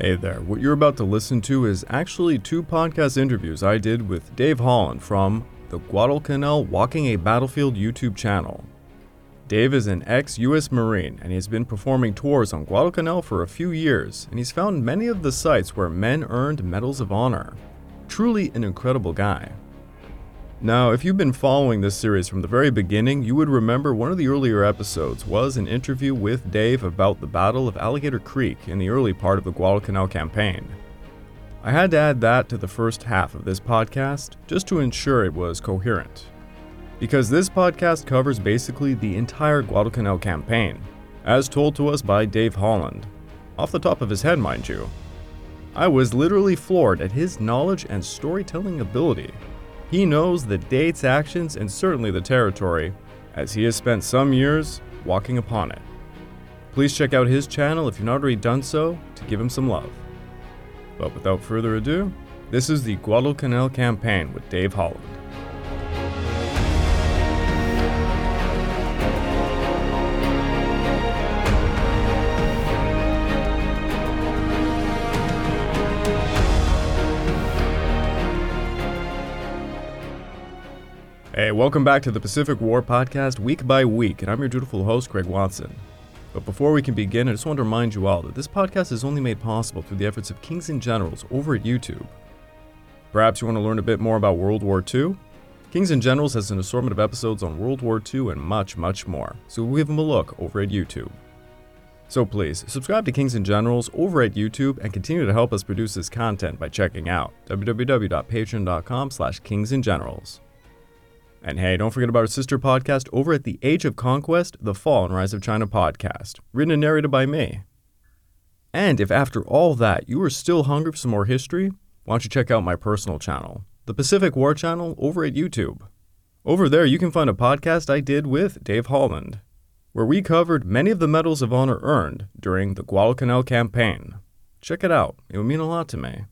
Hey there, what you're about to listen to is actually two podcast interviews I did with Dave Holland from the Guadalcanal Walking a Battlefield YouTube channel. Dave is an ex US Marine and he has been performing tours on Guadalcanal for a few years, and he's found many of the sites where men earned Medals of Honor. Truly an incredible guy. Now, if you've been following this series from the very beginning, you would remember one of the earlier episodes was an interview with Dave about the Battle of Alligator Creek in the early part of the Guadalcanal campaign. I had to add that to the first half of this podcast just to ensure it was coherent. Because this podcast covers basically the entire Guadalcanal campaign, as told to us by Dave Holland. Off the top of his head, mind you. I was literally floored at his knowledge and storytelling ability. He knows the dates, actions, and certainly the territory, as he has spent some years walking upon it. Please check out his channel if you've not already done so to give him some love. But without further ado, this is the Guadalcanal campaign with Dave Holland. Hey, welcome back to the Pacific War Podcast week by week, and I'm your dutiful host, Craig Watson. But before we can begin, I just want to remind you all that this podcast is only made possible through the efforts of Kings and Generals over at YouTube. Perhaps you want to learn a bit more about World War II? Kings and Generals has an assortment of episodes on World War II and much, much more, so give them a look over at YouTube. So please, subscribe to Kings and Generals over at YouTube and continue to help us produce this content by checking out www.patreon.com slash kingsandgenerals. And hey, don't forget about our sister podcast over at the Age of Conquest, The Fall and Rise of China podcast, written and narrated by me. And if after all that you are still hungry for some more history, why don't you check out my personal channel, the Pacific War Channel, over at YouTube. Over there, you can find a podcast I did with Dave Holland, where we covered many of the medals of honor earned during the Guadalcanal campaign. Check it out, it would mean a lot to me.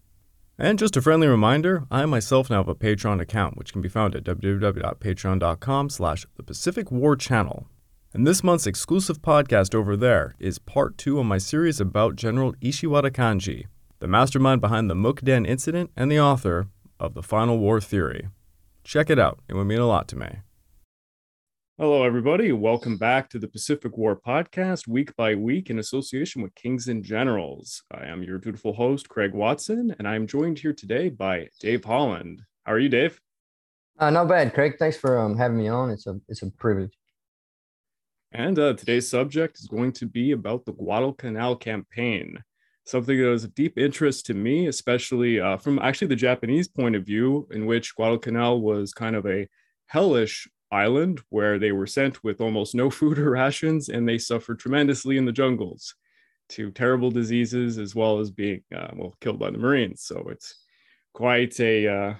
And just a friendly reminder, I myself now have a Patreon account, which can be found at www.patreon.com slash the Pacific War Channel. And this month's exclusive podcast over there is part two of my series about General Ishiwara Kanji, the mastermind behind the Mukden incident and the author of The Final War Theory. Check it out, it would mean a lot to me. Hello, everybody. Welcome back to the Pacific War Podcast, week by week, in association with Kings and Generals. I am your dutiful host, Craig Watson, and I'm joined here today by Dave Holland. How are you, Dave? Uh, not bad, Craig. Thanks for um, having me on. It's a it's a privilege. And uh, today's subject is going to be about the Guadalcanal campaign, something that was of deep interest to me, especially uh, from actually the Japanese point of view, in which Guadalcanal was kind of a hellish island where they were sent with almost no food or rations and they suffered tremendously in the jungles to terrible diseases as well as being uh, well killed by the marines. So it's quite a uh,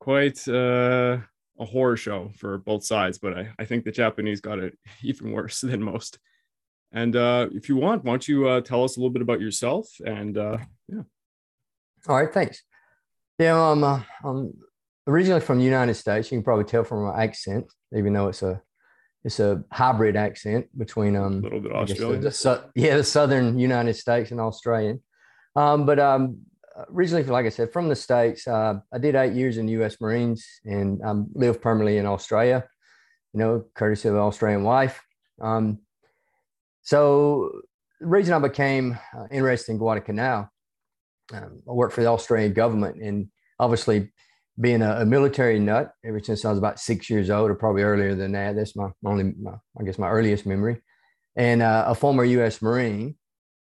quite uh, a horror show for both sides but I, I think the japanese got it even worse than most. And uh, if you want why don't you uh, tell us a little bit about yourself and uh, yeah. All right thanks. Yeah um, uh, um originally from the United States. You can probably tell from my accent, even though it's a it's a hybrid accent between um a little bit Australian. The, the, yeah, the southern United States and Australian. Um, but um, originally, like I said, from the states, uh, I did eight years in the U.S. Marines and um, lived permanently in Australia. You know, courtesy of an Australian wife. Um, so the reason I became uh, interested in Guadalcanal, um, I worked for the Australian government, and obviously being a, a, military nut ever since I was about six years old, or probably earlier than that. That's my only, my, I guess, my earliest memory. And uh, a former U.S. Marine,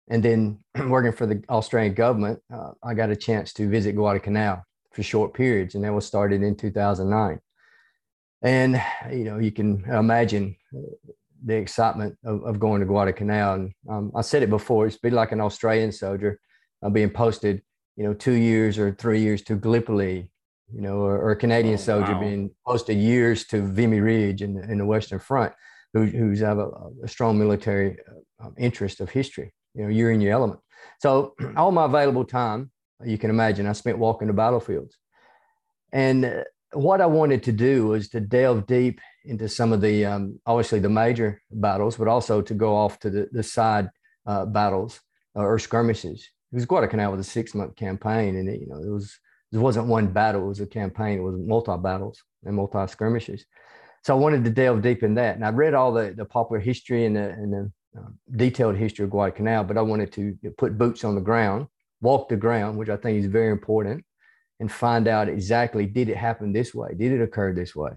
and then working for the Australian government, uh, I got a chance to visit Guadalcanal for short periods, and that was started in 2009. And you know, you can imagine the excitement of, of going to Guadalcanal. And um, I said it before; it's been like an Australian soldier uh, being posted, you know, two years or three years to Gallipoli you know, or, or a Canadian oh, soldier wow. being posted years to Vimy Ridge in, in the Western Front, who, who's have a, a strong military uh, um, interest of history. You know, you're in your element. So all my available time, you can imagine, I spent walking the battlefields. And uh, what I wanted to do was to delve deep into some of the, um, obviously the major battles, but also to go off to the, the side uh, battles uh, or skirmishes because Guadalcanal was a six month campaign, and it, you know it was it wasn't one battle; it was a campaign. It was multi battles and multi skirmishes. So I wanted to delve deep in that, and I read all the, the popular history and the, and the uh, detailed history of Guadalcanal, but I wanted to put boots on the ground, walk the ground, which I think is very important, and find out exactly did it happen this way, did it occur this way,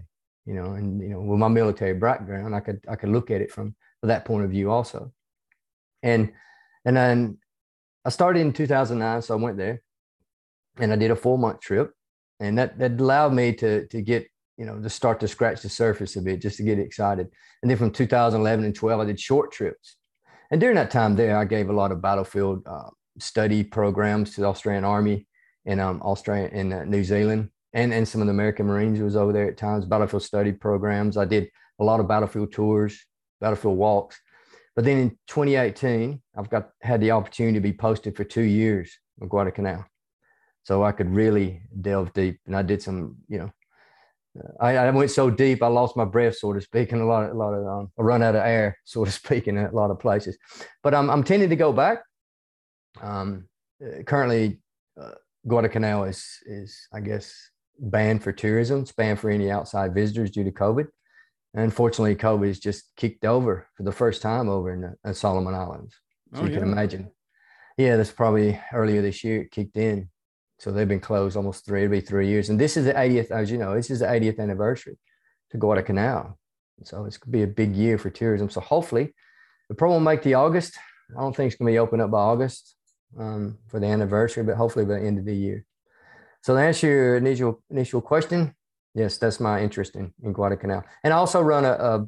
you know, and you know with my military background, I could I could look at it from that point of view also, and and then I started in 2009, so I went there, and I did a four month trip, and that that allowed me to to get you know to start to scratch the surface a bit, just to get excited. And then from 2011 and 12, I did short trips, and during that time there, I gave a lot of battlefield uh, study programs to the Australian Army and um, Australia in uh, New Zealand, and and some of the American Marines was over there at times. Battlefield study programs. I did a lot of battlefield tours, battlefield walks but then in 2018, I've got had the opportunity to be posted for two years on Guadalcanal. So I could really delve deep. And I did some, you know, I, I went so deep I lost my breath, so to speak, and a lot, of, a lot of um, I run out of air, so to speak, in a lot of places. But I'm I'm tending to go back. Um, currently, uh, Guadalcanal is is I guess banned for tourism. It's banned for any outside visitors due to COVID. And unfortunately, COVID has just kicked over for the first time over in the in Solomon Islands. So oh, you yeah. can imagine. Yeah, that's probably earlier this year it kicked in. So they've been closed almost three, it'll be three years. And this is the 80th, as you know, this is the 80th anniversary to Guadalcanal. So it's going to be a big year for tourism. So hopefully, the probably won't make the August. I don't think it's going to be open up by August um, for the anniversary, but hopefully by the end of the year. So to answer your initial initial question, Yes, that's my interest in, in Guadalcanal. And I also run a, a,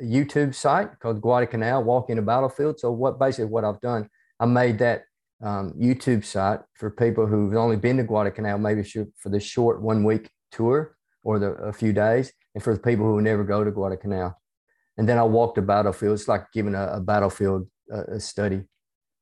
a YouTube site called Guadalcanal Walking a Battlefield. So what basically what I've done, I made that um, YouTube site for people who've only been to Guadalcanal, maybe for the short one week tour or the a few days, and for the people who never go to Guadalcanal. And then I walk the battlefield. It's like giving a, a battlefield a study,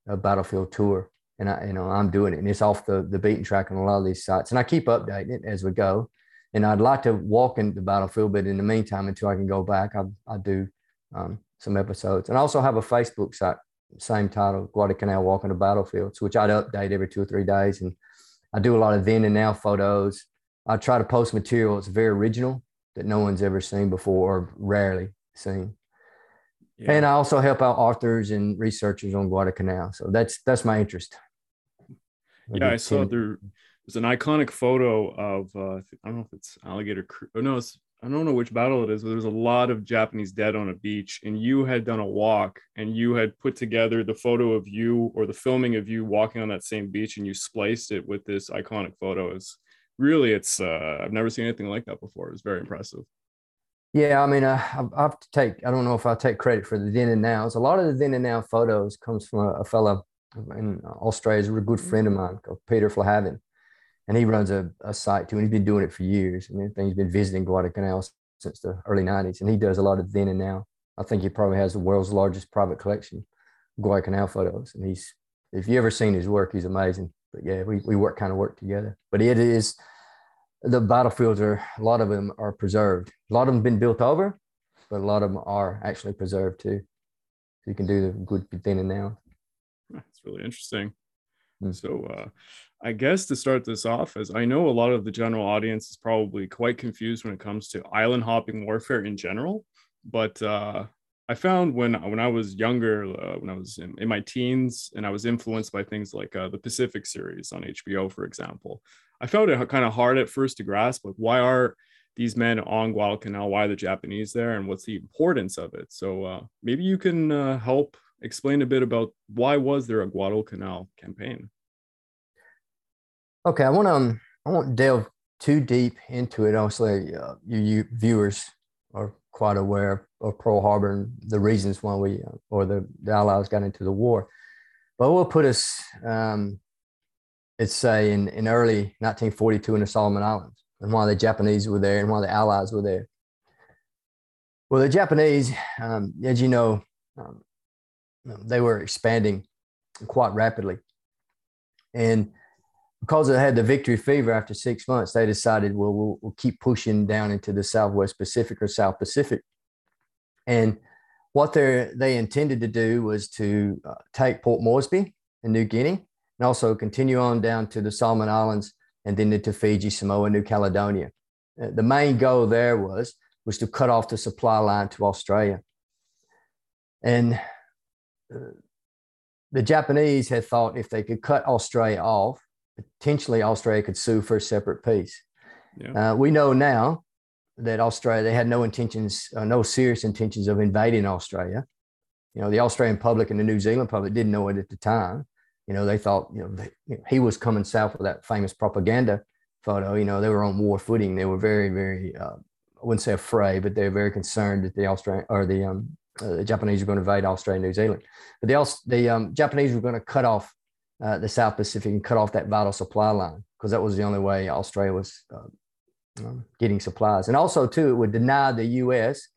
a battlefield tour. And I, you know, I'm doing it, and it's off the the beaten track on a lot of these sites. And I keep updating it as we go and I'd like to walk into the battlefield, but in the meantime, until I can go back, I, I do um, some episodes. And I also have a Facebook site, same title, Guadalcanal Walking the Battlefields, which I'd update every two or three days. And I do a lot of then and now photos. I try to post material that's very original that no one's ever seen before or rarely seen. Yeah. And I also help out authors and researchers on Guadalcanal. So that's that's my interest. Yeah, I saw there there's an iconic photo of uh, I don't know if it's alligator. Oh, no, it's I don't know which battle it is, but there's a lot of Japanese dead on a beach, and you had done a walk, and you had put together the photo of you or the filming of you walking on that same beach, and you spliced it with this iconic photo. It's really, it's uh, I've never seen anything like that before. It was very impressive. Yeah, I mean, uh, I have to take. I don't know if I'll take credit for the then and nows. A lot of the then and now photos comes from a, a fellow in Australia, a good friend of mine called Peter Flahavin and he runs a, a site too, and he's been doing it for years. I mean, he's been visiting Guadalcanal since the early '90s, and he does a lot of then and now. I think he probably has the world's largest private collection of Guadalcanal photos, and he's if you ever seen his work, he's amazing. But yeah, we we work kind of work together. But it is the battlefields are a lot of them are preserved. A lot of them have been built over, but a lot of them are actually preserved too. So you can do the good then and now. That's really interesting. Mm. So, uh, I guess to start this off, as I know a lot of the general audience is probably quite confused when it comes to island hopping warfare in general. But uh, I found when when I was younger, uh, when I was in, in, my teens, and I was influenced by things like uh, the Pacific series on HBO, for example, I found it kind of hard at first to grasp, like why are these men on Guadalcanal? Why are the Japanese there, and what's the importance of it? So uh, maybe you can uh, help explain a bit about why was there a Guadalcanal campaign? Okay, I want to um, I won't delve too deep into it. Obviously, uh, you, you, viewers are quite aware of Pearl Harbor and the reasons why we uh, or the, the Allies got into the war. But we'll put us, um, let's say, in, in early 1942 in the Solomon Islands, and why the Japanese were there and why the Allies were there. Well, the Japanese, um, as you know, um, they were expanding quite rapidly, and because they had the victory fever after six months, they decided, well, we'll, we'll keep pushing down into the Southwest Pacific or South Pacific. And what they intended to do was to uh, take Port Moresby in New Guinea and also continue on down to the Solomon Islands and then into Fiji, Samoa, New Caledonia. Uh, the main goal there was was to cut off the supply line to Australia. And uh, the Japanese had thought if they could cut Australia off, potentially Australia could sue for a separate peace. Yeah. Uh, we know now that Australia they had no intentions, uh, no serious intentions of invading Australia. You know, the Australian public and the New Zealand public didn't know it at the time. You know, they thought you know, they, he was coming south with that famous propaganda photo. You know, they were on war footing. They were very, very uh, I wouldn't say afraid, but they were very concerned that the Australian or the um, uh, the Japanese were going to invade Australia and New Zealand. But the, the um, Japanese were going to cut off uh, the South Pacific and cut off that vital supply line because that was the only way Australia was uh, um, getting supplies. And also, too, it would deny the U.S.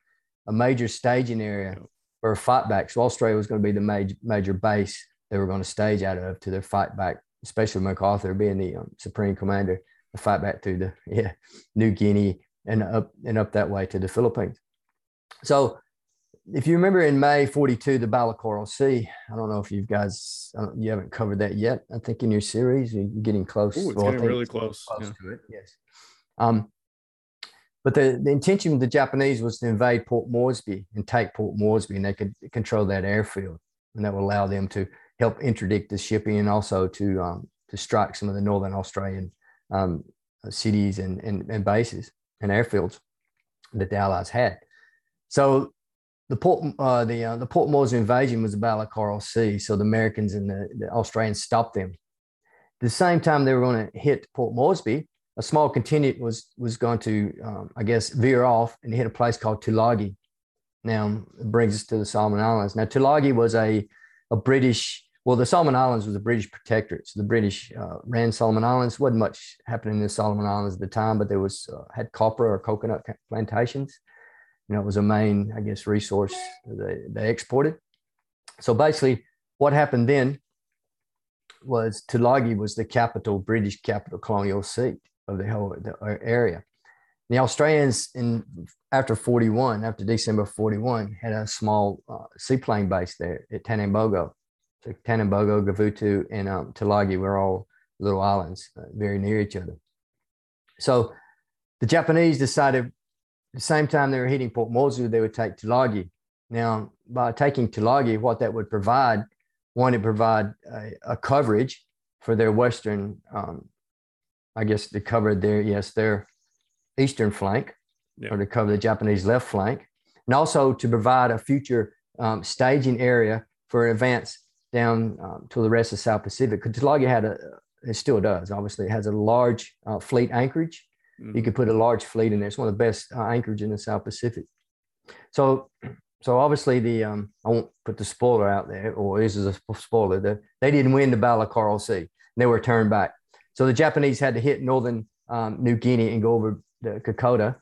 a major staging area for a fight back. So Australia was going to be the major major base they were going to stage out of to their fight back, especially MacArthur being the um, supreme commander, the fight back through the yeah New Guinea and up and up that way to the Philippines. So if you remember in May 42, the Battle of Coral Sea, I don't know if you guys, you haven't covered that yet. I think in your series, you're getting close. Ooh, it's well, getting really close. close yeah. to it, yes. Um, but the, the intention of the Japanese was to invade Port Moresby and take Port Moresby, and they could control that airfield, and that would allow them to help interdict the shipping and also to um, to strike some of the northern Australian um, cities and, and, and bases and airfields that the Allies had. So the Port uh, the uh, the Port Moresby invasion was about the Coral Sea, so the Americans and the, the Australians stopped them. At the same time they were going to hit Port Moresby, a small contingent was was going to, um, I guess, veer off and hit a place called Tulagi. Now it brings us to the Solomon Islands. Now Tulagi was a a British. Well, the Solomon Islands was a British protectorate. So the British uh, ran Solomon Islands. wasn't much happening in the Solomon Islands at the time, but there was uh, had copper or coconut plantations you know, it was a main, I guess, resource they, they exported. So basically, what happened then was Tulagi was the capital, British capital colonial seat of the whole the area. The Australians in after 41, after December 41, had a small uh, seaplane base there at Tanambogo. So Tanambogo, Gavutu, and um, Tulagi were all little islands uh, very near each other. So the Japanese decided the same time they were hitting Port Moresby, they would take Tulagi. Now, by taking Tulagi, what that would provide, one, it provide a, a coverage for their western, um, I guess, to cover their yes their eastern flank, yeah. or to cover the Japanese left flank, and also to provide a future um, staging area for an advance down um, to the rest of the South Pacific. Because Tulagi had a, it still does, obviously, it has a large uh, fleet anchorage Mm-hmm. You could put a large fleet in there. It's one of the best uh, anchorage in the South Pacific. So, so obviously the um, I won't put the spoiler out there, or this is a spoiler. The, they didn't win the Battle of Coral Sea. They were turned back. So the Japanese had to hit northern um, New Guinea and go over the Kokoda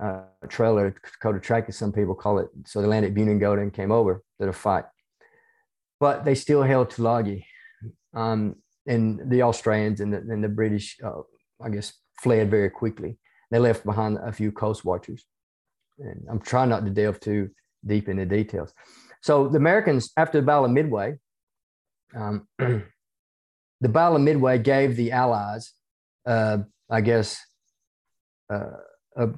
uh, Trail or Kokoda Track, as some people call it. So they landed at Buna-Gona and came over to the fight. But they still held Tulagi. Um, and the Australians and the, and the British, uh, I guess, fled very quickly. They left behind a few coast watchers. And I'm trying not to delve too deep into details. So the Americans, after the Battle of Midway, um, the Battle of Midway gave the Allies, uh, I guess, uh, a,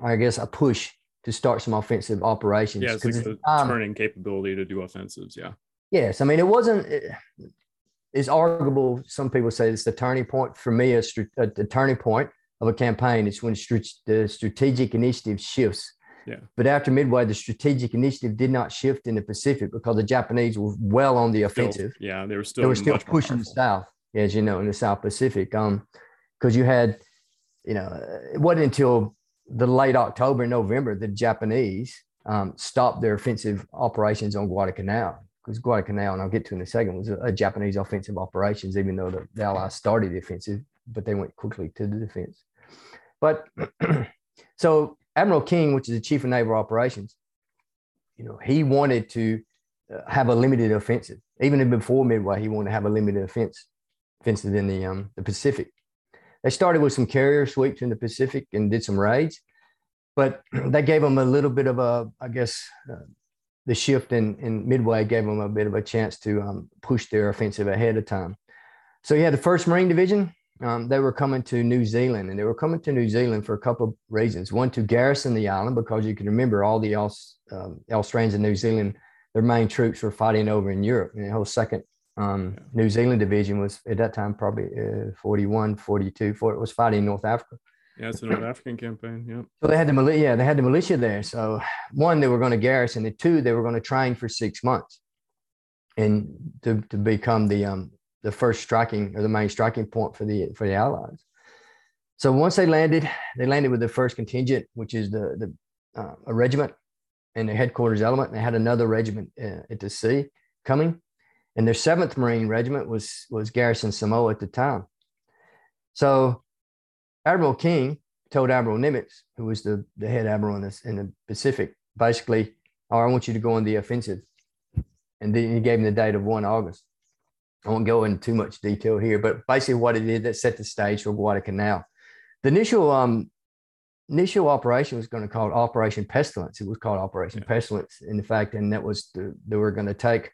I guess, a push to start some offensive operations. Yeah, it's like a um, turning capability to do offensives. Yeah. Yes, I mean it wasn't is arguable. Some people say it's the turning point. For me, a, a, a turning point of a campaign is when the strategic initiative shifts. Yeah. But after Midway, the strategic initiative did not shift in the Pacific because the Japanese were well on the offensive. Still, yeah, they were still they were still pushing south, as you know, in the South Pacific. Um, because you had, you know, it wasn't until the late October, November the Japanese um, stopped their offensive operations on Guadalcanal because Guadalcanal, and I'll get to in a second, was a, a Japanese offensive operations, even though the, the, Allies started the offensive, but they went quickly to the defense. But so Admiral King, which is the chief of naval operations, you know, he wanted to uh, have a limited offensive. Even before Midway, he wanted to have a limited offense, offensive in the um, the Pacific. They started with some carrier sweeps in the Pacific and did some raids, but that gave them a little bit of a, I guess, uh, the shift in, in midway gave them a bit of a chance to um, push their offensive ahead of time. so yeah, the First Marine Division. Um, they were coming to New Zealand, and they were coming to New Zealand for a couple of reasons. One, to garrison the island, because you can remember all the um, Australians in New Zealand, their main troops were fighting over in Europe. And the whole second um. New Zealand division was at that time probably uh, 41, 42, 40, was fighting in North Africa. Yeah, it's the North African campaign. Yeah. So they had the militia. Yeah, they had the militia there. So one, they were going to garrison, and two, they were going to train for six months, and to to become the um the first striking or the main striking point for the for the Allies. So once they landed, they landed with the first contingent, which is the the uh, a regiment and the headquarters element. And they had another regiment uh, at the sea coming, and their Seventh Marine Regiment was was garrison Samoa at the time. So Admiral King told Admiral Nimitz, who was the, the head admiral in, this, in the Pacific, basically, oh, I want you to go on the offensive. And then he gave him the date of 1 August. I won't go into too much detail here, but basically what it did that set the stage for Guadalcanal. The initial um, initial operation was going to call it Operation Pestilence. It was called Operation yeah. Pestilence, in fact, and that was the, they were going to take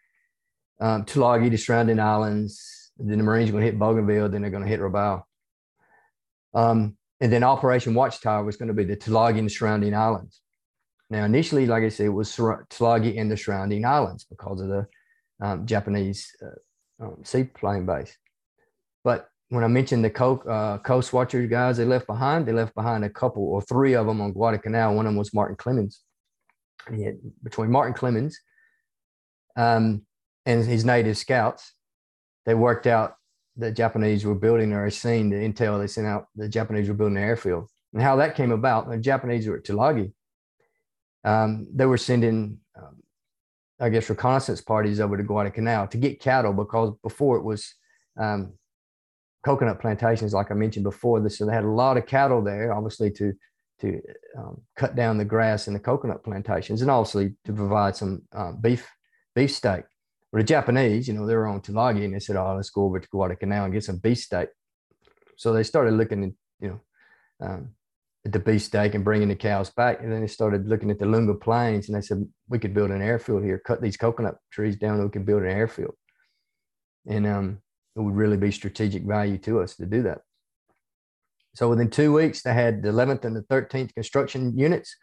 um, Tulagi, the surrounding islands. Then the Marines were going to hit Bougainville. Then they're going to hit Rabaul. Um, and then Operation Watchtower was going to be the Tulagi and the surrounding islands. Now, initially, like I said, it was Tulagi and the surrounding islands because of the um, Japanese uh, um, seaplane base. But when I mentioned the co- uh, Coast Watchers guys they left behind, they left behind a couple or three of them on Guadalcanal. One of them was Martin Clemens. And between Martin Clemens um, and his native scouts, they worked out the Japanese were building or seen the intel they sent out, the Japanese were building an airfield. And how that came about, the Japanese were at Tulagi. Um, they were sending, um, I guess, reconnaissance parties over to Guadalcanal to get cattle because before it was um, coconut plantations, like I mentioned before. So they had a lot of cattle there, obviously to to um, cut down the grass in the coconut plantations, and obviously to provide some um, beef beef steak. The Japanese, you know, they were on Tulagi and they said, oh, let's go over to Guadalcanal and get some beef steak. So they started looking at, you know, um, at the beef steak and bringing the cows back. And then they started looking at the Lunga Plains and they said, we could build an airfield here, cut these coconut trees down and we could build an airfield. And um, it would really be strategic value to us to do that. So within two weeks, they had the 11th and the 13th construction units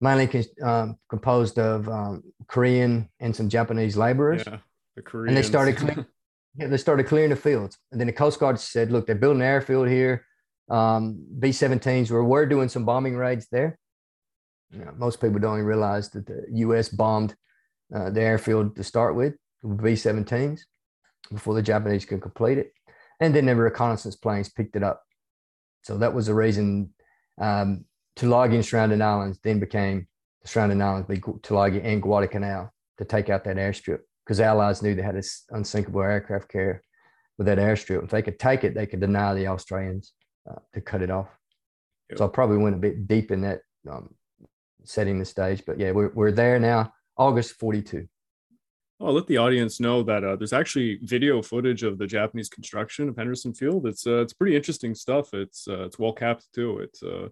mainly um, composed of um, Korean and some Japanese laborers. Yeah, the Koreans. And they started clearing, yeah, they started clearing the fields. And then the Coast Guard said, "Look, they're building an airfield here. Um, B-17s were we're doing some bombing raids there. You know, most people don't even realize that the U.S. bombed uh, the airfield to start with B-17s before the Japanese could complete it, and then the reconnaissance planes picked it up. So that was the reason um, Tulagi and surrounding islands then became the surrounding islands, Tulagi and Guadalcanal to take out that airstrip because Allies knew they had this unsinkable aircraft carrier with that airstrip. If they could take it, they could deny the Australians uh, to cut it off. Yep. So I probably went a bit deep in that um, setting the stage, but yeah, we're, we're there now, August 42. I'll let the audience know that uh, there's actually video footage of the Japanese construction of Henderson Field. It's uh, it's pretty interesting stuff. It's uh, it's well capped too. It's uh,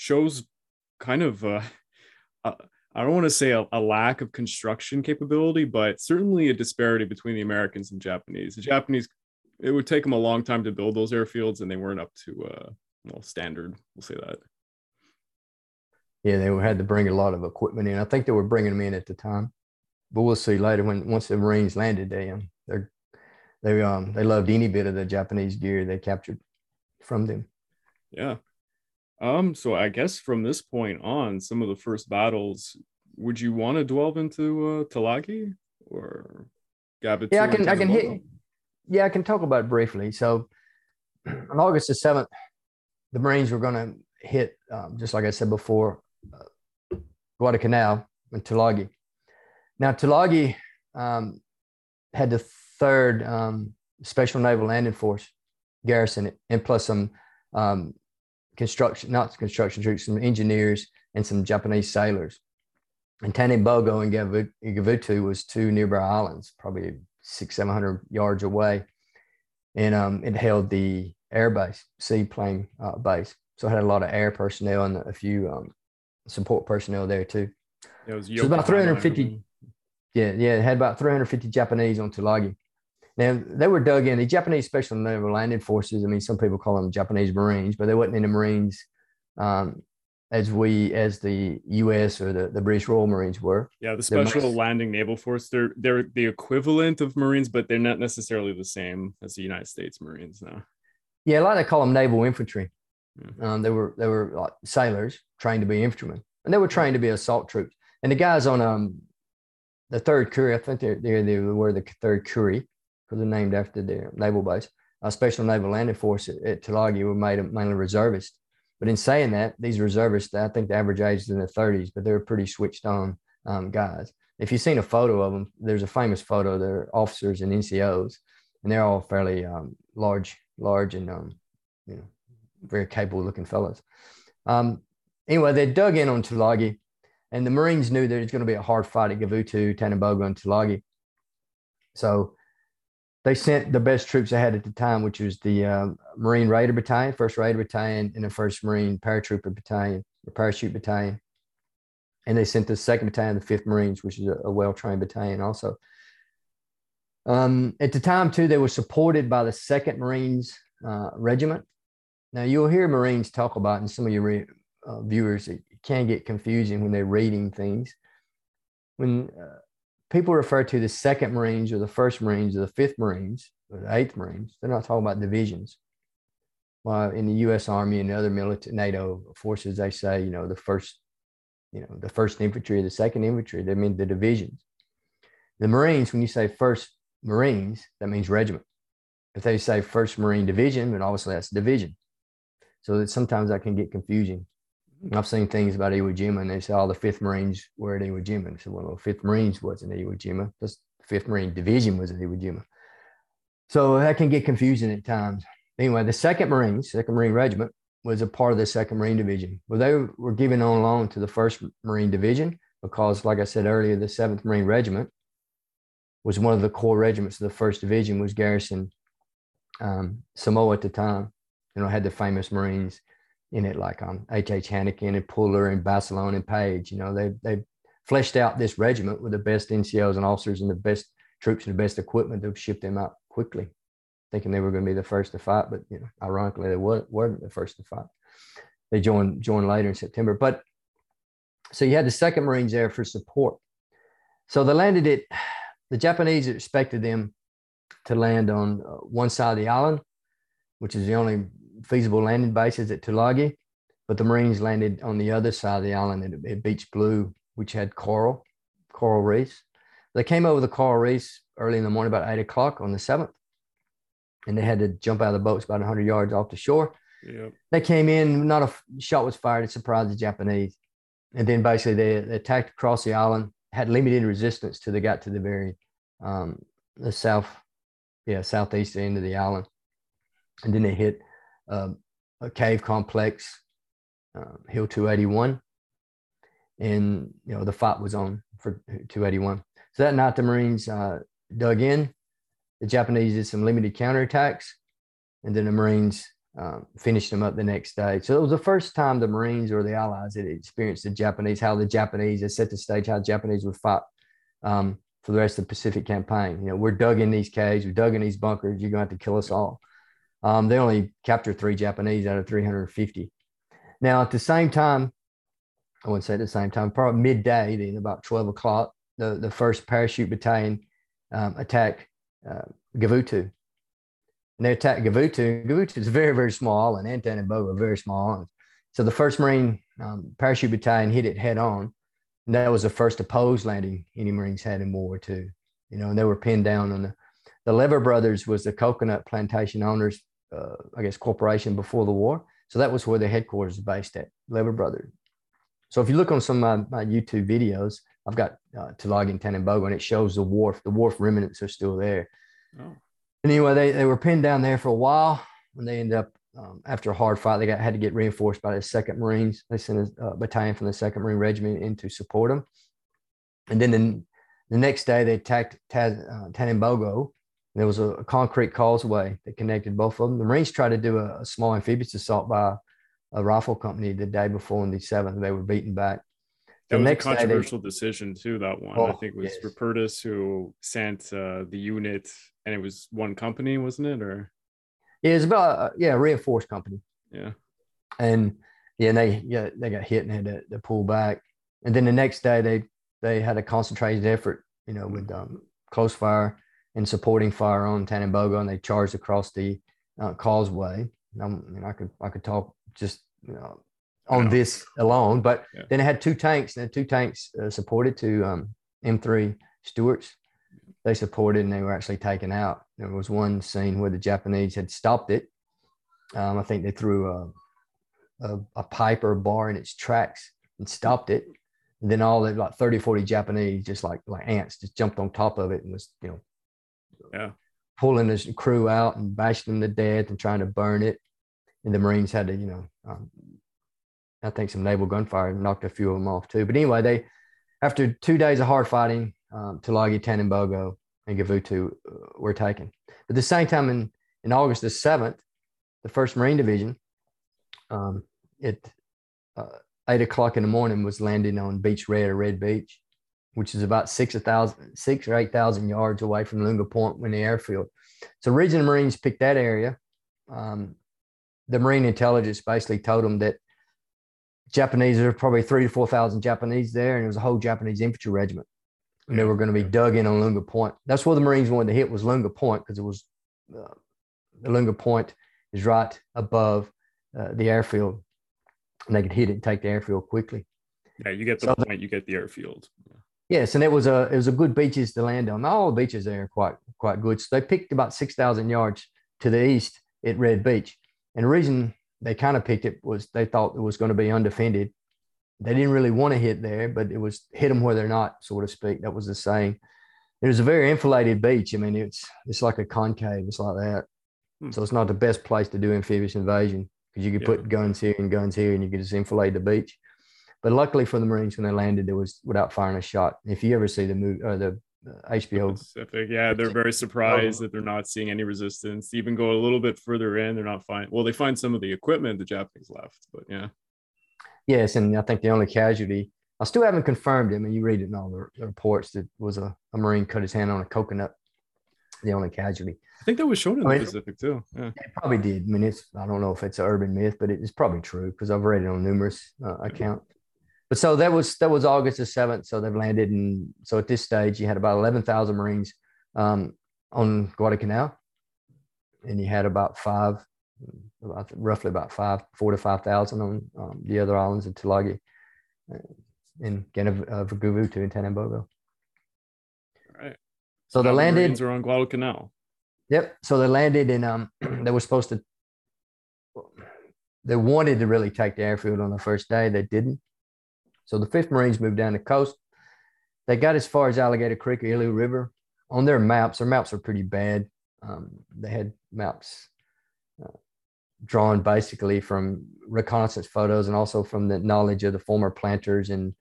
shows kind of uh, uh, I don't want to say a, a, lack of construction capability, but certainly a disparity between the Americans and Japanese. The Japanese, it would take them a long time to build those airfields, and they weren't up to uh, well standard. We'll say that. Yeah, they had to bring a lot of equipment in. I think they were bringing them in at the time, but we'll see later when once the Marines landed. They um, they they um they loved any bit of the Japanese gear they captured from them. Yeah, um, so I guess from this point on, some of the first battles, would you want to delve into uh, Tulagi or Gavutu? Yeah, I can. I can hit. Yeah, I can talk about it briefly. So on August the seventh, the Marines were going to hit, um, just like I said before, uh, Guadalcanal and Tulagi. Now Tulagi um, had the third um, Special Naval Landing Force garrison, and plus some um, construction, not construction troops, some engineers and some Japanese sailors. And Tanambogo and Gavutu was two nearby islands, probably six, 700 yards away. And um, it held the air base, seaplane uh, base. So it had a lot of air personnel and a few um, support personnel there too. It was so about 350. Yeah, yeah, it had about 350 Japanese on Tulagi. Now they were dug in. The Japanese Special Naval Landing Forces. I mean, some people call them Japanese Marines, but they wasn't in the Marines um, as we as the U.S. or the, the British Royal Marines were. Yeah, the Special Landing Naval Force. They're they're the equivalent of Marines, but they're not necessarily the same as the United States Marines now. Yeah, a lot of call them naval infantry. Yeah. Um, they were they were like sailors trained to be infantrymen, and they were trained to be assault troops. And the guys on um the third Kure, I think they they they were the third Kure because they're named after their naval base. A Special Naval Landing Force at, at Tulagi were made mainly reservists. But in saying that, these reservists, I think the average age is in their 30s, but they're pretty switched on um, guys. If you've seen a photo of them, there's a famous photo. They're officers and NCOs, and they're all fairly um, large, large and um, you know very capable looking fellows. Um, anyway, they dug in on Tulagi, and the Marines knew it was going to be a hard fight at Gavutu, Tanambogo, and Tulagi. So they sent the best troops they had at the time, which was the uh, Marine Raider Battalion, First Raider Battalion, and the First Marine Paratrooper Battalion, the Parachute Battalion. And they sent the Second Battalion, the Fifth Marines, which is a, a well-trained battalion, also. Um, at the time, too, they were supported by the Second Marines uh, Regiment. Now, you'll hear Marines talk about, and some of your re- uh, viewers, it can get confusing when they're reading things. When uh, people refer to the second Marines or the first Marines or the fifth Marines or the eighth Marines. They're not talking about divisions. Well, in the U.S. Army and other military NATO forces, they say, you know, the first, you know, the first infantry, the second infantry. They mean the divisions. The Marines, when you say first Marines, that means regiment. If they say first Marine Division, then obviously that's division. So that sometimes that can get confusing. I've seen things about Iwo Jima, and they say, "Oh, the Fifth Marines were at Iwo Jima." I said, "Well, the Fifth Marines wasn't Iwo Jima. The Fifth Marine Division was at Iwo Jima." So that can get confusing at times. Anyway, the Second Marines, Second Marine Regiment, was a part of the Second Marine Division. Well, they were given on loan to the First Marine Division because, like I said earlier, the Seventh Marine Regiment was one of the core regiments of the First Division. Was garrisoned um, Samoa at the time. You know, had the famous Marines in it, like um, H.H. Hanneken and Puller and Basilone and Paige. You know, they they fleshed out this regiment with the best NCOs and officers and the best troops and the best equipment to ship them out quickly, thinking they were going to be the first to fight. But you know, ironically, they weren't, weren't the first to fight. They joined joined later in September. But so you had the Second Marines there for support. So they landed it. The Japanese expected them to land on uh, one side of the island, which is the only feasible landing bases at Tulagi, but the Marines landed on the other side of the island at, at Beach Blue, which had coral, coral reefs. They came over the coral reefs early in the morning, about eight o'clock on the 7th, and they had to jump out of the boats about 100 yards off the shore. Yep. They came in, not a shot was fired to surprise the Japanese. And then basically they, they attacked across the island, had limited resistance till they got to the very um, the south, yeah, southeast end of the island. And then they hit um, a cave complex, uh, Hill 281. And, you know, the fight was on for 281. So that night, the Marines uh, dug in. The Japanese did some limited counterattacks. And then the Marines um, finished them up the next day. So it was the first time the Marines or the Allies had experienced the Japanese, how the Japanese had set the stage, how Japanese would fight um, for the rest of the Pacific campaign. You know, we're dug in these caves, we're dug in these bunkers, you're going to have to kill us all. Um, they only captured three Japanese out of 350. Now, at the same time, I wouldn't say at the same time, probably midday, then about 12 o'clock, the, the first parachute battalion um, attacked uh, Gavutu. And they attacked Gavutu. Gavutu is very, very small island. And Tanambogo are very small. So the first Marine um, parachute battalion hit it head on. And that was the first opposed landing any Marines had in World War II. You know, and they were pinned down on the, the Lever brothers was the coconut plantation owners uh, I guess, corporation before the war. So that was where the headquarters is based at, Lever Brothers. So if you look on some of my, my YouTube videos, I've got uh, Tulagi and Tanambogo, and it shows the wharf. The wharf remnants are still there. Oh. Anyway, they, they were pinned down there for a while, and they ended up um, after a hard fight. They got had to get reinforced by the Second Marines. They sent a, battalion from the Second Marine Regiment in to support them. And then the, the next day, they attacked Taz, uh, Tanambogo, there was a, a, concrete causeway that connected both of them. The Marines tried to do a, a small amphibious assault by a rifle company the day before on the 7th. They were beaten back. that was a controversial they, decision too. That one, oh, I think, it was yes. Rupertus who sent uh, the unit, and it was one company, wasn't it? Or yeah, it was about uh, yeah, reinforced company. Yeah, and yeah, and they yeah they got hit and had to, to, pull back, and then the next day they they had a concentrated effort, you know, with um, close fire and supporting fire on Tanambogo, and they charged across the uh, causeway. I mean, I could I could talk just you know on this alone. But yeah. then it had two tanks, and two tanks uh, supported to um, M3 Stuarts. They supported, and they were actually taken out. There was one scene where the Japanese had stopped it. Um, I think they threw a, a, a, pipe or a bar in its tracks and stopped it. And then all the like 30, 40 Japanese, just like like ants, just jumped on top of it and was, you know, yeah. pulling his crew out and bashing them to death and trying to burn it. And the Marines had to, you know, um, I think some naval gunfire knocked a few of them off too. But anyway, they after two days of hard fighting, um, Tulagi, Tanambogo, and Gavutu uh, were taken. But the same time, in, in August the 7th, the 1st Marine Division, um, at uh, 8 o'clock in the morning, was landing on Beach Red or Red Beach, which is about six, thousand, six or 8,000 yards away from Lunga Point when the airfield. So regional Marines picked that area. Um, the Marine intelligence basically told them that Japanese, there were probably three to 4,000 Japanese there, and it was a whole Japanese infantry regiment. And they were going to be dug in on Lunga Point. That's where the Marines wanted to hit was Lunga Point because it was uh, the Lunga Point is right above uh, the airfield, and they could hit it and take the airfield quickly. Yeah, you get the so point. The, you get the airfield. Yes, and it was a it was a good beaches to land on. All the beaches there are quite quite good. So they picked about six thousand yards to the east at Red Beach, and the reason they kind of picked it was they thought it was going to be undefended. They didn't really want to hit there, but it was hit them where they're not, so to speak. That was the saying. It was a very enfiladed beach. I mean, it's it's like a concave. It's like that. Hmm. So it's not the best place to do amphibious invasion because you could yeah. put guns here and guns here, and you could just enfilade the beach. But luckily for the Marines, when they landed, it was without firing a shot. If you ever see the movie or the HBO. Pacific. Yeah, they're very surprised that they're not seeing any resistance. Even go a little bit further in, they're not finding. Well, they find some of the equipment the Japanese left, but yeah. Yes, and I think the only casualty. I still haven't confirmed it. I mean, you read it in all the, the reports that was a, a Marine cut his hand on a coconut. The only casualty. I think that was shown in I mean, the Pacific too. Yeah. It probably did. I mean, it's I don't know if it's an urban myth, but it's probably true because I've read it on numerous uh, accounts but so that was that was August the seventh. So they've landed, and so at this stage, you had about eleven thousand Marines um, on Guadalcanal, and you had about five, about roughly about five, four to five thousand on um, the other islands of Tulagi, and Gavutu uh, and Tanambogo. All right. So they landed. Marines are on Guadalcanal. Yep. So they landed, and um, they were supposed to. They wanted to really take the airfield on the first day. They didn't. So the 5th Marines moved down the coast. They got as far as Alligator Creek or Ilu River. On their maps, their maps were pretty bad. Um, they had maps uh, drawn basically from reconnaissance photos and also from the knowledge of the former planters and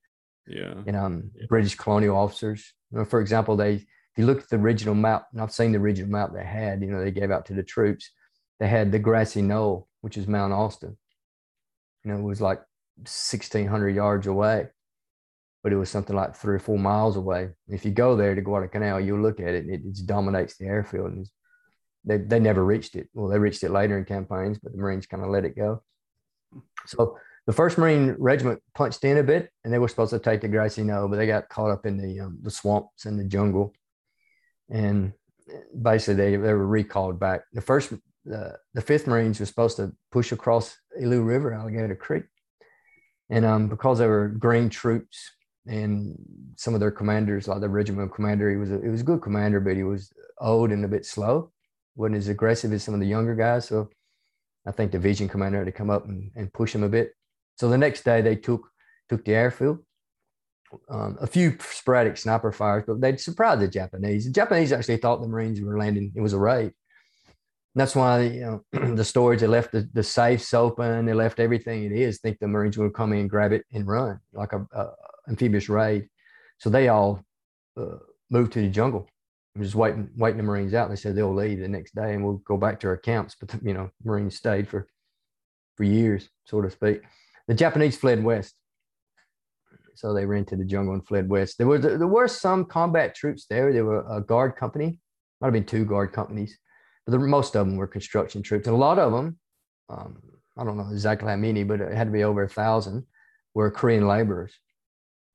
yeah, and um, yeah. British colonial officers. You know, for example, they if you look at the original map, and I've seen the original map they had, you know, they gave out to the troops. They had the grassy knoll, which is Mount Austin. You know, it was like 1600 yards away, but it was something like three or four miles away. If you go there to Guadalcanal, you'll look at it, it, it dominates the airfield. And they, they never reached it. Well, they reached it later in campaigns, but the Marines kind of let it go. So the first Marine regiment punched in a bit, and they were supposed to take the knoll, but they got caught up in the um, the swamps and the jungle, and basically they, they were recalled back. The first, uh, the fifth Marines were supposed to push across Ilu River, Alligator Creek, and um, because they were green troops and some of their commanders, like the regimental commander, he was a, he was a good commander, but he was old and a bit slow, wasn't as aggressive as some of the younger guys. So I think the division commander had to come up and, and push him a bit. So the next day they took took the airfield. Um, a few sporadic sniper fires, but they surprised the Japanese. The Japanese actually thought the Marines were landing. It was a raid that's why you know the storage they left the, the safes open they left everything it is. Think the marines would come in grab it and run like a, a amphibious raid. So they all uh, moved to the jungle. I'm just waiting waiting the marines out. They said they'll leave the next day and we'll go back to our camps. But you know marines stayed for for years so to speak. The japanese fled west. So they ran to the jungle and fled west. There were there were some combat troops there. There were a guard company, might have been two guard companies, but the, most of them were construction troops, and a lot of them, um, I don't know exactly how many, but it had to be over a thousand, were Korean laborers,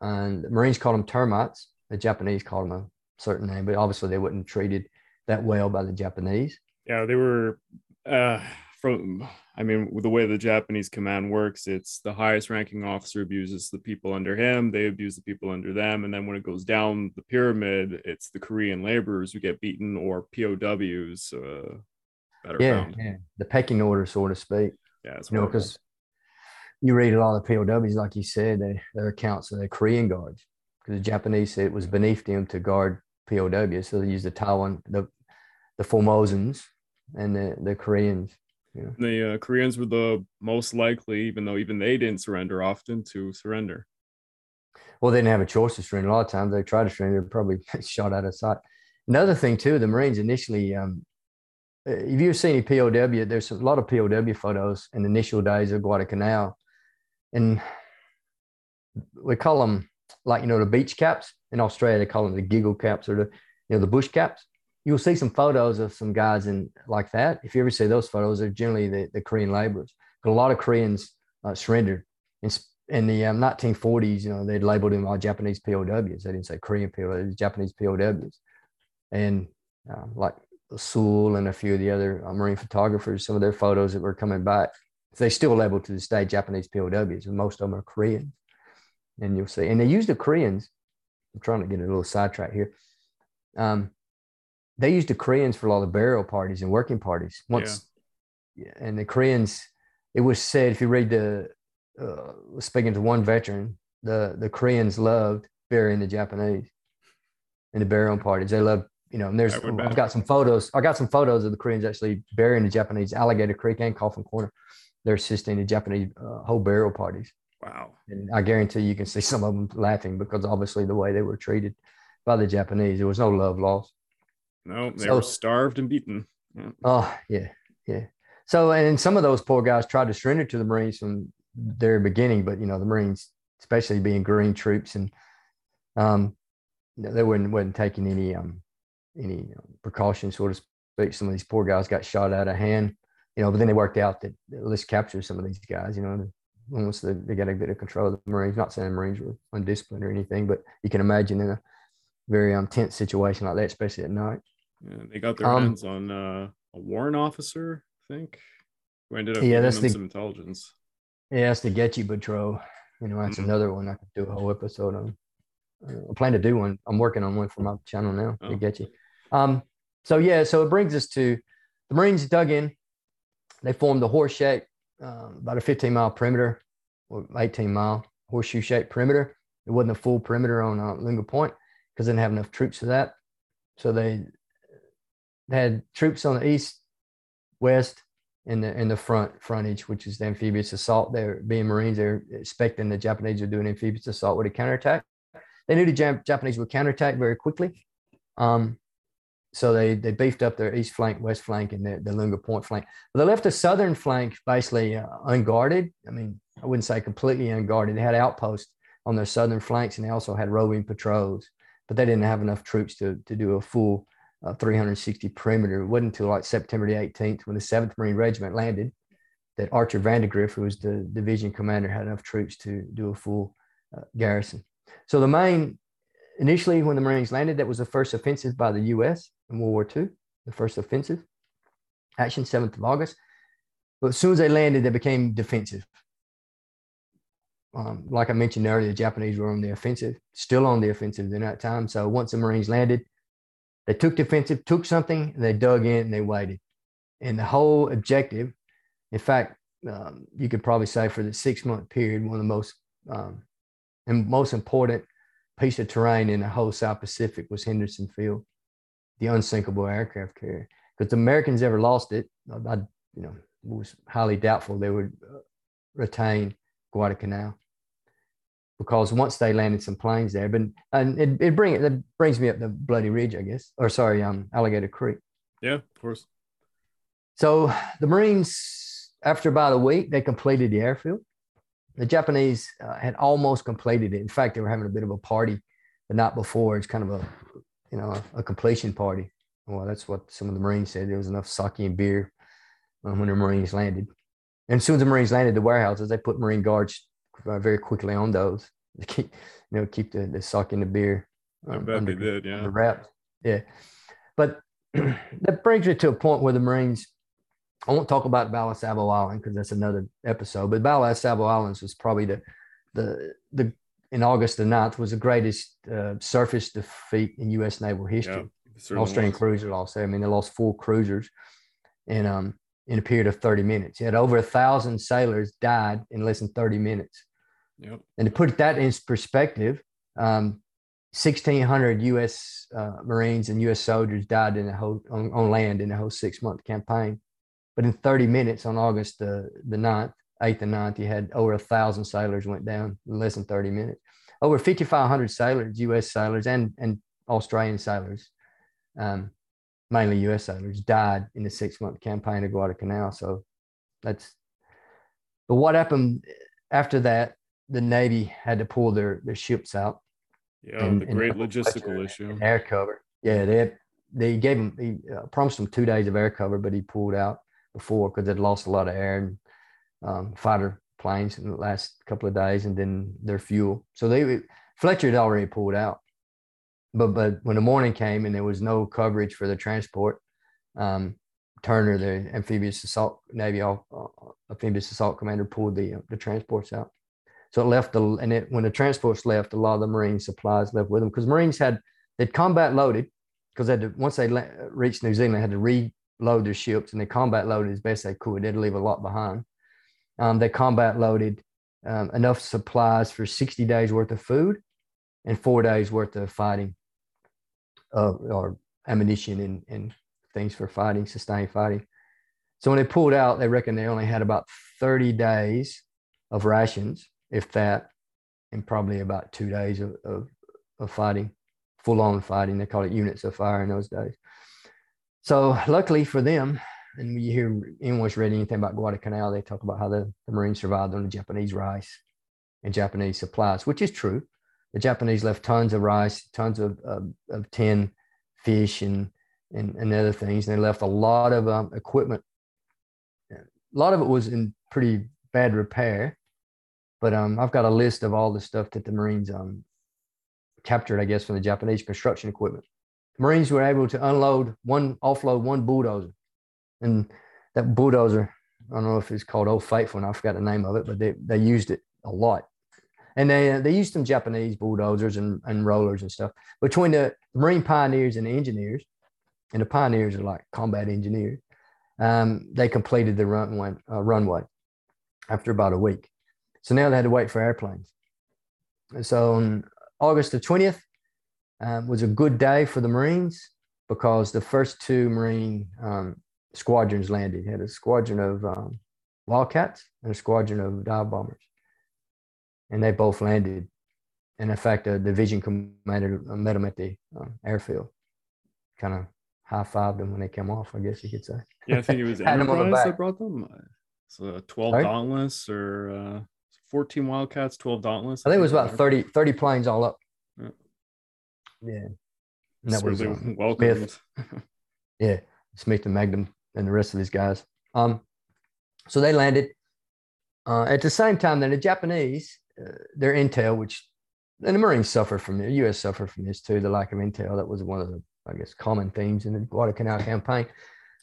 and the Marines called them termites. The Japanese called them a certain name, but obviously they weren't treated that well by the Japanese. Yeah, they were. Uh, from I mean, the way the Japanese command works, it's the highest ranking officer abuses the people under him, they abuse the people under them. And then when it goes down the pyramid, it's the Korean laborers who get beaten or POWs. Uh, yeah, yeah, the pecking order, so to speak. Yeah, you know, because you read a lot of POWs, like you said, they, their accounts of the Korean guards, because the Japanese said it was beneath them to guard POWs. So they used the Taiwan, the, the Formosans and the, the Koreans yeah. The uh, Koreans were the most likely, even though even they didn't surrender often, to surrender. Well, they didn't have a choice to surrender. A lot of times they tried to surrender, probably shot out of sight. Another thing too, the Marines initially, um, uh, if you've seen any POW, there's a lot of POW photos in the initial days of Guadalcanal, and we call them like you know the beach caps in Australia. They call them the giggle caps or the you know the bush caps you'll see some photos of some guys in like that. If you ever see those photos, they're generally the, the Korean laborers. But a lot of Koreans uh, surrendered in, in the um, 1940s. You know, they'd labeled them all Japanese POWs. They didn't say Korean POWs, Japanese POWs. And uh, like Sewell and a few of the other uh, Marine photographers, some of their photos that were coming back, they still labeled to this day Japanese POWs, and most of them are Korean. And you'll see, and they use the Koreans. I'm trying to get a little sidetrack here. Um, they used the Koreans for a lot of burial parties and working parties. Once, yeah. and the Koreans, it was said if you read the uh, speaking to one veteran, the the Koreans loved burying the Japanese in the burial parties. They loved, you know. And there's I've got some photos. I got some photos of the Koreans actually burying the Japanese Alligator Creek and Coffin Corner. They're assisting the Japanese uh, whole burial parties. Wow. And I guarantee you can see some of them laughing because obviously the way they were treated by the Japanese, there was no love lost. No, they so, were starved and beaten. Yeah. Oh, yeah, yeah. So, and some of those poor guys tried to surrender to the Marines from their beginning, but you know, the Marines, especially being green troops, and um, they weren't wasn't taking any um any precautions, so to speak. Some of these poor guys got shot out of hand, you know. But then they worked out that let's capture some of these guys, you know. Once they, they got a bit of control of the Marines, not saying Marines were undisciplined or anything, but you can imagine in a very um, tense situation like that, especially at night. Yeah, they got their um, hands on uh, a warrant officer, I think, who ended up yeah, that's the, some intelligence. Yeah, that's the Goettge Patrol. You know, that's mm-hmm. another one I could do a whole episode on. Uh, I plan to do one. I'm working on one for my channel now. Oh. The. Um, so yeah, so it brings us to the Marines dug in. They formed a horse shape, uh, about a 15 mile perimeter, or 18 mile horseshoe shaped perimeter. It wasn't a full perimeter on uh, Lunga Point because they didn't have enough troops for that. So they had troops on the east, west, in the in the front frontage, which is the amphibious assault. They're being Marines. They're expecting the Japanese are doing amphibious assault with a counterattack. They knew the Jap- Japanese would counterattack very quickly. Um, so they they beefed up their east flank, west flank, and the, the Lunga Point flank. But they left the southern flank basically uh, unguarded. I mean, I wouldn't say completely unguarded. They had outposts on their southern flanks, and they also had roving patrols. But they didn't have enough troops to to do a full uh, 360 perimeter. It wasn't until like September the 18th when the 7th Marine Regiment landed that Archer Vandegrift, who was the division commander, had enough troops to do a full uh, garrison. So the main, initially when the Marines landed, that was the first offensive by the U.S. in World War II, the first offensive, action 7th of August. But as soon as they landed, they became defensive. Um, like I mentioned earlier, the Japanese were on the offensive, still on the offensive in that time. So once the Marines landed, they took defensive, took something, and they dug in and they waited. And the whole objective, in fact, um, you could probably say for the six month period, one of the most um, and most important piece of terrain in the whole South Pacific was Henderson Field, the unsinkable aircraft carrier. Because the Americans ever lost it, I, you know, was highly doubtful they would uh, retain Guadalcanal because once they landed some planes there, but and it, it bring it brings me up the Bloody Ridge, I guess, or sorry, um, Alligator Creek. Yeah, of course. So the Marines, after about a week, they completed the airfield. the Japanese uh, had almost completed it. In fact, they were having a bit of a party the night before. It's kind of a, you know, a, a completion party. Well, that's what some of the Marines said. There was enough sake and beer um, when the Marines landed. And as soon as the Marines landed the warehouses, they put Marine guards very quickly on those to keep, you know, keep the, the sake in the beer. Um, I bet under, they did, yeah. Wraps. Yeah. But that brings me to a point where the Marines I won't talk about Battle Savo Island because that's another episode. But Battle Savo Islands was probably the the the in August the 9th was the greatest uh, surface defeat in U.S. naval history. Yeah, Australian was. cruiser lost. I mean, they lost four cruisers, and um in a period of 30 minutes. You had over a thousand sailors died in less than 30 minutes. Yep. And to put that in perspective, um, 1,600 U.S. Uh, Marines and U.S. soldiers died in the whole on, on land in the whole six month campaign. But in 30 minutes on August the, the 9th, 8th and 9th, you had over a thousand sailors went down in less than 30 minutes. Over 5,500 sailors, US sailors and, and Australian sailors, um, mainly US sailors, died in the six month campaign of Guadalcanal. So that's, but what happened after that, the Navy had to pull their, their ships out. Yeah, and, the great logistical issue. Air cover. Yeah, they they gave him, he uh, promised them two days of air cover, but he pulled out before because they'd lost a lot of air and um, fighter planes in the last couple of days, and then their fuel. So they Fletcher had already pulled out, but but when the morning came and there was no coverage for the transport, um, Turner, the amphibious assault Navy uh, amphibious assault commander, pulled the uh, the transports out. So it left the and it, when the transports left, a lot of the Marine supplies left with them because Marines had they'd combat loaded because they had to, once they reached New Zealand, they had to reload their ships and they combat loaded as best they could. They'd leave a lot behind. Um, they combat loaded um, enough supplies for 60 days worth of food and four days worth of fighting or ammunition and, and things for fighting, sustained fighting. So when they pulled out, they reckon they only had about 30 days of rations, if that, and probably about two days of, of, of fighting, full on fighting. They call it units of fire in those days. So luckily for them, and you hear anyone's read anything about Guadalcanal, they talk about how the, the Marines survived on the Japanese rice and Japanese supplies, which is true. The Japanese left tons of rice, tons of, of, of tin, fish, and, and, and other things. And they left a lot of um, equipment. A lot of it was in pretty bad repair. But um, I've got a list of all the stuff that the Marines um, captured, I guess, from the Japanese construction equipment. Marines were able to unload one, offload one bulldozer. And that bulldozer, I don't know if it's called Old Faithful, and I forgot the name of it, but they, they used it a lot. And they, uh, they used some Japanese bulldozers and, and rollers and stuff. Between the Marine pioneers and the engineers, and the pioneers are like combat engineers, um, they completed the runway, uh, runway after about a week. So now they had to wait for airplanes. And so on August the 20th, um, was a good day for the Marines because the first two Marine um, squadrons landed. You had a squadron of um, Wildcats and a squadron of dive bombers, and they both landed. And in fact, a division commander met them at the um, airfield, kind of high fived them when they came off. I guess you could say. Yeah, I think it was Enterprise that brought them. So 12 Sorry? Dauntless or uh, 14 Wildcats, 12 Dauntless. I think it was about 30, 30 planes all up. Yeah. Yeah. And that was um, welcome. yeah, Smith and Mangrum and the rest of these guys. Um, so they landed. Uh, at the same time, then the Japanese, uh, their intel, which and the Marines suffered from the U.S. suffered from this too, the lack of intel. That was one of the, I guess, common themes in the Guadalcanal campaign.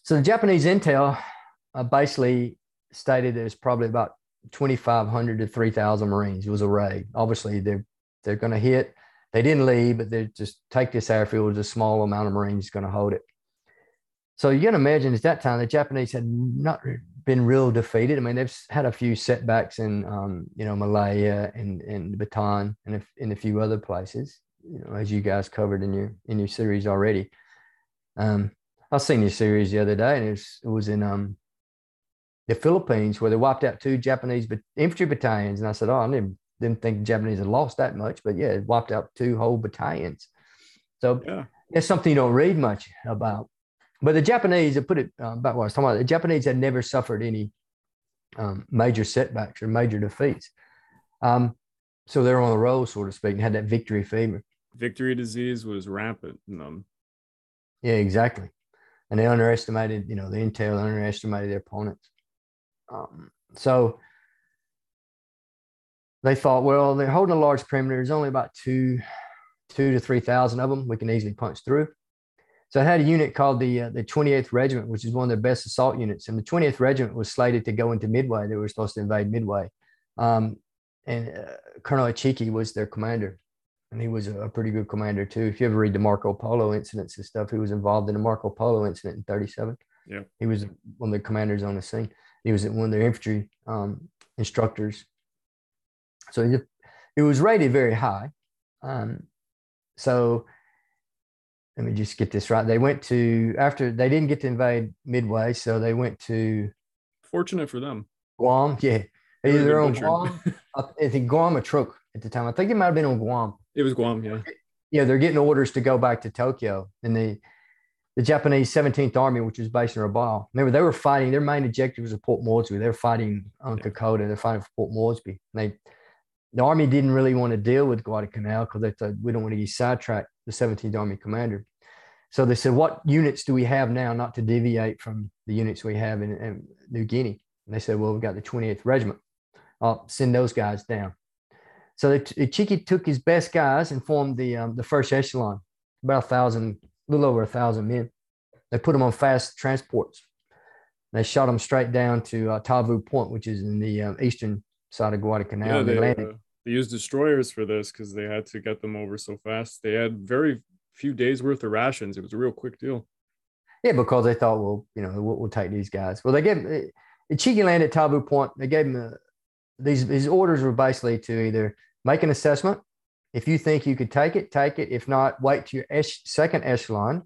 So the Japanese intel uh, basically stated there's probably about 2,500 to 3,000 Marines. It was a raid. Obviously, they're they're going to hit they didn't leave, but they just take this airfield. A small amount of Marines going to hold it. So you can imagine at that time the Japanese had not been real defeated. I mean, they've had a few setbacks in, um, you know, Malaya and and Bataan and a, in a few other places. You know, as you guys covered in your in your series already. Um, I seen your series the other day, and it was, it was in um, the Philippines where they wiped out two Japanese infantry battalions. And I said, "Oh, I didn't didn't think the Japanese had lost that much, but yeah, it wiped out two whole battalions. So yeah. it's something you don't read much about. But the Japanese, I put it uh, about what I was talking about, the Japanese had never suffered any um, major setbacks or major defeats. Um, so they're on the roll, so to speak, and had that victory fever. Victory disease was rampant in them. Yeah, exactly. And they underestimated, you know, the intel underestimated their opponents. Um, so they thought, well, they're holding a large perimeter. There's only about two, two to three thousand of them. We can easily punch through. So I had a unit called the uh, the 28th Regiment, which is one of their best assault units. And the 20th Regiment was slated to go into Midway. They were supposed to invade Midway. Um, and uh, Colonel Ichiki was their commander. And he was a, a, pretty good commander too. If you ever read the Marco Polo incidents and stuff, he was involved in the Marco Polo incident in 37. Yeah. He was one of the commanders on the scene. He was one of their infantry um, instructors. So it, it was rated very high. Um, so let me just get this right. They went to after they didn't get to invade Midway, so they went to fortunate for them. Guam, yeah. They either on Guam, I think Guam or Truk at the time. I think it might have been on Guam. It was Guam, yeah. Yeah, they're getting orders to go back to Tokyo, and the the Japanese 17th Army, which was based in Rabaul. Remember, they were fighting. Their main objective was Port Moresby. They were fighting on yeah. Kokoda. They're fighting for Port Moresby. And they the army didn't really want to deal with Guadalcanal because they thought we don't want to get sidetracked. The 17th Army commander. So they said, what units do we have now not to deviate from the units we have in, in New Guinea? And they said, well, we've got the 28th Regiment. I'll send those guys down. So the Chiki took his best guys and formed the um, the first echelon, about a thousand, a little over a thousand men. They put them on fast transports. They shot them straight down to uh, Taivu Point, which is in the um, eastern side of Guadalcanal. Yeah, they, they, uh, they used destroyers for this because they had to get them over so fast. They had very few days worth of rations. It was a real quick deal. Yeah, because they thought, well, you know, we'll, we'll take these guys. Well, they gave uh, Chiki landed at Taivu Point. They gave him a, these these orders were basically to either make an assessment. If you think you could take it, take it. If not, wait to your esh- second echelon.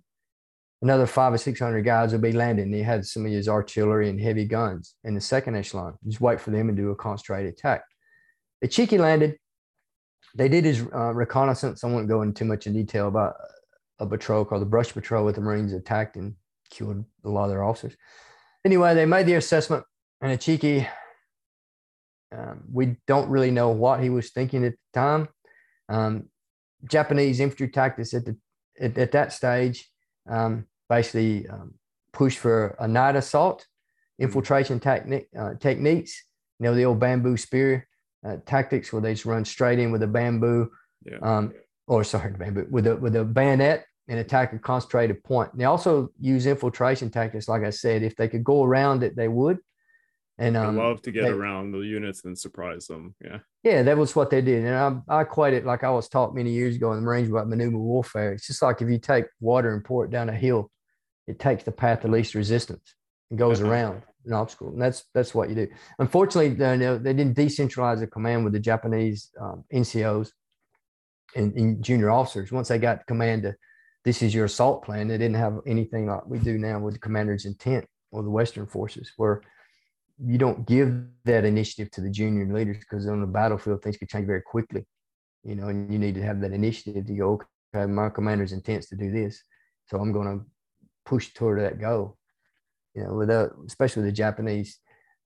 Another five or six hundred guys will be landing. He had some of his artillery and heavy guns in the second echelon. Just wait for them and do a concentrated attack. The Chiki landed. They did his uh, reconnaissance. I won't go into too much in detail about a patrol called the Brush Patrol with the Marines attacked and killed a lot of their officers. Anyway, they made the assessment, and Ichiki, um, we don't really know what he was thinking at the time. Um, Japanese infantry tactics at, the, at, at that stage um, basically um, pushed for a night assault, infiltration technique, uh, techniques, you know, the old bamboo spear uh, tactics where they just run straight in with a bamboo. Yeah. Um, or sorry, bamboo with a with a bayonet and attack a concentrated point. And they also use infiltration tactics, like I said. If they could go around it, they would. And um, I love to get they, around the units and surprise them. Yeah. Yeah, that was what they did. And I, I equate it like I was taught many years ago in the Marines about maneuver warfare. It's just like if you take water and pour it down a hill, it takes the path of least resistance and goes uh-huh. around an obstacle. And that's that's what you do. Unfortunately, they, didn't decentralize the command with the Japanese um, NCOs and, and, junior officers. Once they got command to this is your assault plan, they didn't have anything like we do now with the commander's intent or the Western forces, where you don't give that initiative to the junior leaders because on the battlefield things can change very quickly. You know, and you need to have that initiative to go, okay, my commander's intents to do this. So I'm going to push toward that goal. You know, with the, especially the Japanese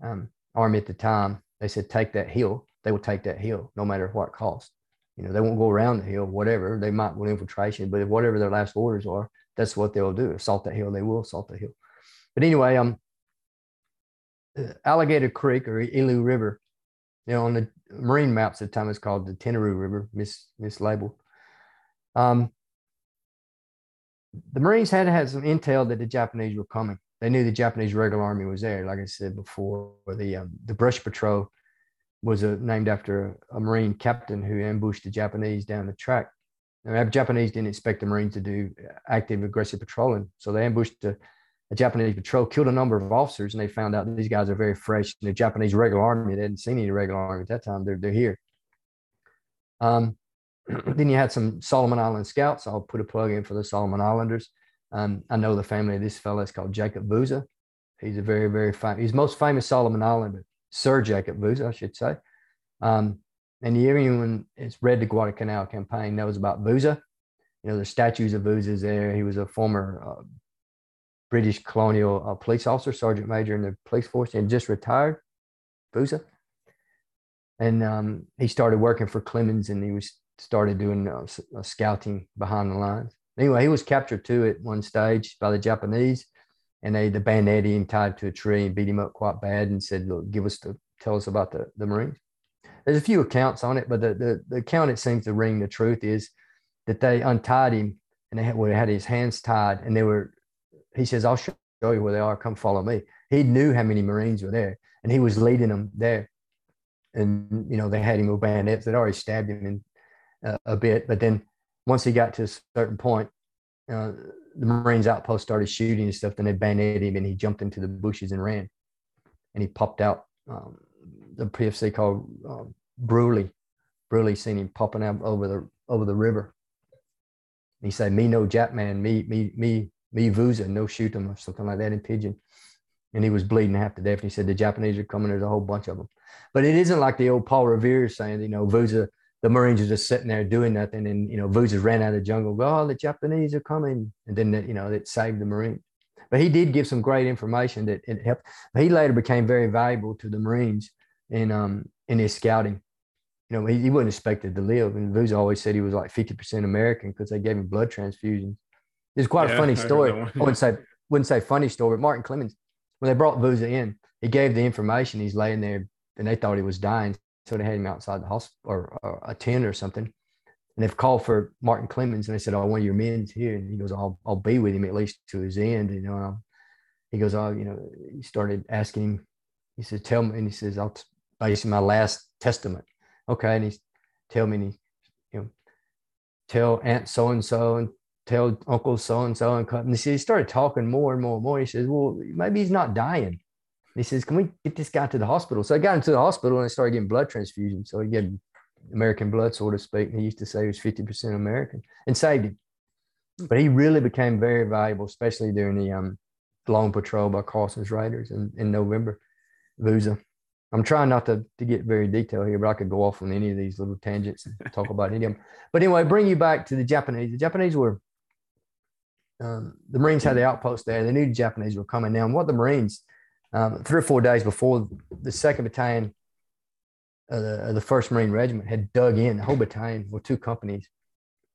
um, army at the time, they said, take that hill. They will take that hill no matter what cost. You know, they won't go around the hill, whatever. They might want infiltration, but whatever their last orders are, that's what they'll do. Assault that hill, they will assault the hill. But anyway, um, uh, Alligator Creek or Ilu River, you know, on the marine maps at the time it's called the Tenaru River, mis mislabeled. Um, the Marines had had some intel that the Japanese were coming. They knew the Japanese regular army was there. Like I said before, the um, the Brush Patrol was a, named after a, Marine captain who ambushed the Japanese down the track. And the Japanese didn't expect the Marines to do active aggressive patrolling, so they ambushed a, a Japanese patrol, killed a number of officers, and they found out these guys are very fresh. The Japanese regular army, they hadn't seen any regular army at that time. They're they're here. Um, then you had some Solomon Island scouts. I'll put a plug in for the Solomon Islanders. Um, I know the family of this fellow is called Jacob Vouza. He's a very, very fine, he's most famous Solomon Islander, Sir Jacob Vouza, I should say. Um, and everyone has read the Guadalcanal campaign knows about Vouza. You know, the statues of Vouza's there. He was a former uh, British colonial uh, police officer, sergeant major in the police force, and just retired. Vouza. and um, he started working for Clemens, and he was started doing uh, uh, scouting behind the lines. Anyway, he was captured too at one stage by the Japanese, and they the bayoneted him tied to a tree and beat him up quite bad, and said, "Look, give us the tell us about the the Marines." There's a few accounts on it, but the the, the account it seems to ring the truth is that they untied him and they had, well, had his hands tied, and they were. He says, "I'll show you where they are. Come follow me." He knew how many Marines were there, and he was leading them there and you know they had him with bayonets. They'd already stabbed him in uh, a bit, but then once he got to a certain point, uh, the Marines outpost started shooting and stuff. Then they bayoneted him, and he jumped into the bushes and ran, and he popped out. Um, the PFC called uh, Bruley. Bruley seen him popping out over the over the river. And he said, "Me no Jap man, me me me me Vouza, no shoot him or something like that in Pidgin." And he was bleeding half to death. And he said, "The Japanese are coming. There's a whole bunch of them." But it isn't like the old Paul Revere saying, you know, Vouza, the Marines are just sitting there doing nothing. And, you know, Vouza ran out of the jungle, go, oh, the Japanese are coming. And then, you know, it saved the Marines. But he did give some great information that it helped. He later became very valuable to the Marines in, um, in his scouting. You know, he, he wasn't expected to live. And Vouza always said he was like 50% American because they gave him blood transfusions. It's quite yeah, a funny story. I, I wouldn't say wouldn't say funny story, but Martin Clemens, when they brought Vouza in, he gave the information. He's laying there and they thought he was dying. So they had him outside the hospital or, or a tent or something. And they've called for Martin Clemens and they said, Oh, one of your men's here. And he goes, I'll, I'll be with him at least to his end. You know, he goes, Oh, you know, he started asking him, he said, Tell me. And he says, I'll base my last testament. Okay. And he's tell me, he, you know, tell Aunt so and so and tell Uncle so and so. And and he started talking more and more and more. He says, Well, maybe he's not dying he says, Can we get this guy to the hospital? So I got him to the hospital and I started getting blood transfusions. So he get American blood, so to speak. And he used to say he was 50% American and saved him. But he really became very valuable, especially during the um, long patrol by Carlson's Raiders in, in November. Vouza. I'm trying not to, to get very detailed here, but I could go off on any of these little tangents and talk about any of them. But anyway, bring you back to the Japanese. The Japanese were, um, the Marines had the outpost there. They knew the Japanese were coming down. What the Marines um, three or four days before the second battalion of the, the first Marine Regiment had dug in, the whole battalion with two companies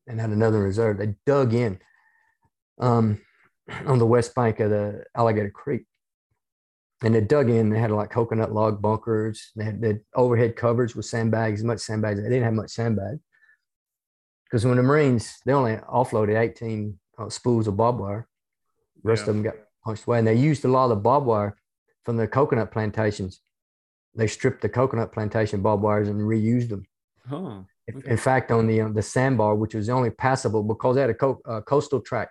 and had another reserve. They dug in um, on the west bank of the Alligator Creek. And they dug in, they had like coconut log bunkers, they had, they had overhead covers with sandbags, as much sandbags. They didn't have much sandbag. Because when the Marines, they only offloaded 18 uh, spools of barbed wire. The rest yeah. of them got punched away. And they used a lot of the barbed wire from the coconut plantations. They stripped the coconut plantation barbed wires and reused them. Okay. In fact, on the um, the sandbar, which was only passable because they had a co- uh, coastal track,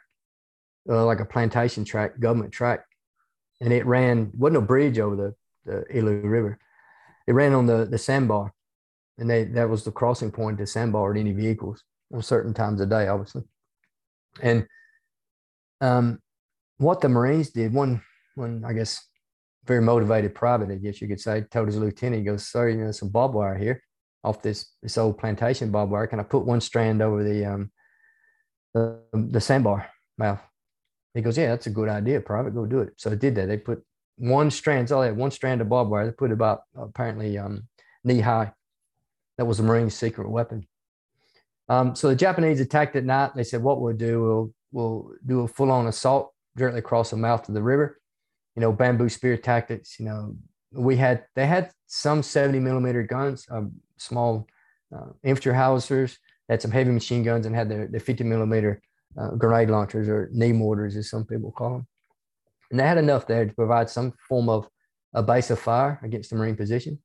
uh, like a plantation track, government track, and it ran wasn't a bridge over the the Ilu River. It ran on the the sandbar, and they that was the crossing point to sandbar at any vehicles on certain times of day, obviously. And um, what the Marines did one one I guess very motivated private, I guess you could say, told his lieutenant, he goes, Sir, you know, some barbed wire here off this this old plantation barbed wire. Can I put one strand over the um the, the sandbar mouth? He goes, Yeah, that's a good idea, private. Go do it. So I did that. They put one strand, all they had one strand of barbed wire. They put about apparently um, knee high. That was the Marine's secret weapon. Um, so the Japanese attacked at night. They said, What we'll do, we'll we'll do a full-on assault directly across the mouth of the river you know, bamboo spear tactics. You know, we had they had some 70 millimeter guns, um, small uh, infantry howitzers, had some heavy machine guns, and had their, their 50 millimeter uh, grenade launchers or knee mortars, as some people call them. And they had enough there to provide some form of a base of fire against the Marine position.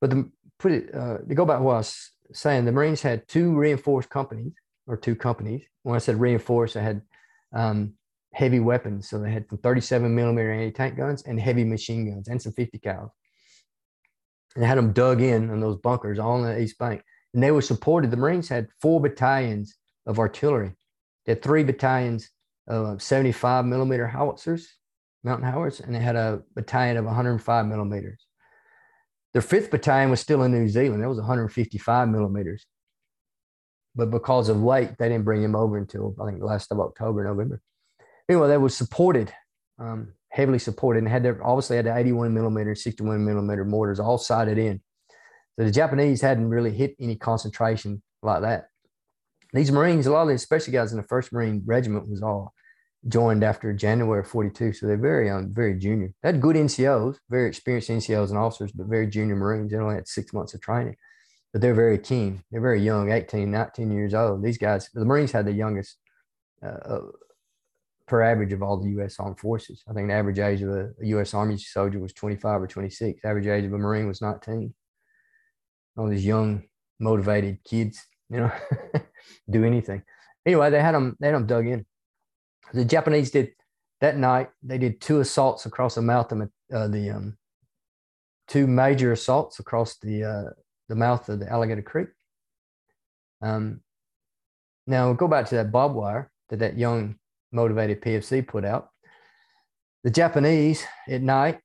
But the, it uh, to go back to what I was saying, the Marines had two reinforced companies or two companies. When I said reinforced, I had um, heavy weapons. So they had some 37 millimeter anti-tank guns and heavy machine guns and some 50 cal. And they had them dug in on those bunkers all on the East Bank. And they were supported. The Marines had four battalions of artillery. They had three battalions of 75 millimeter howitzers, mountain howitzers, and they had a battalion of 105 millimeters. Their fifth battalion was still in New Zealand. That was 155 millimeters. But because of weight, they didn't bring him over until I think last of October, November anyway, they were supported, um, heavily supported, and had their obviously had the 81 millimeter, 61 millimeter mortars all sighted in. So the Japanese hadn't really hit any concentration like that. These Marines, a lot of the especially guys in the First Marine Regiment, was all joined after January 42. So they're very young, very junior. They had good NCOs, very experienced NCOs and officers, but very junior Marines. They only had six months of training. But they're very keen. They're very young, 18, 19 years old. These guys, the Marines had the youngest uh per average of all the U.S. Armed Forces. I think the average age of a, U.S. Army soldier was 25 or 26. The average age of a Marine was 19. All these young, motivated kids, you know, do anything. Anyway, they had them. They had them dug in. The Japanese did that night. They did two assaults across the mouth of uh, the um, two major assaults across the uh, the mouth of the Alligator Creek. Um, now go back to that barbed wire that that young motivated PFC put out. The Japanese at night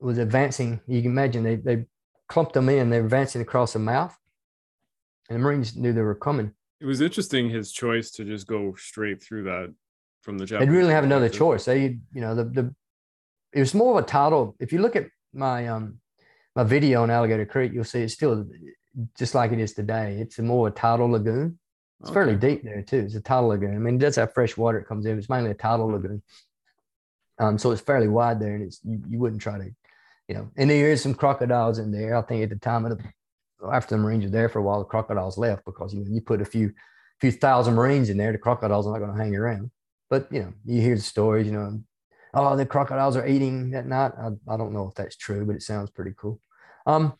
was advancing. You can imagine they, they clumped them in. They're advancing across the mouth, and the Marines knew they were coming. It was interesting his choice to just go straight through that from the Japanese. They really have another choice. They, you know, the the it was more of a title. If you look at my um my video on Alligator Creek, you'll see it's still just like it is today. It's a more a tidal lagoon. It's okay. fairly deep there too. It's a tidal lagoon. I mean, it does have fresh water. It comes in. It's mainly a tidal lagoon. Um, so it's fairly wide there, and it's you, you wouldn't try to, you know. And there is some crocodiles in there. I think at the time of the after the Marines were there for a while, the crocodiles left because you know you put a few few thousand Marines in there, the crocodiles are not going to hang around. But you know, you hear the stories. You know, oh, the crocodiles are eating at night. I, I don't know if that's true, but it sounds pretty cool. Um,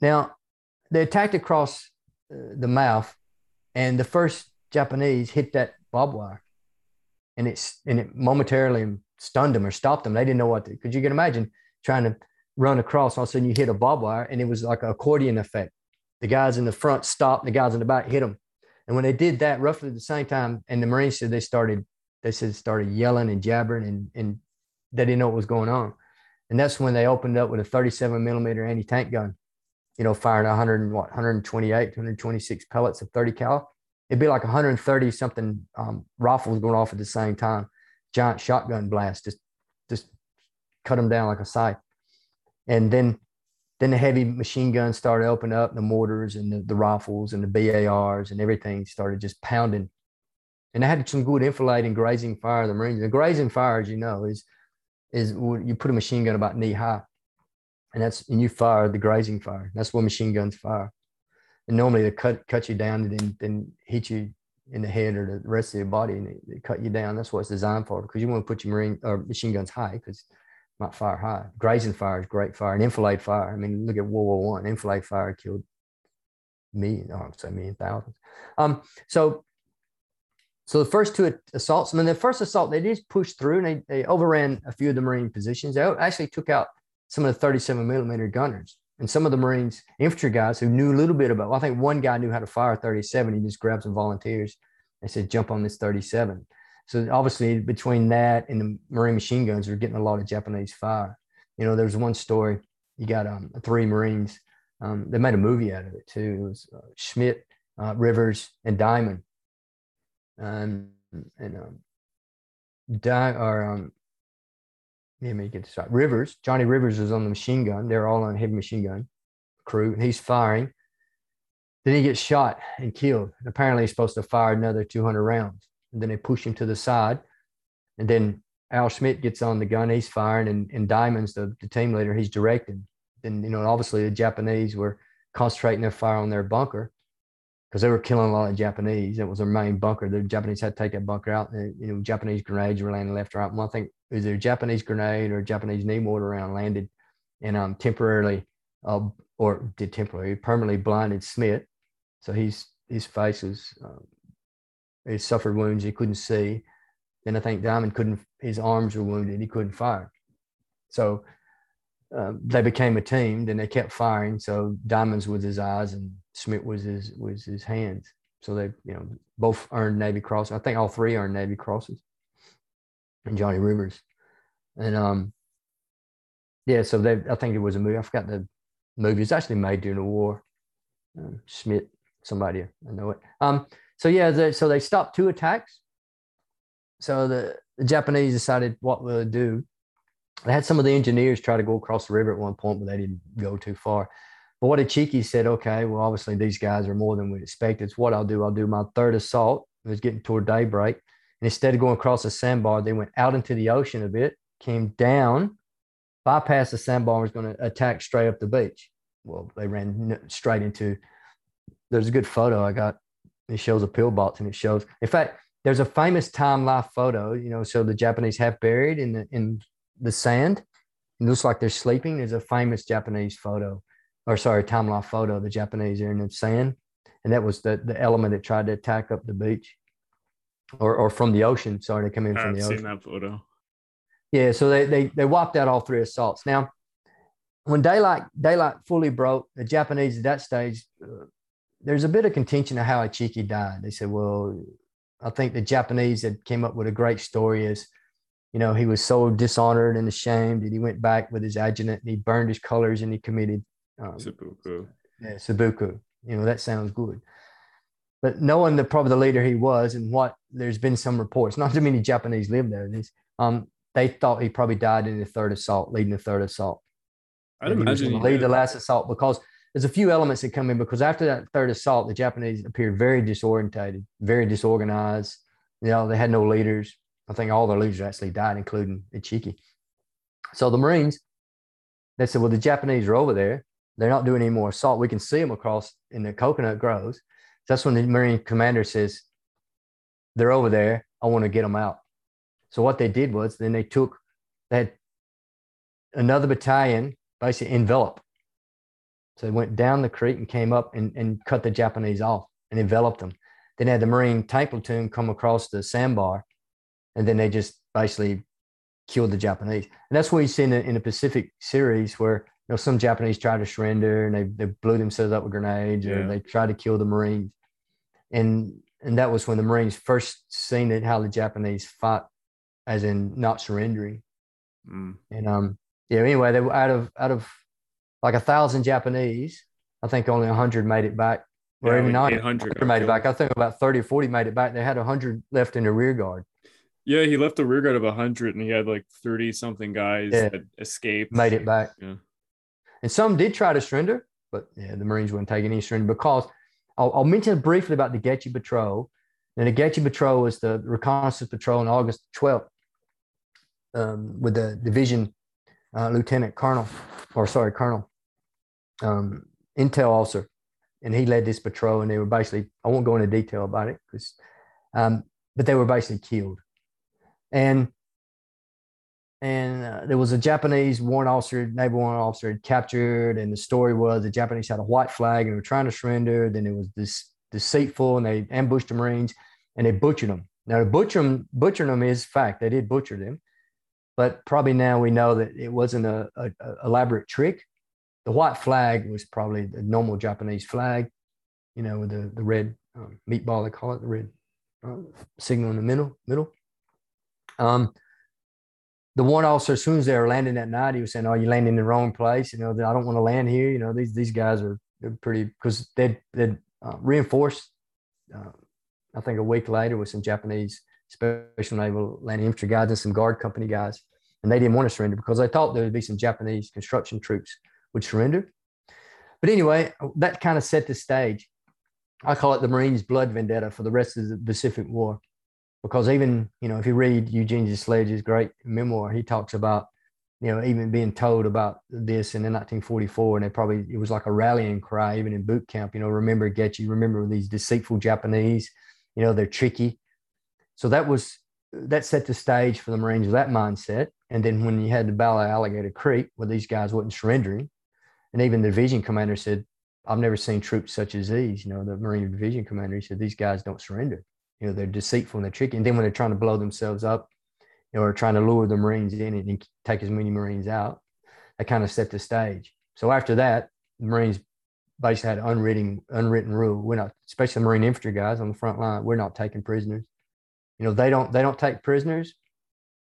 now they attacked across uh, the mouth and the first Japanese hit that barbed wire, and it's and it momentarily stunned them or stopped them. They didn't know what to. Because you can imagine trying to run across, all of a sudden you hit a barbed wire, and it was like an accordion effect. The guys in the front stopped, the guys in the back hit them, and when they did that, roughly at the same time, and the Marines said they started, they said started yelling and jabbering, and and they didn't know what was going on, and that's when they opened up with a 37 millimeter anti tank gun you know, firing 100 what 128, 126 pellets of 30 cal. It'd be like 130 something um, rifles going off at the same time. Giant shotgun blast, just just cut them down like a scythe. And then then the heavy machine guns started opening up, the mortars and the, the rifles and the BARs and everything started just pounding. And they had some good enfilading grazing fire. The Marines, the grazing fire, as you know, is is you put a machine gun about knee high and that's and you fire the grazing fire. That's what machine guns fire. And normally they cut cut you down and then, then hit you in the head or the rest of your body and they, cut you down. That's what it's designed for because you want to put your marine or machine guns high because might fire high. Grazing fire is great fire. And enfilade fire. I mean, look at World War One. Enfilade fire killed million, oh, I'd say million thousands. Um, so so the first two assaults, I mean, the first assault, they just pushed through and they, they overran a few of the Marine positions. They actually took out some of the 37 millimeter gunners and some of the Marines infantry guys who knew a little bit about. Well, I think one guy knew how to fire 37. He just grabbed some volunteers and said, "Jump on this 37." So obviously, between that and the Marine machine guns, we're getting a lot of Japanese fire. You know, there's one story. You got um, three Marines. Um, they made a movie out of it too. It was uh, Schmid, uh, Rivers, and Diamond. Um, and um, Di- or um, let me get this right. Rivers, Johnny Rivers was on the machine gun. They're all on heavy machine gun crew, and he's firing. Then he gets shot and killed. And apparently, he's supposed to fire another 200 rounds. And then they push him to the side. And then Al Schmid gets on the gun. He's firing, and, and Diamonds, the, the team leader, he's directing. And, you know, obviously the Japanese were concentrating their fire on their bunker because they were killing a lot of Japanese. It was their main bunker. The Japanese had to take that bunker out. And, you know, Japanese grenades were landing left or right. I think either a Japanese grenade or a Japanese knee mortar round landed and um, temporarily uh, or did temporarily permanently blinded Smith. So he's his face was um, he suffered wounds he couldn't see. Then I think Diamond couldn't his arms were wounded he couldn't fire. So uh, they became a team. Then they kept firing. So Diamonds was his eyes and Smith was his was his hands. So they you know both earned Navy Cross. I think all three earned Navy Crosses and Johnny Rivers. And um, yeah, so they, I think it was a movie. I forgot the movie. It's actually made during the war. Um, Schmid, somebody I know it. Um, so yeah, they, so they stopped two attacks. So the, the Japanese decided what we'll do. They had some of the engineers try to go across the river at one point, but they didn't go too far. But what Ichiki said, okay, well, obviously these guys are more than we expected. It's what I'll do. I'll do my third assault. It was getting toward daybreak. And instead of going across the sandbar, they went out into the ocean a bit, came down, bypassed the sandbar, and was going to attack straight up the beach. Well, they ran straight into. There's a good photo I got. It shows a pillbox and it shows. In fact, there's a famous time life photo. You know, so the Japanese half buried in the in the sand. It looks like they're sleeping. There's a famous Japanese photo, or sorry, time life photo. The Japanese are in the sand, and that was the the element that tried to attack up the beach, or or from the ocean. Sorry, they come in from I've the seen ocean. that photo. Yeah, so they they they wiped out all three assaults. Now, when daylight daylight fully broke, the Japanese at that stage, uh, there's a bit of contention of how Ichiki died. They said, well, I think the Japanese had came up with a great story as, you know, he was so dishonored and ashamed that he went back with his adjutant and he burned his colors and he committed um, Seppuku. yeah, Sabuku. You know, that sounds good. But knowing the probably the leader he was and what there's been some reports, not too many Japanese live there. This, um, they thought he probably died in the third assault, leading the third assault. I'd And he was imagine lead the last assault because there's a few elements that come in because after that third assault, the Japanese appeared very disorientated, very disorganized. You know, they had no leaders. I think all their leaders actually died, including Ichiki. So the Marines, they said, well, the Japanese are over there. They're not doing any more assault. We can see them across in the coconut groves. So that's when the Marine commander says, they're over there. I want to get them out. So what they did was then they took, had another battalion basically envelop. So they went down the creek and came up and, and cut the Japanese off and enveloped them. Then had the Marine tank platoon come across the sandbar, and then they just basically killed the Japanese. And that's what you see in the, in the Pacific series where you know some Japanese tried to surrender and they, they blew themselves up with grenades or they tried to kill the Marines. And and that was when the Marines first seen it how the Japanese fought, as in not surrendering. Mm. And um, yeah. Anyway, they were out of out of like a thousand Japanese. I think only a hundred made it back, or Yeah, even not 100 made it back. I think about 30 or 40 made it back. They had a hundred left in the rear guard, Yeah, he left the rear guard of 100 and he had like 30 something guys Yeah. that escaped. made it back. Yeah. And some did try to surrender, but yeah, the Marines wouldn't take any surrender because I'll, I'll mention briefly about the Goettge Patrol. And the Goettge Patrol was the reconnaissance patrol on August 12th um, with the division uh, lieutenant colonel, or sorry, colonel, um, intel officer. And he led this patrol, and they were basically, I won't go into detail about it, because, um, but they were basically killed. And and uh, there was a Japanese warrant officer, naval warrant officer, had captured, and the story was the Japanese had a white flag and were trying to surrender. Then it was this deceitful, and they ambushed the Marines and they butchered them. Now, to butcher them, butchering them is fact; they did butcher them, but probably now we know that it wasn't a, a, a elaborate trick. The white flag was probably the normal Japanese flag, you know, with the the red um, meatball they call it, the red uh, signal in the middle. Middle. Um, the one officer, as soon as they were landing that night, he was saying, "Oh, you're landing in the wrong place. You know, I don't want to land here. You know, these these guys are pretty because they'd they'd uh, reinforced. Uh, I think a week later with some Japanese special naval landing infantry guys and some guard company guys, and they didn't want to surrender because they thought there would be some Japanese construction troops would surrender. But anyway, that kind of set the stage. I call it the Marines' blood vendetta for the rest of the Pacific War because even you know if you read Eugene Sledge's great memoir, he talks about you know even being told about this in 1944, and they probably it was like a rallying cry even in boot camp. You know, remember Goettge, remember these deceitful Japanese. You know, they're tricky. So that was that set the stage for the Marines with that mindset. And then when you had the Battle of Alligator Creek, where these guys wasn't surrendering, and even the division commander said, "I've never seen troops such as these." You know, the Marine division commander he said, "These guys don't surrender." You know they're deceitful and they're tricky. And then when they're trying to blow themselves up or trying to lure the marines in and take as many marines out that kind of set the stage. So after that the marines basically had unwritten unwritten rule. We're not especially the marine infantry guys on the front line we're not taking prisoners. You know they don't they don't take prisoners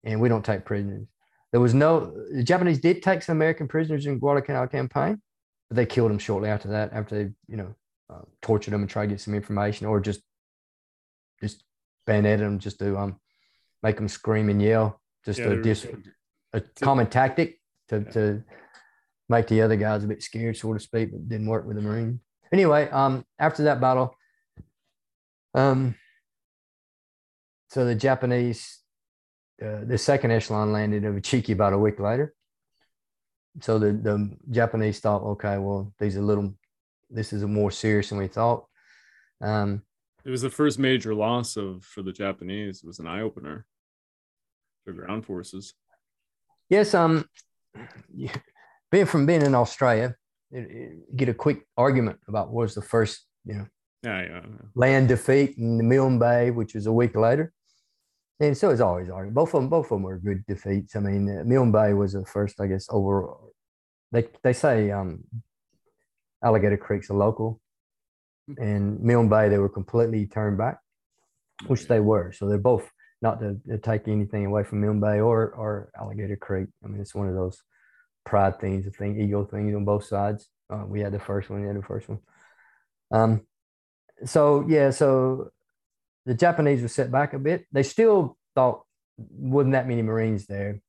and we don't take prisoners. There was no the japanese did take some american prisoners in guadalcanal campaign but they killed them shortly after that after they you know uh, tortured them and tried to get some information or just just bayonet them just to um make them scream and yell just Yeah, a, dis, a common tactic to, Yeah. to make the other guys a bit scared, so to speak, but didn't work with the Marine. Anyway, um, after that battle, um, so the Japanese, uh, the second echelon landed over Chiki about a week later. So the, the Japanese thought, okay, well, these are little, this is more serious than we thought. Um, it was the first major loss of for the Japanese. It was an eye opener for ground forces. Yes, um, being from being in Australia, it, it, get a quick argument about what was the first, you know, yeah, yeah, yeah. land defeat in the Milne Bay, which was a week later. And so it's always argued. Both of them, both of them were good defeats. I mean, uh, Milne Bay was the first, I guess, over. They they say um, Alligator Creek's a local, and Milne Bay they were completely turned back, which they were. So they're both not to, to take anything away from Milne Bay or or Alligator Creek. I mean, it's one of those pride things, the thing, ego things on both sides. Uh, we had the first one, we had the first one. Um, so yeah, so the Japanese were set back a bit. They still thought wasn't that many Marines there,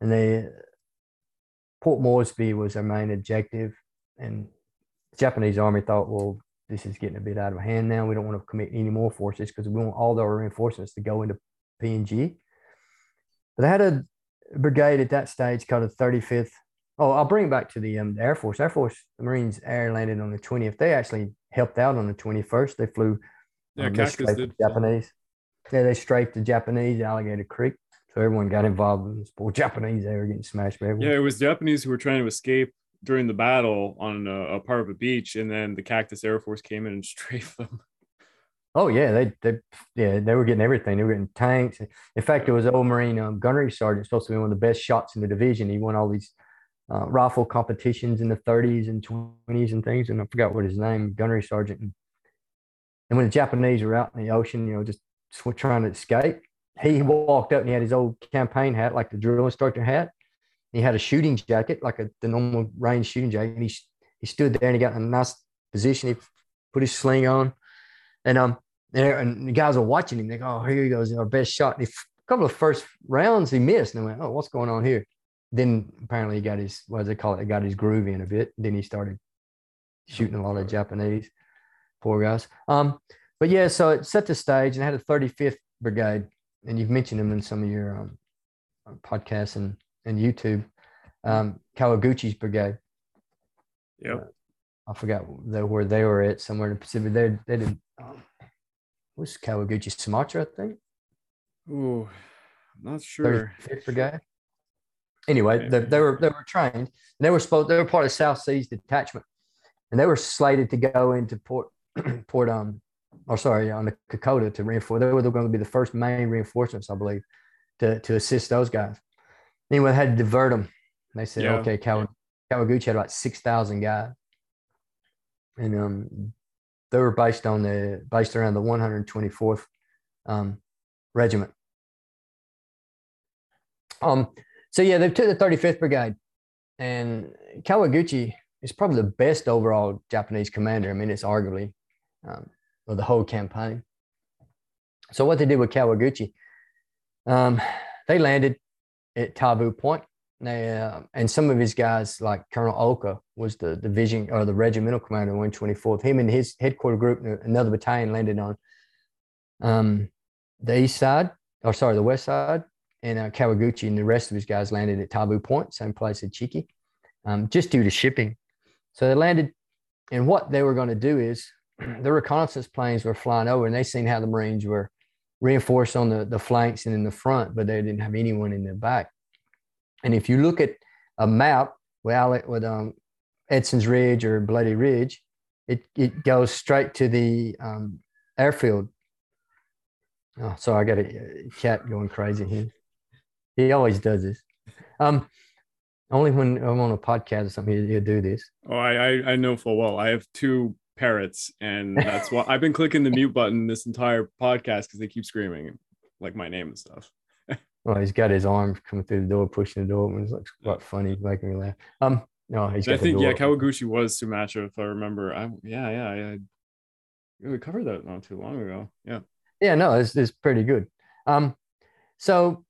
and they Port Moresby was their main objective, and Japanese army thought, well, this is getting a bit out of hand now. We don't want to commit any more forces because we want all our reinforcements to go into PNG. But they had a brigade at that stage called the 35th Oh, I'll bring it back to the, um, the Air Force. Air Force, the Marines air landed on the 20th. They actually helped out on the 21st. They flew. Yeah, um, did. The Japanese. Yeah, they strafed the Japanese Alligator Creek. So everyone got involved in this poor Japanese. They were getting smashed. By everyone. yeah, it was Japanese who were trying to escape during the battle on a, a, part of a beach, and then the Cactus Air Force came in and strafed them. Oh yeah, they they yeah they were getting everything. They were getting tanks. In fact, it was old Marine um, gunnery sergeant supposed to be one of the best shots in the division. He won all these uh, rifle competitions in the 30s and 20s and things. And I forgot what his name, gunnery sergeant. And when the Japanese were out in the ocean, you know, just trying to escape, he walked up and he had his old campaign hat, like the drill instructor hat. He had a shooting jacket, like a the normal range shooting jacket. And he he stood there and he got in a nice position. He put his sling on, and um, there and the guys are watching him. They go, "Oh, here he goes, our best shot." And he, a couple of first rounds he missed, and they went, "Oh, what's going on here?" then apparently he got his what do they call it? He got his groove in a bit. Then he started shooting a lot of Japanese. Poor guys. Um, but yeah, so it set the stage and I had a 35th Brigade, and you've mentioned them in some of your um, podcasts and, and YouTube. Um, Kawaguchi's Brigade. Yeah. Uh, I forgot the, where they were at, somewhere in the Pacific. They they did. Um, was Kawaguchi Sumatra, I think. Oh, not sure. 35th Brigade anyway, they, they, were they were trained. And they were supposed they were part of South Seas detachment, and they were slated to go into Port Port um or sorry on the Kokoda to reinforce. They were going to be the first main reinforcements, I believe, to to assist those guys. Anyway, they had to divert them. They said, yeah. okay, Kaw- Kawaguchi had about six thousand guys, and um they were based on the based around the 124th um, regiment. Um, so yeah, they took the 35th Brigade, and Kawaguchi is probably the best overall Japanese commander. I mean, it's arguably um, of the whole campaign. So what they did with Kawaguchi, um, they landed at Taivu Point. They, uh, and some of his guys, like Colonel Oka, was the division or the regimental commander of 124th. Him and his headquarter group, another battalion, landed on um, the east side, or sorry, the west side, and uh, Kawaguchi and the rest of his guys landed at Taivu Point, same place as Ichiki, um, just due to shipping. So they landed, and what they were going to do is the reconnaissance planes were flying over, and they seen how the Marines were reinforced on the, the flanks and in the front, but they didn't have anyone in the back. And if you look at a map with, with um, Edson's Ridge or Bloody Ridge, it, it goes straight to the um, airfield. Oh, sorry, I got a cat going crazy here. He always does this. Um, only when I'm on a podcast or something, he'll do this. Oh, I, I know full well. I have two parrots, and that's why I've been clicking the mute button this entire podcast because they keep screaming like my name and stuff. well, he's got his arms coming through the door, pushing the door. And it's like quite funny, making me laugh. Um, no, he's. I think yeah, Kawaguchi was Sumatra, if I remember. I yeah, yeah, yeah. We covered that not too long ago. Yeah. Yeah, no, it's, it's pretty good. Um, so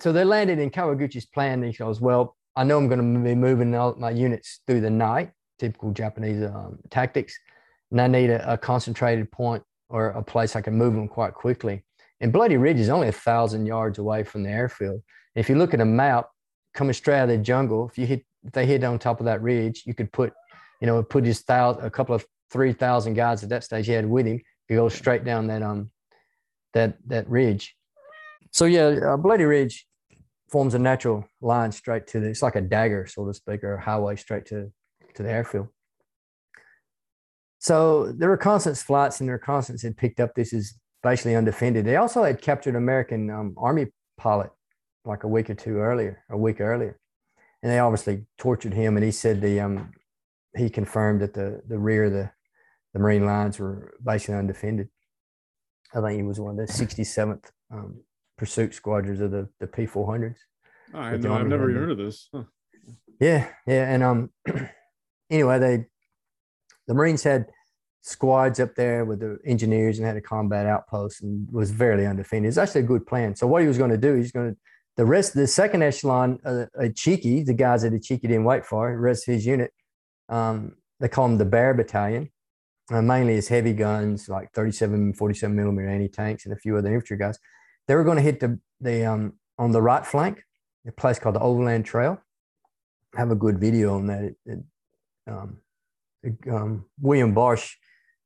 so they landed in Kawaguchi's plan. And he goes, well, I know I'm going to be moving all my units through the night, typical Japanese um, tactics, and I need a, a, concentrated point or a place I can move them quite quickly. And Bloody Ridge is only a thousand yards away from the airfield. If you look at a map, coming straight out of the jungle, if you hit, if they hit on top of that ridge, you could put, you know, put his thousand, a couple of three thousand guys at that stage he had with him. You go straight down that um, that that ridge. So yeah, uh, Bloody Ridge forms a natural line straight to the, it's like a dagger, so to speak, or a highway straight to, to the airfield. So the reconnaissance flights and the reconnaissance had picked up this is basically undefended. They also had captured an American um, Army pilot like a week or two earlier, a week earlier. And they obviously tortured him. And he said the, um, he confirmed that the, the rear of the, the Marine lines were basically undefended. I think he was one of the 67th um, pursuit squadrons of the, the P400s. Oh, I know, I've never heard of this. Huh. Yeah, yeah. And um, anyway, they, the Marines had squads up there with the engineers and had a combat outpost and was very undefended. It's actually a good plan. So what he was going to do, he's going to the rest, the second echelon, uh, Ichiki, the guys that Ichiki didn't wait for, the rest of his unit, um, they call him the Bear Battalion. Uh, mainly his heavy guns like 37, 47 millimeter anti tanks and a few other infantry guys. They were going to hit the the um, on the right flank, a place called the Overland Trail. I have a good video on that. It, it, um, um, William Bartsch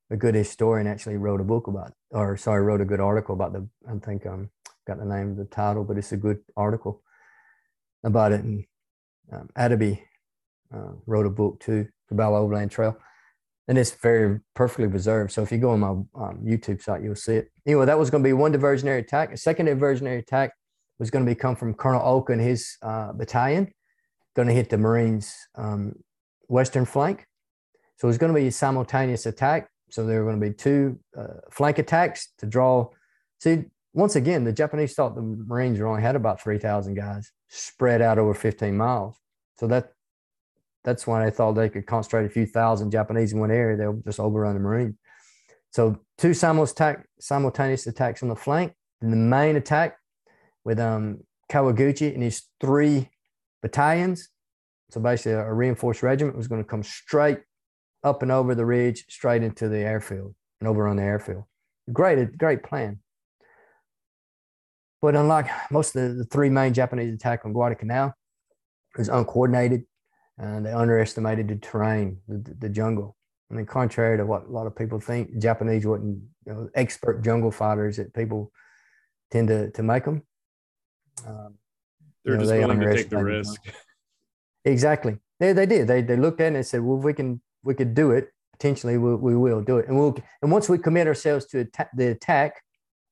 a good historian actually wrote a book about, or sorry, wrote a good article about the, I think um, got the name of the title, but it's a good article about it. And um, uh, wrote a book too, about Overland Trail. And it's very perfectly preserved. So if you go on my um, YouTube site, you'll see it. Anyway, that was going to be one diversionary attack. A second diversionary attack was going to be come from Colonel Oka and his uh, battalion, going to hit the Marines' um, western flank. So it was going to be a simultaneous attack so there were going to be two uh, flank attacks to draw. See, once again, the Japanese thought the Marines only had about 3,000 guys spread out over 15 miles. So that that's why they thought they could concentrate a few thousand Japanese in one area. They'll just overrun the Marines. So two simultaneous attacks on the flank. Then the main attack with um, Kawaguchi and his three battalions. So basically, a reinforced regiment was going to come straight up and over the ridge, straight into the airfield and over on the airfield. Great, great plan. But unlike most of the, the three main Japanese attack on Guadalcanal, it was uncoordinated and they underestimated the terrain, the, the, jungle. I mean, contrary to what a lot of people think, Japanese were not you know, expert jungle fighters that people tend to, to make them. Um, They're you know, just they willing to take the risk. Exactly. They, they did. They, they looked at it and said, well, if we can we could do it, potentially we, we will do it. And we'll and once we commit ourselves to atta- the attack,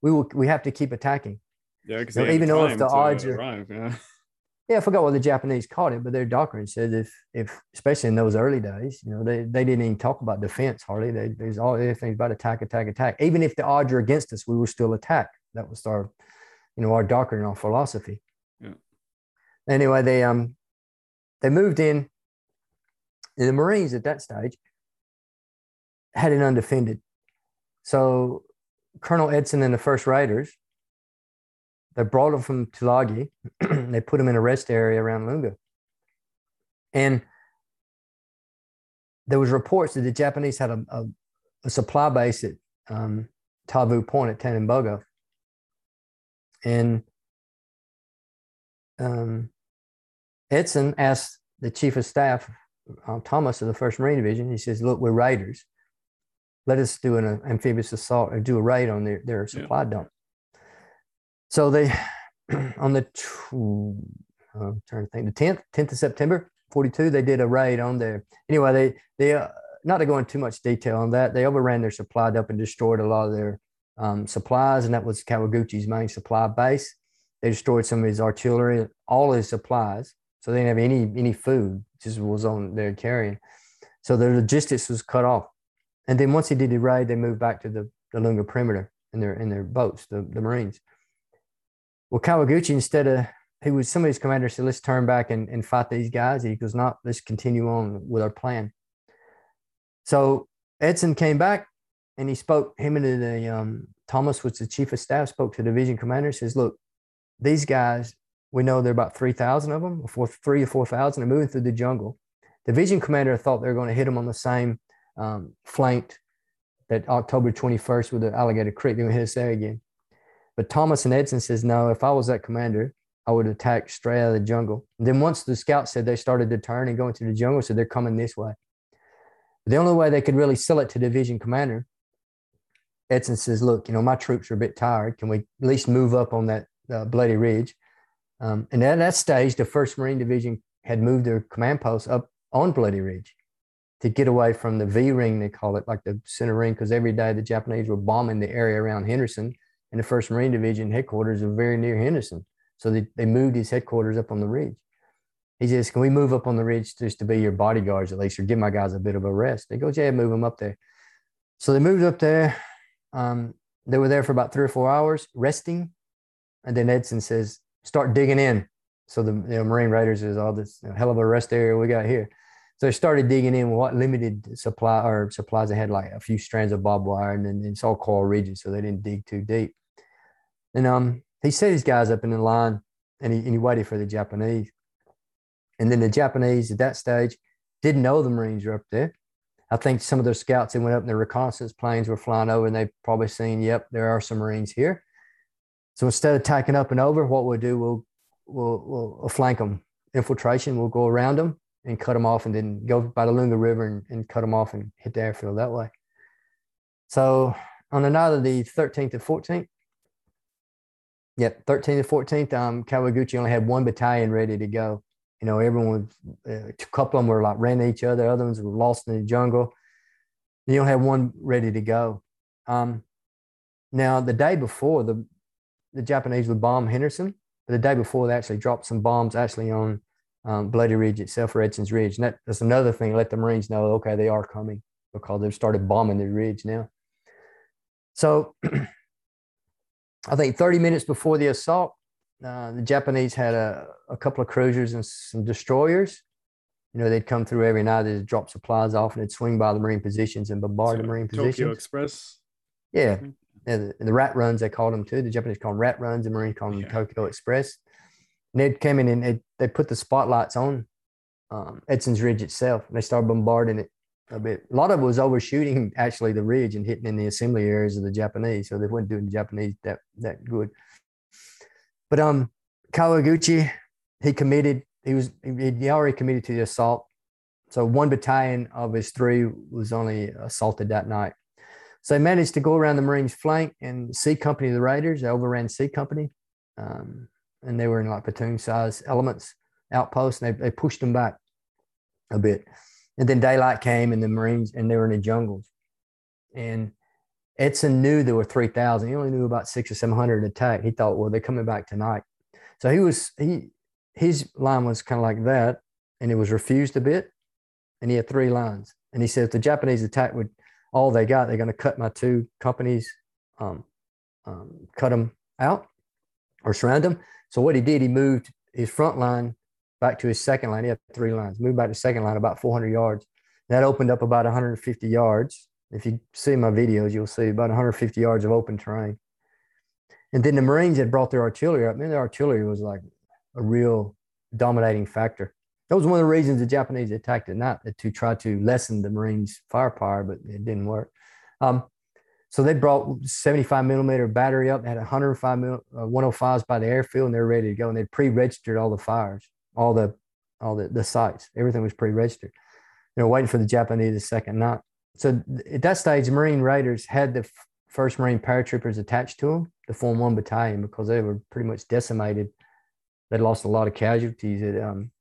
we will we have to keep attacking. Yeah, because even though if the odds are arrive, yeah. yeah, I forgot what the Japanese called it, but their doctrine says if if especially in those early days, you know, they, they didn't even talk about defense hardly. They, there's all everything about attack, attack, attack. Even if the odds are against us, we will still attack. That was our, you know, our doctrine, our philosophy. Yeah. Anyway, they um they moved in the Marines at that stage had it undefended. So Colonel Edson and the first raiders, they brought him from Tulagi. they put him in a rest area around Lunga. And there was reports that the Japanese had a, a, a supply base at um, Taivu Point at Tasimboko. And um, Edson asked the chief of staff uh, Thomas of the First Marine Division. He says, "Look, we're raiders. Let us do an amphibious assault or do a raid on their their supply yeah. dump." So they, on the uh, I'm trying to think, the tenth, tenth of September, forty two, they did a raid on there. Anyway, they they uh, not to go into too much detail on that, they overran their supply dump and destroyed a lot of their um, supplies, and that was Kawaguchi's main supply base. They destroyed some of his artillery, all his supplies. So they didn't have any any food, just was on their carrying. So the logistics was cut off. And then once he did the raid, they moved back to the, the Lunga perimeter in their in their boats, the, the Marines. Well, Kawaguchi, instead of he was some of his commanders said, let's turn back and, and fight these guys. He goes, not, let's continue on with our plan. So Edson came back and he spoke, him and the um, Thomas was the chief of staff, spoke to the division commander, says, look, these guys We know there are about 3,000 of them, or three or 4,000. They're moving through the jungle. Division commander thought they were going to hit them on the same um, flanked that October 21st with the Alligator Creek. They're going to hit us there again. But Thomas and Edson says, no, if I was that commander, I would attack straight out of the jungle. And then once the scouts said they started to turn and go into the jungle, so they're coming this way. The only way they could really sell it to division commander, Edson says, look, you know, my troops are a bit tired. Can we at least move up on that uh, Bloody Ridge? Um, and at that stage, the 1st Marine Division had moved their command post up on Bloody Ridge to get away from the V ring, they call it, like the center ring, because every day the Japanese were bombing the area around Henderson, and the 1st Marine Division headquarters are very near Henderson. So they, they moved his headquarters up on the ridge. He says, Can we move up on the ridge just to be your bodyguards at least, or give my guys a bit of a rest? They go, Yeah, move them up there. So they moved up there. Um, they were there for about three or four hours resting. And then Edson says, Start digging in. So the you know, Marine Raiders is all this you know, hell of a rest area we got here. So they started digging in what limited supply or supplies. They had like a few strands of barbed wire and then it's all coral ridges, so they didn't dig too deep. And um, he set his guys up in the line and he, and he waited for the Japanese. And then the Japanese at that stage didn't know the Marines were up there. I think some of their scouts that went up and their reconnaissance planes were flying over and they probably seen, yep, there are some Marines here. So instead of tacking up and over, what we'll do, we'll, we'll, we'll flank them. Infiltration, we'll go around them and cut them off and then go by the Lunga River and, and cut them off and hit the airfield that way. So on the night of the 13th and 14th, Yep, 13th and 14th, um, Kawaguchi only had one battalion ready to go. You know, everyone, uh, a couple of them were like ran each other, other ones were lost in the jungle. You only had one ready to go. Um, now, the day before, the, the Japanese would bomb Henderson, but the day before, they actually dropped some bombs actually on um, Bloody Ridge itself, or Edson's Ridge. And that, that's another thing, let the Marines know, okay, they are coming because they've started bombing the ridge now. So I think 30 minutes before the assault, uh, the Japanese had a, a couple of cruisers and some destroyers. You know, they'd come through every night, they'd drop supplies off and they'd swing by the Marine positions and bombard so, the Marine Tokyo positions. Tokyo Express. Yeah. And the, the, rat runs, they called them too. The Japanese called them rat runs, the Marines called them yeah. Tokyo Express. And they came in and they, they put the spotlights on um, Edson's Ridge itself. And they started bombarding it a bit. A lot of it was overshooting actually the ridge and hitting in the assembly areas of the Japanese, so they weren't doing the Japanese that that good. But um, Kawaguchi, he committed. He was he already committed to the assault. So one battalion of his three was only assaulted that night. So they managed to go around the Marines' flank and C Company, of the Raiders, they overran C Company, um, and they were in like platoon-size elements outposts, and they, they pushed them back a bit. And then daylight came and the Marines, and they were in the jungles. And Edson knew there were 3,000. He only knew about six or 700 attack. He thought, well, they're coming back tonight. So he was, he, his line was kind of like that. And it was refused a bit. And he had three lines. And he said, if the Japanese attack would all they got, they're going to cut my two companies, um, um, cut them out or surround them. So what he did, he moved his front line back to his second line. He had three lines. Moved back to second line about 400 yards. That opened up about 150 yards. If you see my videos, you'll see about 150 yards of open terrain. And then the Marines had brought their artillery up. Man, their artillery was like a real dominating factor. That was one of the reasons the Japanese attacked it, not to try to lessen the Marines' firepower, but it didn't work. Um, so they brought 75 millimeter battery up, had 105 mil, uh, 105s by the airfield, and they were ready to go. And they pre-registered all the fires all the all the, the sites. Everything was pre-registered. You know, waiting for the Japanese the second night. So at that stage, Marine Raiders had the first Marine paratroopers attached to them to form one battalion because they were pretty much decimated. They'd lost a lot of casualties at um,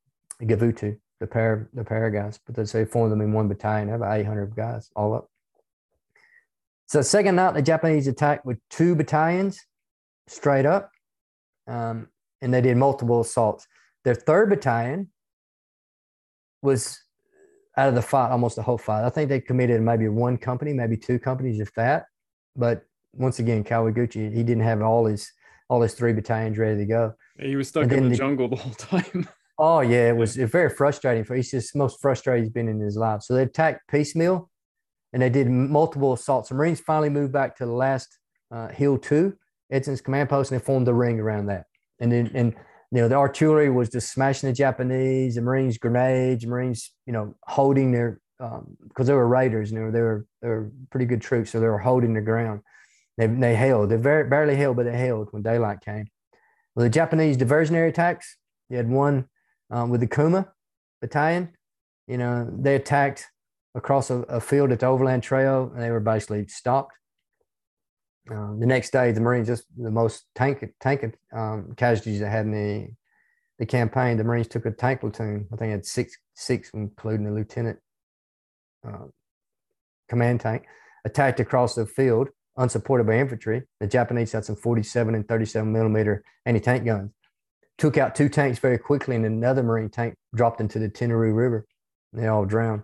Gavutu, the para the para guys, but they say formed them in one battalion. About 800 guys all up. So second night, the Japanese attacked with two battalions straight up, um, and they did multiple assaults. Their third battalion was out of the fight, almost the whole fight. I think they committed maybe one company, maybe two companies, if that. But once again, Kawaguchi, he didn't have all his all his three battalions ready to go. He was stuck in the, the, jungle the whole time. oh yeah, it was very frustrating for. He's just most frustrated he's been in his life. So they attacked piecemeal, and they did multiple assaults. The Marines finally moved back to the last uh, hill two, Edson's command post, and they formed a ring around that. And then and you know, the artillery was just smashing the Japanese, the Marines grenades, Marines, you know, holding their because um, they were raiders and they were, they were they were pretty good troops, so they were holding the ground. They they held. They very barely held, but they held when daylight came. Well, the Japanese diversionary attacks. They had one um, with the Kuma battalion. You know, they attacked across a, a, field at the Overland Trail, and they were basically stopped. Uh, the next day, the Marines just the most tank tank um, casualties they had in the the campaign. The Marines took a tank platoon. I think had six six, including the lieutenant uh, command tank, attacked across the field unsupported by infantry. The Japanese had some 47 and 37 millimeter anti tank guns. Took out two tanks very quickly, and another Marine tank dropped into the Tenaru River. They all drowned.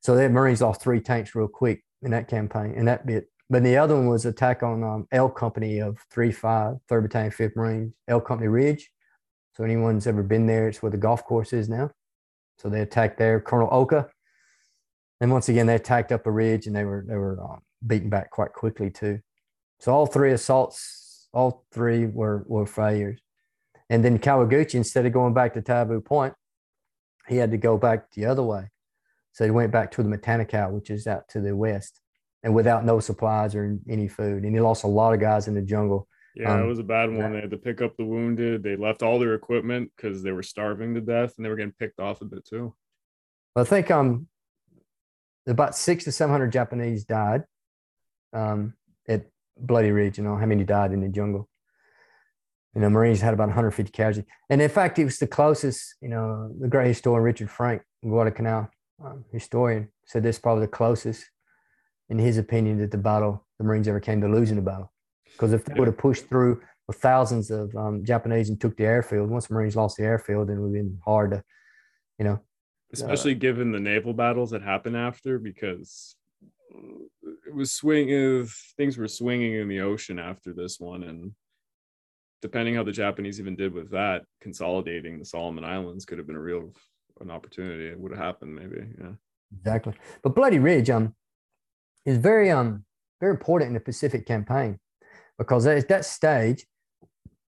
So the Marines lost three tanks real quick in that campaign, in that bit. But the other one was attack on um, L Company of 3 5, 3rd Battalion, 5th Marines, L Company Ridge. So anyone's ever been there, it's where the golf course is now. So they attacked there. Colonel Oka. And once again, they attacked up a ridge and they were they were um, beaten back quite quickly too. So all three assaults, all three were were failures. And then Kawaguchi, instead of going back to Taivu Point, he had to go back the other way. So he went back to the Matanikau, which is out to the west, and without no supplies or any food. And he lost a lot of guys in the jungle. Yeah, um, it was a bad one. They had to pick up the wounded. They left all their equipment because they were starving to death, and they were getting picked off a bit too. I think um, about six to seven hundred Japanese died um, at Bloody Ridge. You know how many died in the jungle. You know, Marines had about 150 casualties, and in fact, it was the closest. You know, the great historian Richard Frank, Guadalcanal um, historian, said this is probably the closest, in his opinion, that the battle the Marines ever came to losing the battle. Because if they would have pushed through with thousands of um, Japanese and took the airfield, once the Marines lost the airfield, then it would have been hard to, you know, especially uh, given the naval battles that happened after, because it was swinging things were swinging in the ocean after this one and depending how the japanese even did with that consolidating the solomon islands could have been a real an opportunity. It would have happened maybe yeah. Exactly. But bloody ridge um is very um very important in the pacific campaign because at that stage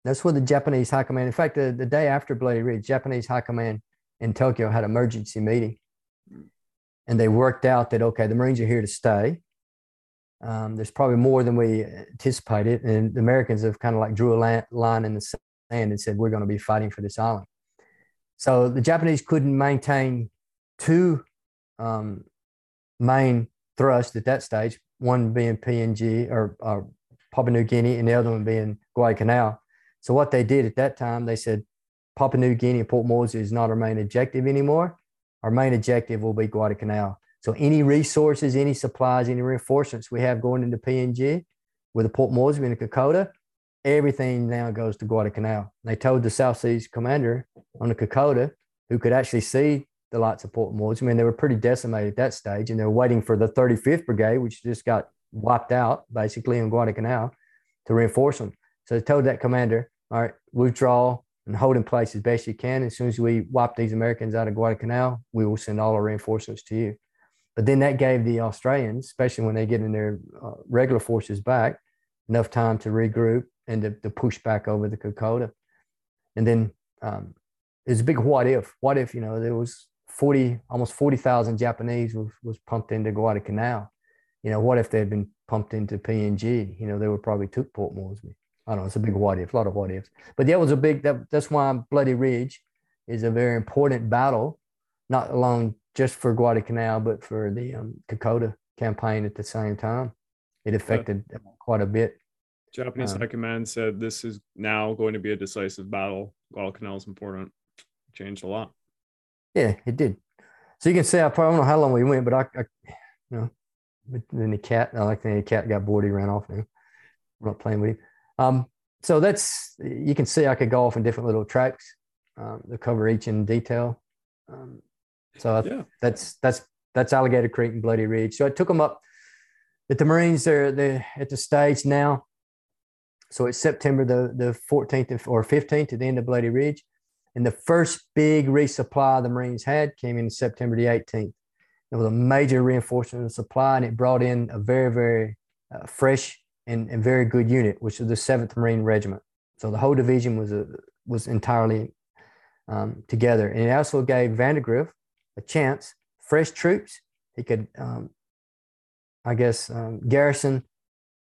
that's where the japanese high command in fact the, the day after bloody ridge japanese high command in tokyo had an emergency meeting. And they worked out that okay, the Marines are here to stay. Um, there's probably more than we anticipated, and the Americans have kind of like drew a line in the sand and said we're going to be fighting for this island. So the Japanese couldn't maintain two um, main thrusts at that stage, one being PNG or, or Papua New Guinea, and the other one being Guadalcanal. So what they did at that time, they said Papua New Guinea and Port Moresby is not our main objective anymore our main objective will be Guadalcanal. So any resources, any supplies, any reinforcements we have going into PNG with the Port Moresby and the Kokoda, everything now goes to Guadalcanal. They told the South Seas commander on the Kokoda, who could actually see the lights of Port Moresby. I mean, they were pretty decimated at that stage, and they were waiting for the 35th Brigade, which just got wiped out basically in Guadalcanal, to reinforce them. So they told that commander, all right, withdraw, and hold in place as best you can. As soon as we wipe these Americans out of Guadalcanal, we will send all our reinforcements to you. But then that gave the Australians, especially when they get in their uh, regular forces back, enough time to regroup and to, to push back over the Kokoda. And then um, it's a big what if. What if, you know, there was 40, almost 40,000 Japanese was, was pumped into Guadalcanal. You know, what if they had been pumped into PNG? You know, they would probably took Port Moresby. I don't know. It's a big what if, a lot of what ifs. But that was a big. That, that's why Bloody Ridge is a very important battle, not alone just for Guadalcanal, but for the um, Kokoda campaign at the same time. It affected yeah. quite a bit. Japanese um, High Command said this is now going to be a decisive battle. Guadalcanal is important. Changed a lot. Yeah, it did. So you can see I probably don't know how long we went, but I, I you know, but then the cat. I like the cat got bored. He ran off. Now I'm not playing with him. Um, so that's you can see I could go off in different little tracks um, to cover each in detail. Um, so yeah. that's that's that's Alligator Creek and Bloody Ridge. So I took them up at the Marines. They're, they at the stage now. So it's September the the 14th or 15th at the end of Bloody Ridge, and the first big resupply the Marines had came in September the 18th. It was a major reinforcement of supply, and it brought in a very very uh, fresh and, and very good unit, which is the 7th Marine Regiment. So the whole division was a was entirely um, together. And it also gave Vandegrift a chance, fresh troops. He could, um, I guess, um, garrison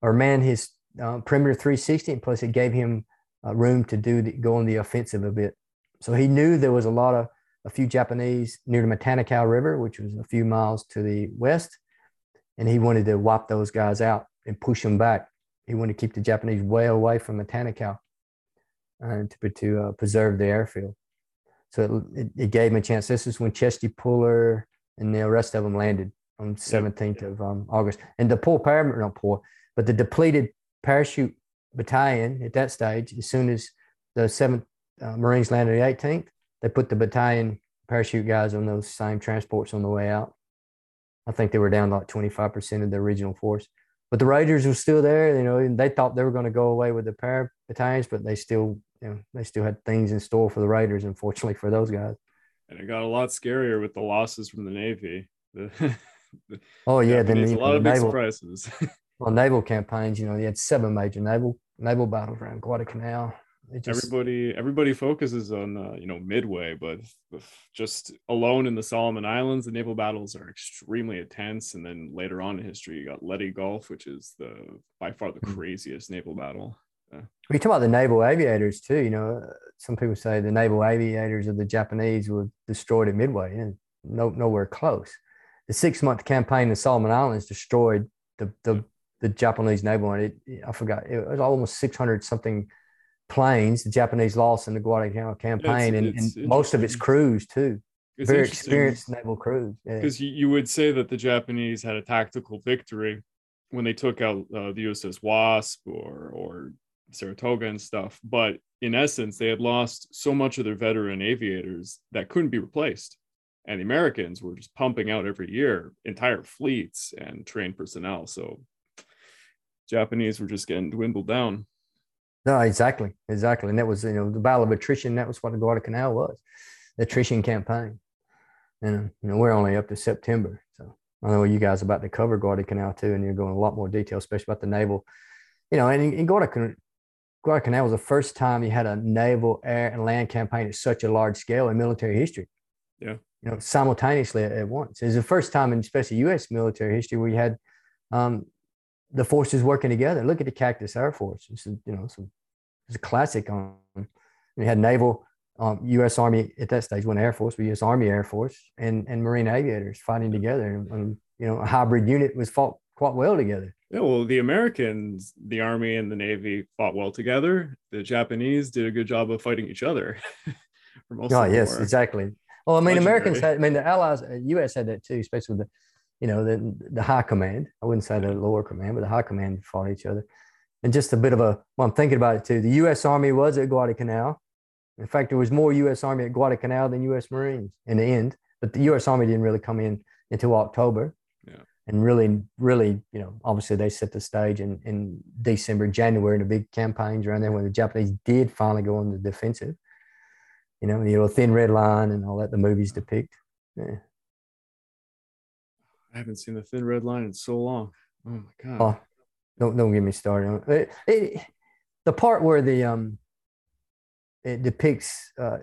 or man his uh, perimeter 360, and plus it gave him uh, room to do the, go on the offensive a bit. So he knew there was a lot of a few Japanese near the Matanikau River, which was a few miles to the west, and he wanted to wipe those guys out and push them back. He wanted to keep the Japanese way away from Matanikau and to, to uh, preserve the airfield. So it, it, gave him a chance. This is when Chesty Puller and the rest of them landed on 17th of um, August. And the poor paramount, not poor, but the depleted parachute battalion at that stage, as soon as the 7th uh, Marines landed the 18th, they put the battalion parachute guys on those same transports on the way out. I think they were down like 25% of the original force. But the Raiders were still there, you know, and they thought they were going to go away with the para battalions, but they still, you know, they still had things in store for the Raiders, unfortunately for those guys. And it got a lot scarier with the losses from the Navy. The, the oh yeah, then a lot of naval, big surprises. well, naval campaigns, you know, you had seven major naval naval battles around Guadalcanal. Just, everybody everybody focuses on uh, you know midway but just alone in the solomon islands the naval battles are extremely intense and then later on in history you got leyte gulf which is the by far the hmm. craziest naval battle we talk about the naval aviators too you know some people say the naval aviators of the japanese were destroyed at midway and no, nowhere close the six month campaign in the solomon islands destroyed the the, the japanese naval and it, i forgot it was almost 600 something planes the Japanese lost in the Guadalcanal campaign, yeah, it's, and, it's and most of its crews too. It's Very experienced naval crews. Because yeah. you would say that the Japanese had a tactical victory when they took out uh, the USS Wasp or or Saratoga and stuff, but in essence, they had lost so much of their veteran aviators that couldn't be replaced. And the Americans were just pumping out every year entire fleets and trained personnel. So Japanese were just getting dwindled down. No, exactly, exactly, and that was you know the battle of attrition. That was what the Guadalcanal was, the attrition campaign. And you know we're only up to September, so I know you guys about to cover Guadalcanal too, and you're going a lot more detail, especially about the naval. You know, and in Guadalcanal, Guadalcanal was the first time you had a naval, air, and land campaign at such a large scale in military history. Yeah, you know, simultaneously at, at once. It's the first time in especially U.S. military history where you had um, the forces working together. Look at the Cactus Air Force. It's a, you know some it's a classic on. We had naval, um, U.S. Army at that stage, when Air Force, but U.S. Army Air Force and and Marine aviators fighting together, and, and you know a hybrid unit was fought quite well together. Yeah, well, the Americans, the Army and the Navy fought well together. The Japanese did a good job of fighting each other. oh, yes, war. exactly. Well, I mean, Legendary. Americans had, I mean, the Allies, uh, U.S. had that too, especially with the, you know, the the high command. I wouldn't say the lower command, but the high command fought each other and just a bit of a well, I'm thinking about it too. The U.S. Army was at Guadalcanal. In fact, there was more U.S. Army at Guadalcanal than U.S. Marines in the end. But the U.S. Army didn't really come in until October. And really, really, you know, obviously they set the stage in, in December, January, in the big campaigns around there when the Japanese did finally go on the defensive. You know, the thin red line and all that the movies depict. Yeah. I haven't seen the thin red line in so long. Oh my god. Oh, don't don't get me started. It, it, the part where the um it depicts uh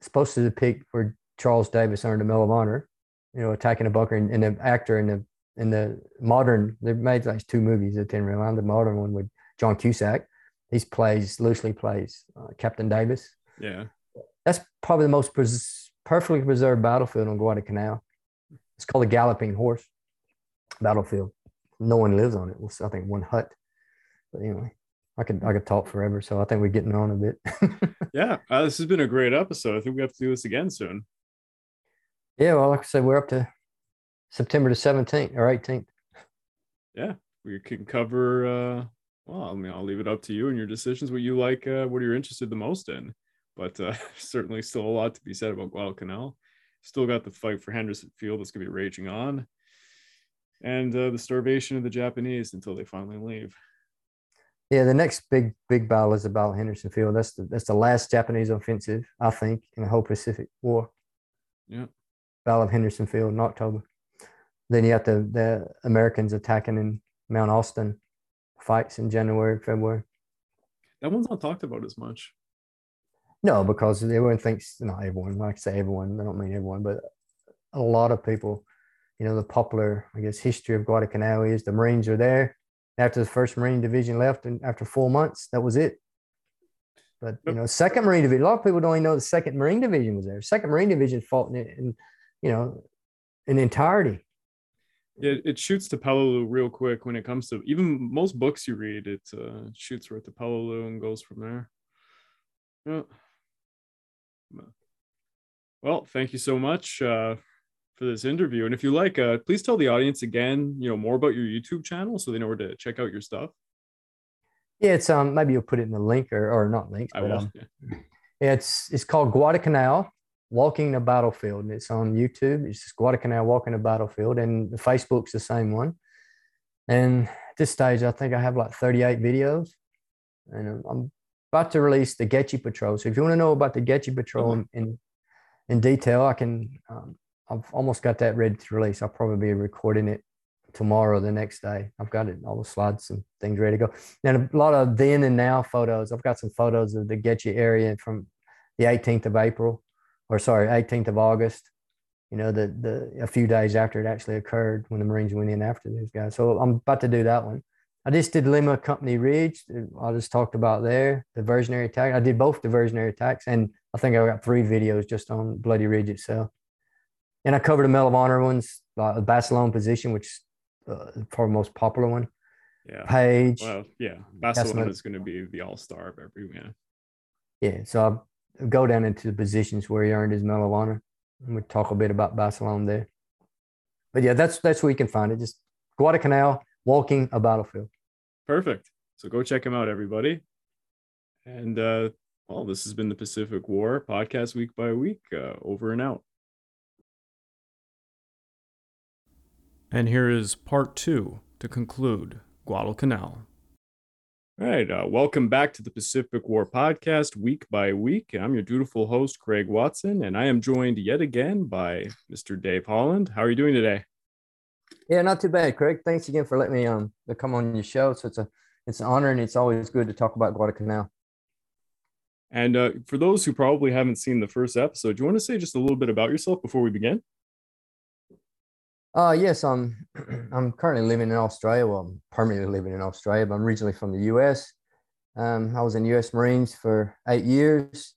supposed to depict where Charles Davis earned a Medal of Honor, you know, attacking a bunker, and, and the actor in the in the modern they've made like two movies at Ten Line. The modern one with John Cusack, he plays loosely plays uh, Captain Davis. Yeah, that's probably the most pres- perfectly preserved battlefield on Guadalcanal. It's called the Galloping Horse battlefield no one lives on it. Well, I think one hut. But anyway, I could I could talk forever. So I think we're getting on a bit. yeah, uh, this has been a great episode. I think we have to do this again soon. Yeah, well, like I said, we're up to September the seventeenth or eighteenth. Yeah, we can cover. uh Well, I mean, I'll leave it up to you and your decisions. What you like, uh, what are interested the most in? But uh, certainly, still a lot to be said about Guadalcanal. Still got the fight for Henderson Field that's going to be raging on and uh, the starvation of the Japanese until they finally leave. Yeah, the next big big battle is about Henderson Field. That's the that's the last Japanese offensive, I think, in the whole Pacific War. Yeah. Battle of Henderson Field in October. Then you have the the Americans attacking in Mount Austin fights in January, February. That one's not talked about as much. No, because everyone thinks not everyone. Like I say everyone, I don't mean everyone, but a lot of people, you know, the popular, I guess, history of Guadalcanal is the Marines are there. After the first Marine Division left, and after four months, that was it. But you know, Second Marine Division. A lot of people don't even know the Second Marine Division was there. Second Marine Division fought in, in you know, in entirety. It, it shoots to Peleliu real quick when it comes to even most books you read. It uh, shoots right to Peleliu and goes from there. Yeah. Well, thank you so much uh, for this interview. And if you like, uh, please tell the audience again, you know, more about your YouTube channel so they know where to check out your stuff. Yeah, it's um maybe you'll put it in the link or or not link, but um, yeah. it's it's called Guadalcanal Walking the Battlefield. And it's on YouTube. It's just Guadalcanal Walking the Battlefield, and Facebook's the same one. And at this stage, I think I have like 38 videos, and I'm about to release the Goettge Patrol. So if you want to know about the Goettge Patrol mm-hmm. in in detail, I can. Um, I've almost got that ready to release. I'll probably be recording it tomorrow, the next day. I've got it all the slides and things ready to go. And a lot of then and now photos. I've got some photos of the Goettge area from the 18th of April, or sorry, 18th of August. You know, the the a few days after it actually occurred when the Marines went in after these guys. So I'm about to do that one. I just did Lima Company Ridge. I just talked about there, the diversionary attack. I did both the diversionary attacks, and I think I got three videos just on Bloody Ridge itself. And I covered the Medal of Honor ones, uh, the Basilone position, which uh, probably the most popular one. Yeah. Paige. Well, yeah. Basilone is going to be the all star of every man. Yeah. So go down into the positions where he earned his Medal of Honor. And we talk a bit about Basilone there. But yeah, that's that's where you can find it. Just Guadalcanal, walking a battlefield. Perfect. So go check him out, everybody. And uh, well, this has been the Pacific War podcast week by week. Uh, over and out. And here is part two to conclude Guadalcanal. All right. Uh, welcome back to the Pacific War podcast week by week. I'm your dutiful host, Craig Watson, and I am joined yet again by Mr. Dave Holland. How are you doing today? Yeah, not too bad, Craig. Thanks again for letting me um come on your show. So it's a it's an honor, and it's always good to talk about Guadalcanal. And uh, for those who probably haven't seen the first episode, do you want to say just a little bit about yourself before we begin? Uh, yes, I'm I'm currently living in Australia. Well, I'm permanently living in Australia, but I'm originally from the US. Um, I was in US Marines for eight years.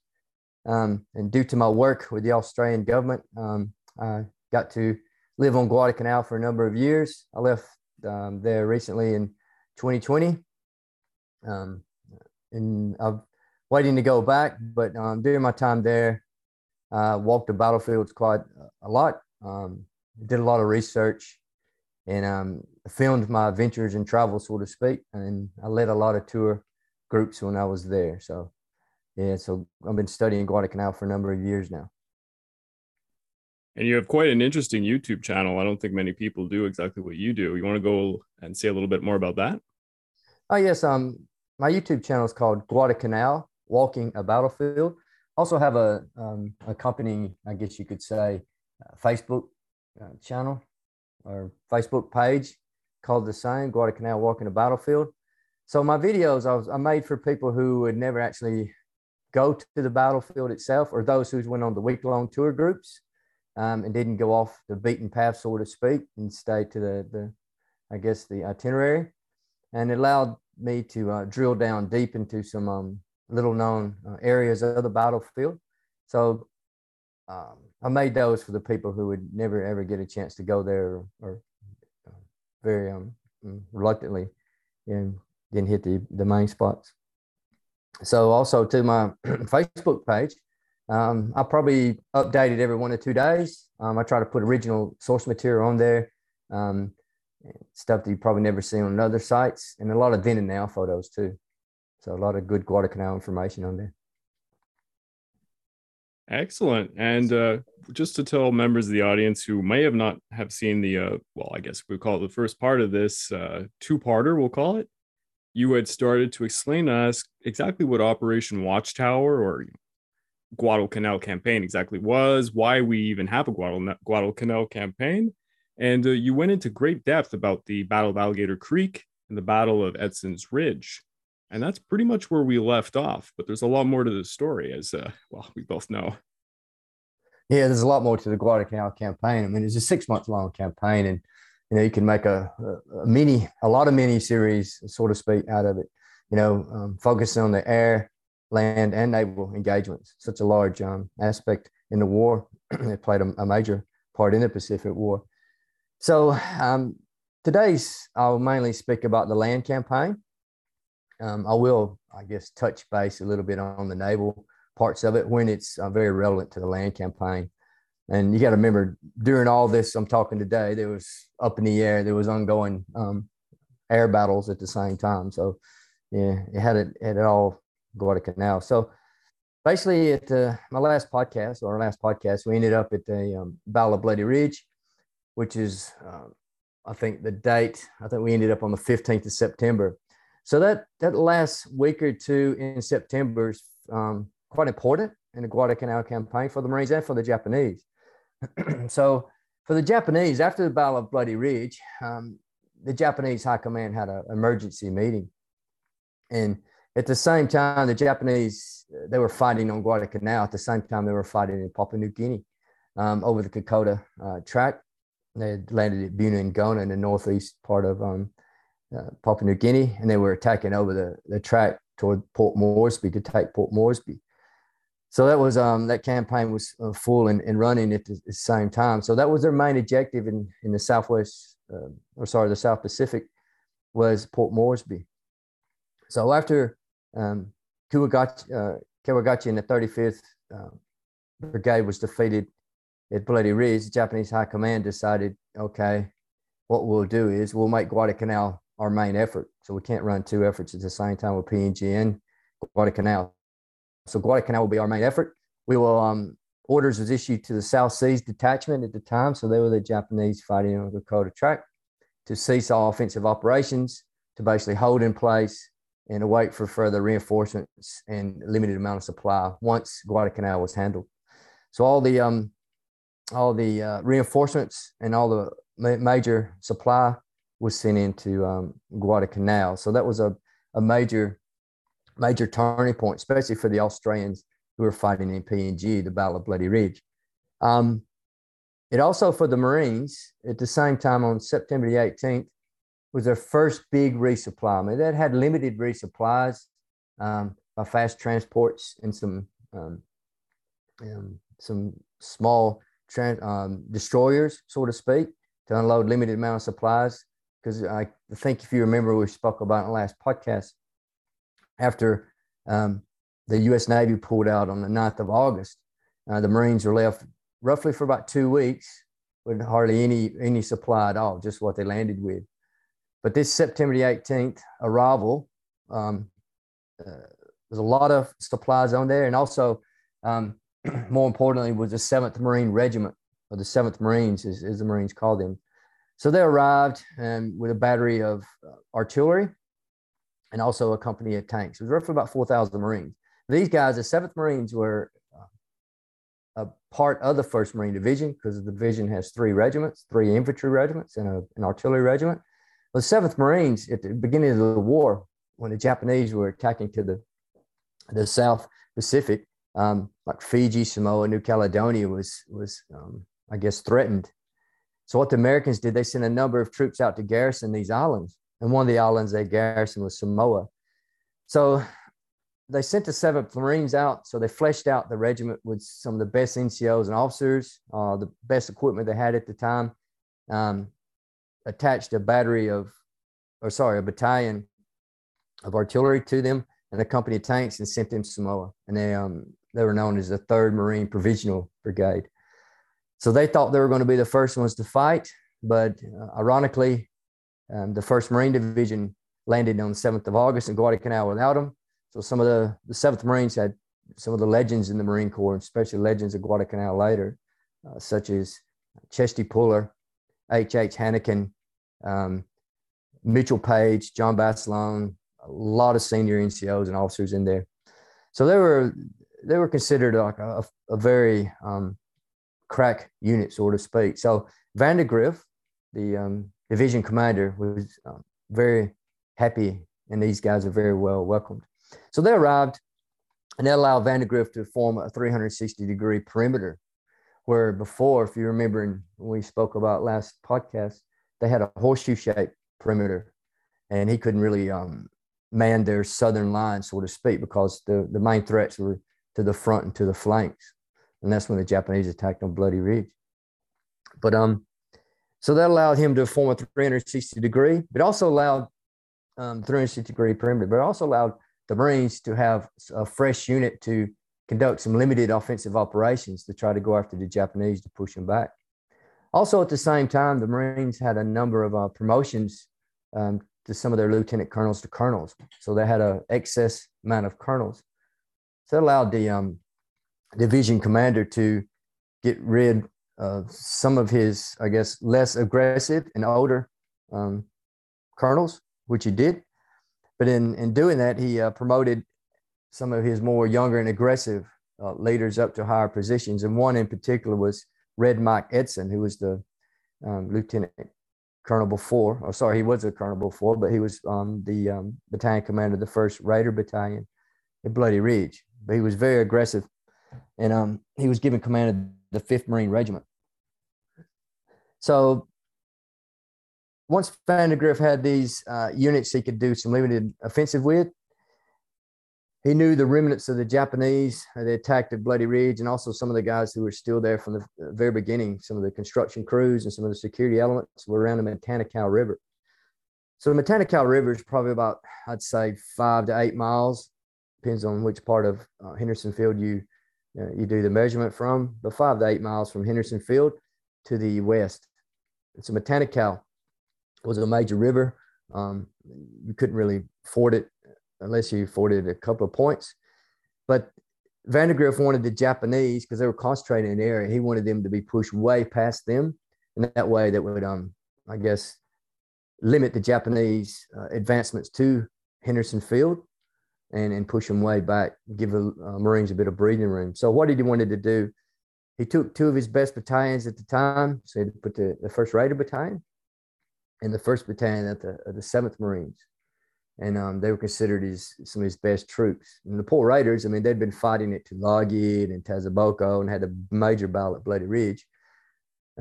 Um, and due to my work with the Australian government, um, I got to live on Guadalcanal for a number of years. I left um, there recently in 2020. Um, and I'm waiting to go back, but um, during my time there, I walked the battlefields quite a lot. Um, did a lot of research and um, filmed my adventures and travel, so to speak. And I led a lot of tour groups when I was there. So, yeah, so I've been studying Guadalcanal for a number of years now. And you have quite an interesting YouTube channel. I don't think many people do exactly what you do. You want to go and say a little bit more about that? Oh, yes. Um, my YouTube channel is called Guadalcanal Walking a Battlefield. Also have a um, accompanying, I guess you could say, uh, Facebook uh, channel or Facebook page called the same Guadalcanal Walking a Battlefield. So my videos I, was, I made for people who would never actually go to the battlefield itself, or those who went on the week long tour groups um, and didn't go off the beaten path, so to speak, and stay to the, the I guess the itinerary, and it allowed me to uh, drill down deep into some um, little known uh, areas of the battlefield. So um, I made those for the people who would never ever get a chance to go there or, or uh, very um, mm, reluctantly and didn't hit the, the main spots. So also to my Facebook page, um, I probably update it every one or two days. Um, I try to put original source material on there, um, stuff that you probably never see on other sites, and a lot of then and now photos too. So a lot of good Guadalcanal information on there. Excellent. And uh, just to tell members of the audience who may have not have seen the, uh, well, I guess we call it the first part of this uh, two-parter, we'll call it. You had started to explain to us exactly what Operation Watchtower or Guadalcanal campaign exactly was, why we even have a Guadalcanal campaign, and uh, you went into great depth about the Battle of Alligator Creek and the Battle of Edson's Ridge. And that's pretty much where we left off. But there's a lot more to the story, as uh, well we both know. Yeah, there's a lot more to the Guadalcanal campaign. I mean, it's a six month long campaign, and you know you can make a, a, mini, a lot of mini series, so to speak, out of it. You know, um, focusing on the air, land, and naval engagements. Such a large um, aspect in the war. it played a, a, major part in the Pacific War. So um, today's I'll mainly speak about the land campaign. Um, I will, I guess, touch base a little bit on the naval parts of it when it's uh, very relevant to the land campaign. And you got to remember, during all this I'm talking today, there was up in the air, there was ongoing um, air battles at the same time. So, yeah, it had it had it all Guadalcanal. So, basically, at uh, my last podcast or our last podcast, we ended up at the um, Battle of Bloody Ridge, which is, uh, I think, the date. I think we ended up on the 15th of September. So that that last week or two in September is um, quite important in the Guadalcanal campaign for the Marines and for the Japanese. so for the Japanese, after the Battle of Bloody Ridge, um, the Japanese High Command had an emergency meeting. And at the same time, the Japanese, they were fighting on Guadalcanal. At the same time, they were fighting in Papua New Guinea um, over the Kokoda uh, track. They had landed at Buna-Gona in the northeast part of um, uh, Papua New Guinea, and they were attacking over the, the track toward Port Moresby to take Port Moresby so that was um, that campaign was uh, full and, and running at the, the, same time. So that was their main objective in in the Southwest, uh, or sorry, the South Pacific, was Port Moresby. So after um, Kawaguchi, uh, Kawaguchi in the 35th uh, Brigade was defeated at Bloody Ridge, the Japanese High Command decided, okay, what we'll do is we'll make Guadalcanal our main effort. So we can't run two efforts at the same time with PNG and Guadalcanal. So Guadalcanal will be our main effort. We will um, orders was issued to the South Seas Detachment at the time, so they were the Japanese fighting on the Kokoda track to cease all offensive operations, to basically hold in place and await for further reinforcements and limited amount of supply once Guadalcanal was handled. So all the um, all the uh, reinforcements and all the ma- major supply was sent into um, Guadalcanal. So that was a, a major major turning point, especially for the Australians who were fighting in PNG, the Battle of Bloody Ridge. Um, it also for the Marines at the same time on September the 18th was their first big resupply. I mean, that had limited resupplies um, by fast transports and some um, um, some small um, destroyers, so to speak, to unload limited amount of supplies. Because I think if you remember, we spoke about in the last podcast, after um, the U.S. Navy pulled out on the 9th of August, uh, the Marines were left roughly for about two weeks with hardly any any supply at all, just what they landed with. But this September the 18th arrival, um, uh, there's a lot of supplies on there, and also um, more importantly was the Seventh Marine Regiment, or the Seventh Marines, as, as the Marines called them. So they arrived um, with a battery of uh, artillery and also a company of tanks. It was roughly about 4,000 Marines. These guys, the 7th Marines, were uh, a part of the 1st Marine Division because the division has three regiments, three infantry regiments, and a, an artillery regiment. The 7th Marines, at the beginning of the war, when the Japanese were attacking to the, the South Pacific, um, like Fiji, Samoa, New Caledonia was, was um, I guess, threatened. So what the Americans did, they sent a number of troops out to garrison these islands and one of the islands they garrisoned was Samoa. So they sent the 7th Marines out. So they fleshed out the regiment with some of the best NCOs and officers, uh, the best equipment they had at the time, um, attached a battery of, or sorry, a battalion of artillery to them and a company of tanks and sent them to Samoa. And they, um, they were known as the 3rd Marine Provisional Brigade. So they thought they were going to be the first ones to fight. But uh, ironically, um, the 1st Marine Division landed on the 7th of August in Guadalcanal without them. So some of the, the 7th Marines had some of the legends in the Marine Corps, especially legends of Guadalcanal later, uh, such as Chesty Puller, H.H. Hanneken, um, Mitchell Paige, John Basilone, a lot of senior NCOs and officers in there. So they were they were considered like a, a very um, crack unit, so to speak. So Vandegrift, the um, division commander was um, very happy and these guys are very well welcomed. So they arrived, and that allowed Vandegrift to form a 360 degree perimeter, where before, if you remember, and we spoke about last podcast, they had a horseshoe shaped perimeter, and he couldn't really um, man their southern line, so to speak, because the, the main threats were to the front and to the flanks. And that's when the Japanese attacked on Bloody Ridge. But um, so that allowed him to form a 360 degree, but also allowed um, 360 degree perimeter, but also allowed the Marines to have a fresh unit to conduct some limited offensive operations to try to go after the Japanese to push them back. Also, at the same time, the Marines had a number of uh, promotions um, to some of their lieutenant colonels to colonels. So they had an excess amount of colonels. So it allowed the um, division commander to get rid of some of his, I guess, less aggressive and older um, colonels, which he did. But in, in doing that, he uh, promoted some of his more younger and aggressive uh, leaders up to higher positions. And one in particular was Red Mike Edson, who was the um, lieutenant colonel before, or sorry, he was a colonel before, but he was um, the um, battalion commander of the first Raider Battalion at Bloody Ridge. But he was very aggressive, and um, he was given command of the Fifth Marine Regiment. So once Vandegrift had these uh, units he could do some limited offensive with, he knew the remnants of the Japanese that attacked at Bloody Ridge and also some of the guys who were still there from the very beginning. Some of the construction crews and some of the security elements were around the Matanikau River. So the Matanikau River is probably about, I'd say, five to eight miles. Depends on which part of uh, Henderson Field you uh, you do the measurement from, the five to eight miles from Henderson Field to the west. It's a Matanikau was a major river. Um, you couldn't really ford it unless you forded a couple of points. But Vandegrift wanted the Japanese because they were concentrating in the area. He wanted them to be pushed way past them, and that way that would, um, I guess, limit the Japanese uh, advancements to Henderson Field, and and push them way back, give the uh, Marines a bit of breathing room. So what did he wanted to do? He took two of his best battalions at the time. So he put the, the first Raider Battalion and the first battalion at the the Seventh Marines and um, they were considered his some of his best troops. And the poor Raiders, I mean, they'd been fighting it Tulagi and Tasimboko and had a major battle at Bloody Ridge.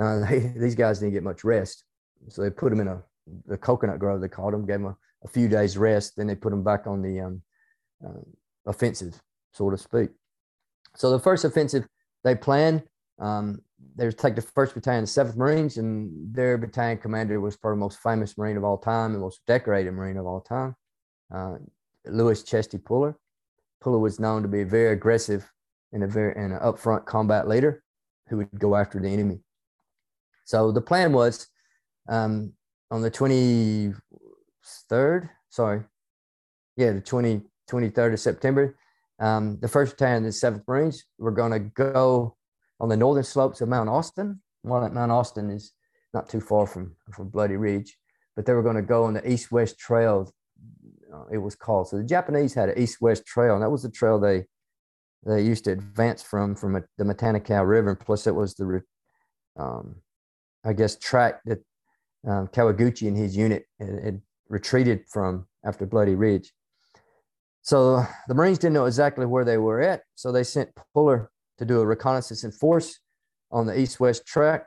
Uh, they, these guys didn't get much rest, so they put them in a the coconut grove they called them, gave them a, a few days rest, then they put them back on the um, uh, offensive, so to speak. So the first offensive they planned, um, they take the first battalion, the Seventh Marines, and their battalion commander was probably the most famous Marine of all time and most decorated Marine of all time uh, Lewis Chesty Puller. Puller was known to be very aggressive and a very and an upfront combat leader who would go after the enemy. So the plan was um, on the 23rd, sorry, yeah, the 20, 23rd of September, um, the first battalion the 7th Marines were going to go on the northern slopes of Mount Austin. Well, Mount Austin is not too far from, from Bloody Ridge, but they were going to go on the east-west trail uh, it was called. So the Japanese had an east-west trail, and that was the trail they they used to advance from from a, the Matanikau River. And plus, it was the um, I guess track that um, Kawaguchi and his unit had, had, retreated from after Bloody Ridge. So the Marines didn't know exactly where they were at, so they sent Puller to do a reconnaissance in force on the east-west track,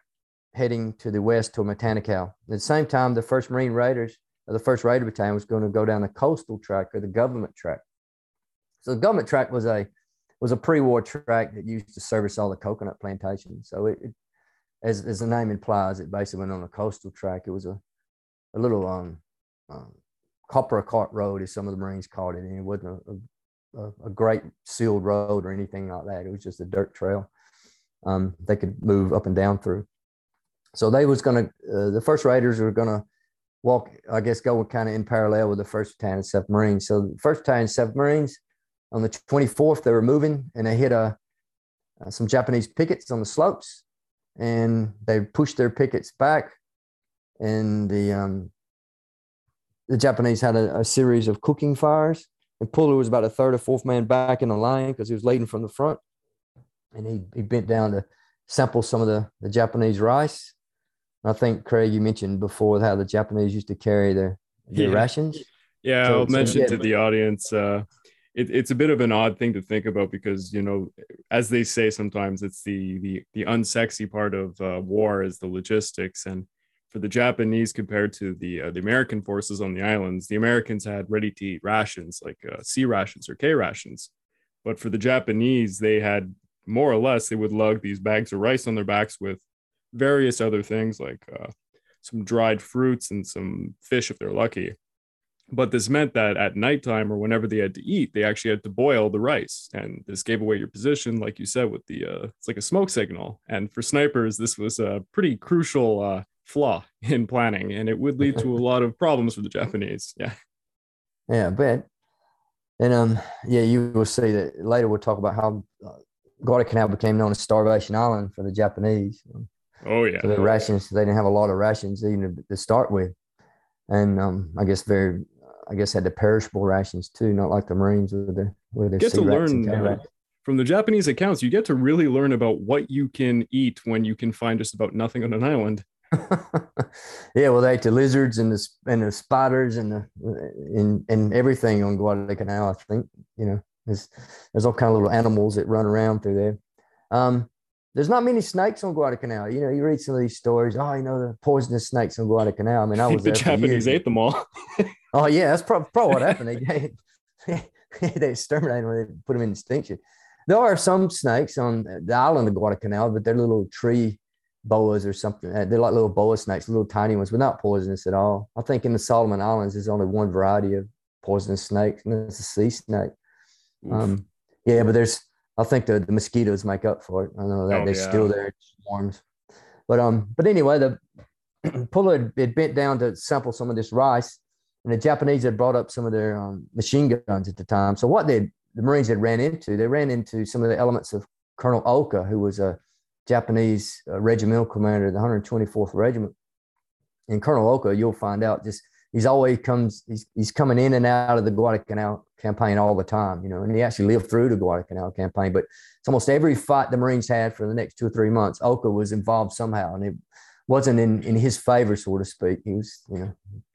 heading to the west to Matanikau. At the same time, the First Marine Raiders the first Raider Battalion was going to go down the coastal track or the government track. So the government track was a was a pre-war track that used to service all the coconut plantations. So it, it as, as the name implies, it basically went on a coastal track. It was a, a little um, um, copper cart road, as some of the Marines called it. And it wasn't a, a, a, great sealed road or anything like that. It was just a dirt trail um, they could move up and down through. So they was going to, uh, the first Raiders were going to walk, I guess, go kind of in parallel with the first battalion Seventh Marines. So the first battalion Seventh Marines on the 24th, they were moving and they hit a, uh, some Japanese pickets on the slopes and they pushed their pickets back and the, um, the Japanese had a, a series of cooking fires and Puller was about a third or fourth man back in the line because he was leading from the front and he, he bent down to sample some of the, the Japanese rice I think Craig, you mentioned before how the Japanese used to carry their, their yeah. rations. Yeah, so, I'll mention to the audience. Uh, it, it's a bit of an odd thing to think about because you know, as they say sometimes, it's the the the unsexy part of uh, war is the logistics, and for the Japanese compared to the uh, the American forces on the islands, the Americans had ready to eat rations like uh, C rations or K rations, but for the Japanese, they had more or less they would lug these bags of rice on their backs with various other things like uh, some dried fruits and some fish if they're lucky. But this meant that at nighttime or whenever they had to eat, they actually had to boil the rice. And this gave away your position, like you said, with the uh, it's like a smoke signal. And for snipers, this was a pretty crucial uh, flaw in planning, and it would lead to a lot of problems for the Japanese. Yeah. Yeah, but and um, yeah, you will see that later. We'll talk about how uh, Guadalcanal became known as Starvation Island for the Japanese. Oh yeah. So the rations they didn't have a lot of rations even to, start with, and um, I guess very, I guess had the perishable rations too, not like the Marines with the with their get to learn uh, from the Japanese accounts. You get to really learn about what you can eat when you can find just about nothing on an island. yeah, well, they ate the lizards and the and the spiders and the and and everything on Guadalcanal. I think you know there's there's all kind of little animals that run around through there. Um, there's not many snakes on Guadalcanal. You know, you read some of these stories. Oh, you know the poisonous snakes on Guadalcanal. I mean, I was there. the Japanese ate them all. oh yeah, that's probably, probably what happened. They they exterminated them. They put them in extinction. There are some snakes on the island of Guadalcanal, but they're little tree boas or something. Uh, they're like little boa snakes, little tiny ones, but not poisonous at all. I think in the Solomon Islands, there's only one variety of poisonous snakes, and it's a sea snake. Um, yeah, but there's, I think the, the mosquitoes make up for it. I know that oh, they're yeah. still there in swarms. But um, but anyway, the puller had bent down to sample some of this rice, and the Japanese had brought up some of their um, machine guns at the time. So what they the Marines had ran into, they ran into some of the elements of Colonel Oka, who was a Japanese uh, regimental commander, of the 124th Regiment. And Colonel Oka, you'll find out just he's always comes he's, he's coming in and out of the Guadalcanal campaign all the time, you know, and he actually lived through the Guadalcanal campaign. But it's almost every fight the Marines had for the next two or three months, Oka was involved somehow, and it wasn't in in his favor, so to speak. He was, you know,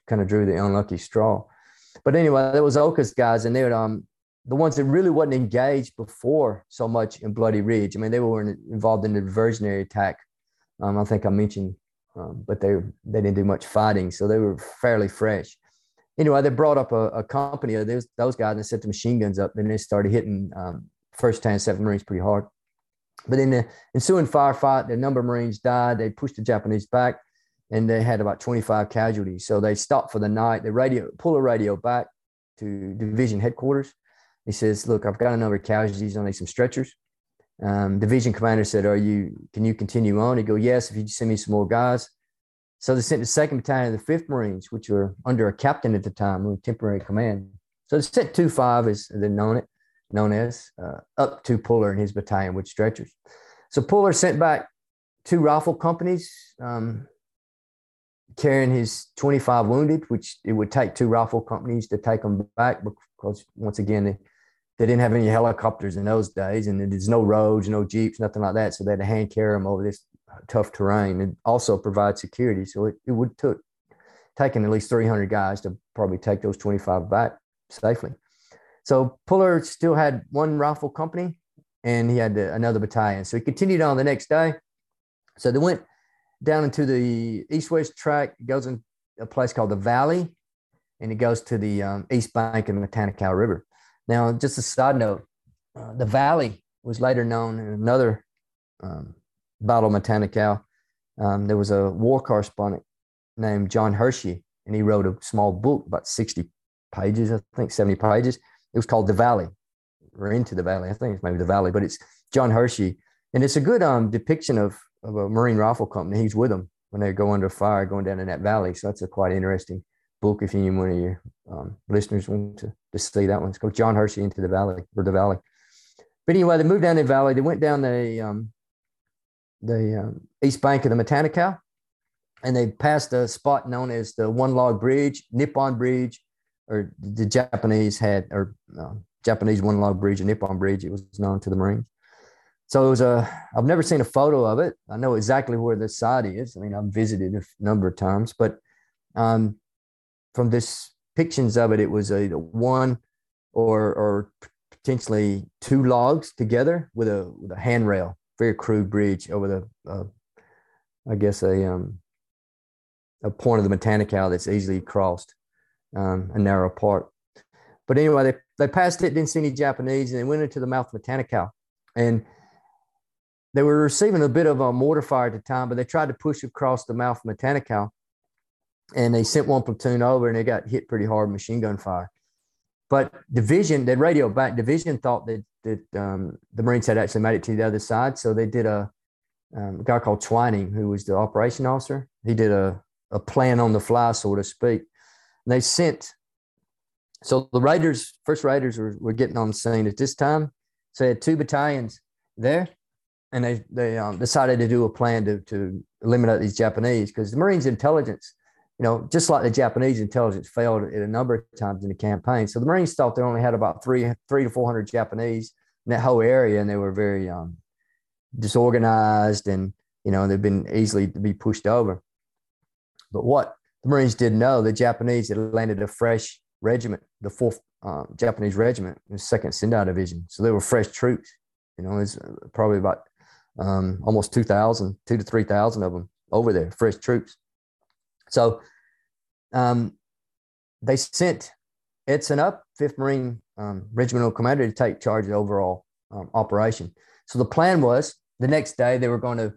kind of drew the unlucky straw. But anyway, there was Oka's guys, and they would um the ones that really wasn't engaged before so much in Bloody Ridge. I mean, they were involved in the diversionary attack. Um, I think I mentioned, um, but they they didn't do much fighting, so they were fairly fresh. Anyway, they brought up a, a company of those, those guys and set the machine guns up, and they started hitting um, first ten seven Marines pretty hard. But in the ensuing firefight, a number of Marines died. They pushed the Japanese back, and they had about 25 casualties. So they stopped for the night. They radio pull a radio back to division headquarters he says, "Look, I've got a number of casualties. I need some stretchers." Um, division commander said, "Are you? Can you continue on?" He go, "Yes, if you send me some more guys." So they sent the second battalion of the Fifth Marines, which were under a captain at the time, with temporary command. So they sent two five, as they're known it, known as, uh, up to Puller and his battalion with stretchers. So Puller sent back two rifle companies um, carrying his 25 wounded, which it would take two rifle companies to take them back because once again, they didn't have any helicopters in those days, and there's no roads, no jeeps, nothing like that. So they had to hand carry them over this tough terrain, and also provide security. So it, it would took taking at least 300 guys to probably take those 25 back safely. So Puller still had one rifle company, and he had another battalion. So he continued on the next day. So they went down into the east-west track. Goes in a place called the Valley, and it goes to the um, east bank of the Matanikau River. Now, just a side note, uh, the valley was later known in another um, Battle of Matanikau. Um, there was a war correspondent named John Hersey, and he wrote a small book, about 60 pages, I think 70 pages. It was called The Valley, or Into the Valley. I think it's maybe The Valley, but it's John Hersey. And it's a good um, depiction of, of a Marine rifle company. He's with them when they go under fire going down in that valley. So that's a quite interesting book if any one of your um, listeners want to, to see that one. It's called John Hersey into the Valley or the Valley. But anyway, they moved down the valley. They went down the um, the um, east bank of the Matanikau, and they passed a spot known as the One Log Bridge, Nippon Bridge, or the Japanese had, or uh, Japanese One Log Bridge, or Nippon Bridge. It was known to the Marines. So it was a. I've never seen a photo of it. I know exactly where the site is. I mean, I've visited a number of times, but um, from this depictions of it, it was a one or or potentially two logs together with a with a handrail, very crude bridge over the, uh, I guess a um, a point of the Matanikau that's easily crossed, um, a narrow part. But anyway, they, they passed it, didn't see any Japanese, and they went into the mouth of Matanikau. And they were receiving a bit of a mortar fire at the time, but they tried to push across the mouth of Matanikau. And they sent one platoon over and they got hit pretty hard machine gun fire. But division, that radio back division thought that that um, the Marines had actually made it to the other side. So they did a, um, a guy called Twining, who was the operation officer. He did a, a plan on the fly, so to speak. And they sent, so the Raiders, first Raiders were, were getting on the scene at this time. So they had two battalions there, and they, they um, decided to do a plan to, to eliminate these Japanese because the Marines intelligence you know, just like the Japanese intelligence failed at a number of times in the campaign. So the Marines thought they only had about three, three to 400 Japanese in that whole area, and they were very um, disorganized and, you know, they've been easily to be pushed over. But what the Marines didn't know, the Japanese had landed a fresh regiment, the fourth um, Japanese regiment, the second Sendai division. So they were fresh troops. You know, there's probably about um, almost 2,000, two to 3,000 of them over there, fresh troops. So um, they sent Edson up, 5th Marine um, Regimental Commander, to take charge of the overall um, operation. So the plan was the next day they were going to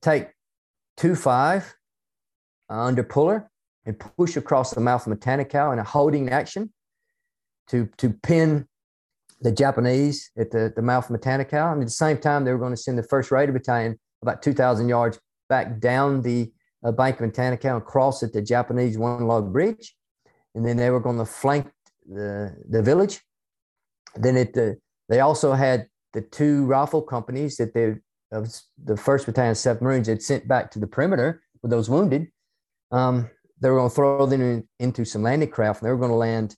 take 2 5 uh, under Puller and push across the mouth of Matanikau in a holding action to, to pin the Japanese at the, the mouth of Matanikau. And at the same time, they were going to send the 1st Raider Battalion about 2,000 yards back down the uh, Bank of Matanikau and cross at the Japanese one log bridge. And then they were going to flank the, the village. Then it, uh, they also had the two rifle companies that they, of the 1st Battalion, 7th Marines, had sent back to the perimeter with those wounded. Um, they were going to throw them in, into some landing craft and they were going to land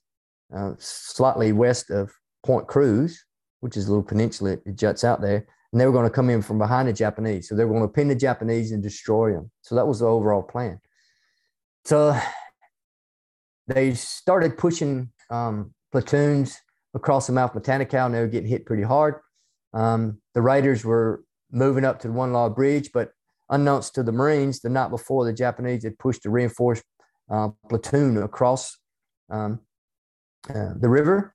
uh, slightly west of Point Cruz, which is a little peninsula that juts out there and they were going to come in from behind the Japanese. So they were going to pin the Japanese and destroy them. So that was the overall plan. So they started pushing um, platoons across the mouth of Matanikau, and they were getting hit pretty hard. Um, the Raiders were moving up to the One Log Bridge, but unknowns to the Marines, the night before, the Japanese had pushed a reinforced uh, platoon across um, uh, the river,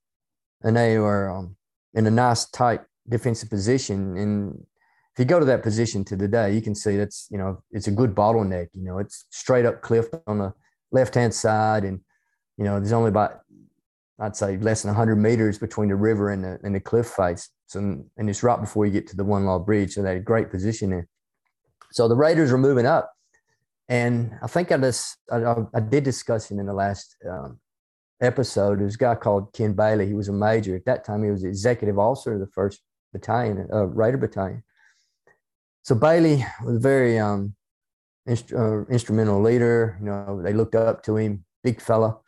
and they were um, in a nice tight defensive position. And if you go to that position to today, you can see that's, you know, it's a good bottleneck. You know, it's straight up cliff on the left hand side. And, you know, there's only about, I'd say less than 100 meters between the river and the, and the cliff face. So, and it's right before you get to the One Log Bridge. So they had a great position there. So the Raiders were moving up. And I think I just, I, I did discuss him in the last um, episode. There's a guy called Ken Bailey. He was a major. At that time, he was executive officer of the first battalion, uh, Raider battalion. So Bailey was a very um, inst- uh, instrumental leader. You know, they looked up to him, big fella,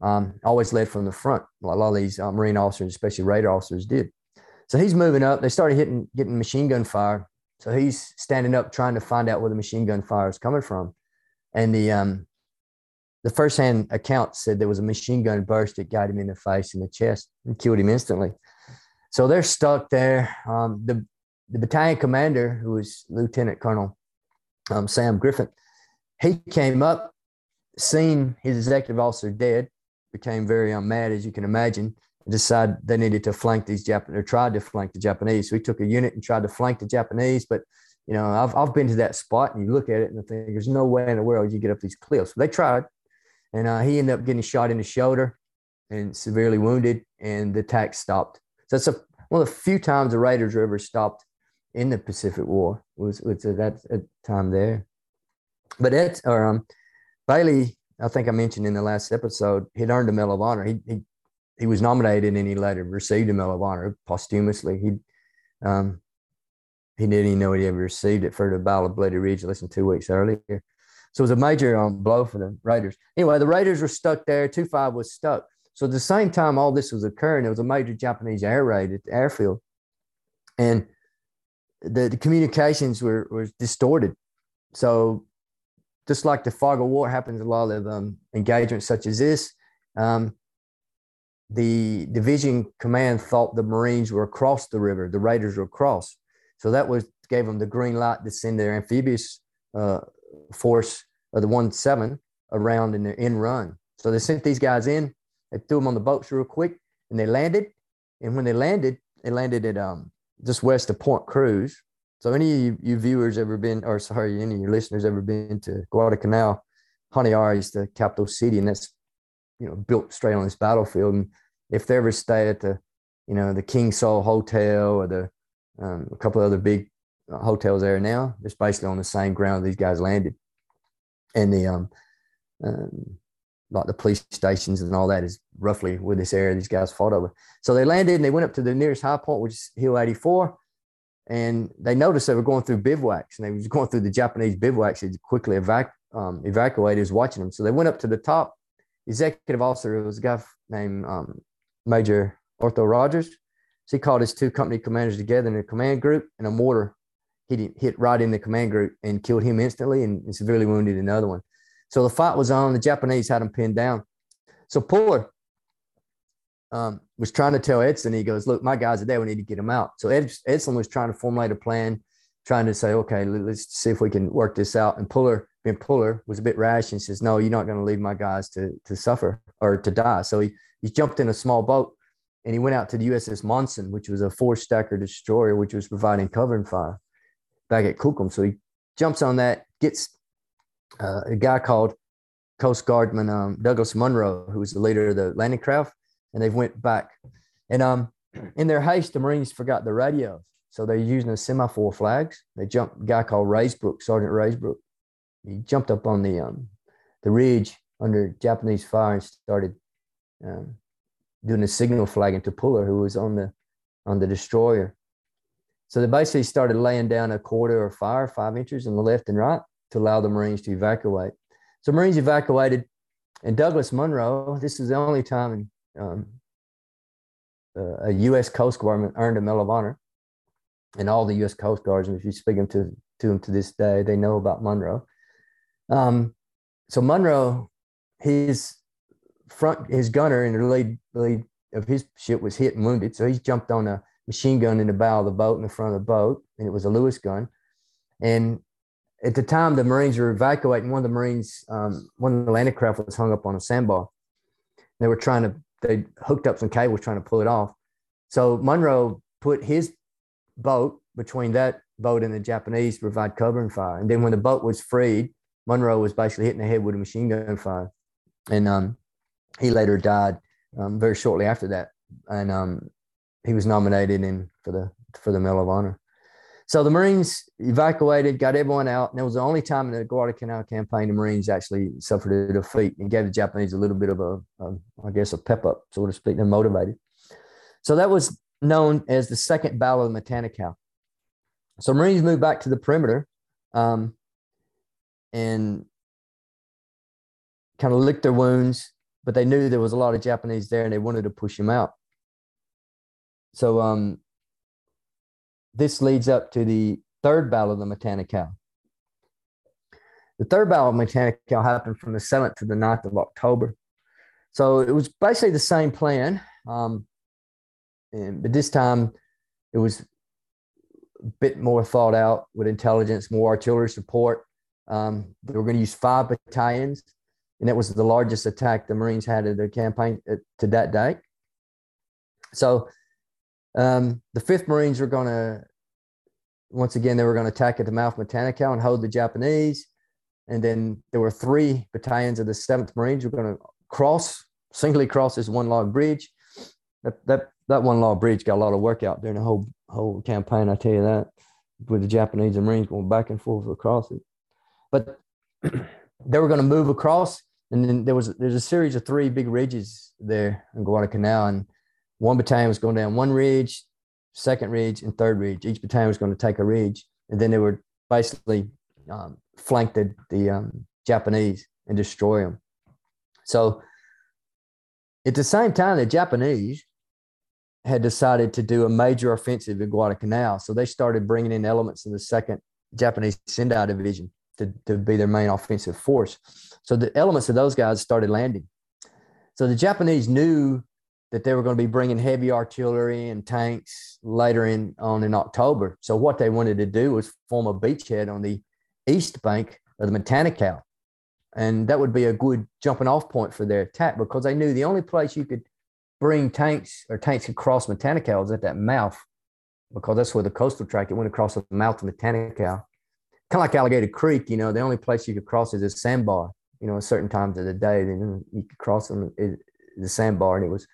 um, always led from the front. a lot of these uh, Marine officers, especially Raider officers, did. So he's moving up. They started hitting, getting machine gun fire. So he's standing up, trying to find out where the machine gun fire is coming from. And the um, the first-hand account said there was a machine gun burst that got him in the face and the chest and killed him instantly. So they're stuck there. Um, the, the battalion commander, who was Lieutenant Colonel um, Sam Griffith, he came up, seen his executive officer dead, became very um, mad, as you can imagine, and decided they needed to flank these Japanese, or tried to flank the Japanese. So he took a unit and tried to flank the Japanese. But, you know, I've, I've been to that spot and you look at it and think there's no way in the world you get up these cliffs. They tried. And uh, he ended up getting shot in the shoulder and severely wounded, and the attack stopped. So that's a, one of the few times the Raiders were ever stopped in the Pacific War was, was at that time there. But it, or um, Bailey, I think I mentioned in the last episode, he'd earned a Medal of Honor. He, he, he was nominated and he later received a Medal of Honor posthumously. He, um, he didn't even know he ever received it for the Battle of Bloody Ridge less than two weeks earlier. So it was a major um, blow for the Raiders. Anyway, the Raiders were stuck there. 2 5 was stuck. So at the same time all this was occurring, there was a major Japanese air raid at the airfield. And the, the communications were, were distorted. So just like the fog of war happens a lot of um, engagements such as this, um, the division command thought the Marines were across the river, the Raiders were across. So that was gave them the green light to send their amphibious uh, force of the one seven around in the in run. So they sent these guys in, they threw them on the boats real quick, and they landed. And when they landed, they landed at um, just west of Point Cruz. So any of you, you viewers ever been, or sorry, any of your listeners ever been to Guadalcanal? Honiara is the capital city, and that's you know built straight on this battlefield. And if they ever stay at the, you know, the King Saul Hotel or the um, a couple other big uh, hotels there now, it's basically on the same ground these guys landed, and the um, um like the police stations and all that is roughly where this area these guys fought over. So they landed and they went up to the nearest high point, which is Hill 84. And they noticed they were going through bivouacs and they was going through the Japanese bivouacs. They quickly evac- um, evacuated, was watching them. So they went up to the top. Executive officer was a guy named um, Major Arthur Rogers. So he called his two company commanders together in a command group and a mortar hit, hit right in the command group and killed him instantly and, and severely wounded another one. So the fight was on. The Japanese had him pinned down. So Puller um, was trying to tell Edson, he goes, Look, my guys are there. We need to get them out. So Ed, Edson was trying to formulate a plan, trying to say, Okay, let's see if we can work this out. And Puller, being Puller, was a bit rash and says, No, you're not going to leave my guys to, to suffer or to die. So he, he jumped in a small boat and he went out to the USS Monssen, which was a four stacker destroyer, which was providing cover and fire back at Kukum. So he jumps on that, gets uh, a guy called Coast Guardman um, Douglas Munro, who was the leader of the landing craft, and they went back. And um, in their haste, the Marines forgot the radios, so they're using the semaphore flags. They jumped. A guy called Raysbrook, Sergeant Raysbrook. He jumped up on the um, the ridge under Japanese fire and started um, doing a signal flagging to Puller, who was on the on the destroyer. So they basically started laying down a quarter of fire, five inches on the left and right, to allow the Marines to evacuate. So Marines evacuated, and Douglas Munro. This is the only time um, uh, a U.S. Coast Guardman earned a Medal of Honor, and all the U.S. Coast Guardsmen, if you speak them to to them to this day, they know about Munro. Um, so Munro, his front, his gunner in the lead, lead of his ship was hit and wounded. So he jumped on a machine gun in the bow of the boat in the front of the boat, and it was a Lewis gun. And at the time the Marines were evacuating, one of the Marines, um, one of the landing craft was hung up on a sandbar. They were trying to, they hooked up some cables trying to pull it off. So Munro put his boat between that boat and the Japanese to provide cover and fire. And then when the boat was freed, Munro was basically hitting the head with a machine gun fire. And um, he later died um, very shortly after that. And um, he was nominated in for the for the Medal of Honor. So the Marines evacuated, got everyone out, and it was the only time in the Guadalcanal campaign the Marines actually suffered a defeat and gave the Japanese a little bit of a, a I guess, a pep up, so to speak, and motivated. So that was known as the Second Battle of Matanikau. So Marines moved back to the perimeter, um, and kind of licked their wounds, but they knew there was a lot of Japanese there, and they wanted to push them out. So um, this leads up to the third battle of the Matanikau. The third battle of Matanikau happened from the 7th to the 9th of October. So it was basically the same plan. Um, and, but this time it was a bit more thought out with intelligence, more artillery support. Um, they were going to use five battalions, and that was the largest attack the Marines had in their campaign uh, to that date. So um, the 5th Marines were going to once again, they were going to attack at the mouth of Matanikau and hold the Japanese. And then there were three battalions of the 7th Marines were going to cross, singly cross this one log bridge. That, that, that one log bridge got a lot of work out during the whole, whole campaign, I tell you that, with the Japanese and Marines going back and forth across it. But they were going to move across. And then there was there's a series of three big ridges there in Guadalcanal. And one battalion was going down one ridge, second ridge, and third ridge. Each battalion was going to take a ridge, and then they would basically um, flank the, the um, Japanese and destroy them. So at the same time, the Japanese had decided to do a major offensive in Guadalcanal. So they started bringing in elements of the second Japanese Sendai division to, to be their main offensive force. So the elements of those guys started landing. So the Japanese knew that they were going to be bringing heavy artillery and tanks later in on in October. So what they wanted to do was form a beachhead on the east bank of the Matanikau. And that would be a good jumping off point for their attack because they knew the only place you could bring tanks or tanks across Matanikau was at that mouth because that's where the coastal track it went across the mouth of Matanikau. Kind of like Alligator Creek, you know, the only place you could cross is a sandbar. You know, at certain times of the day, then you could cross them the sandbar, and it was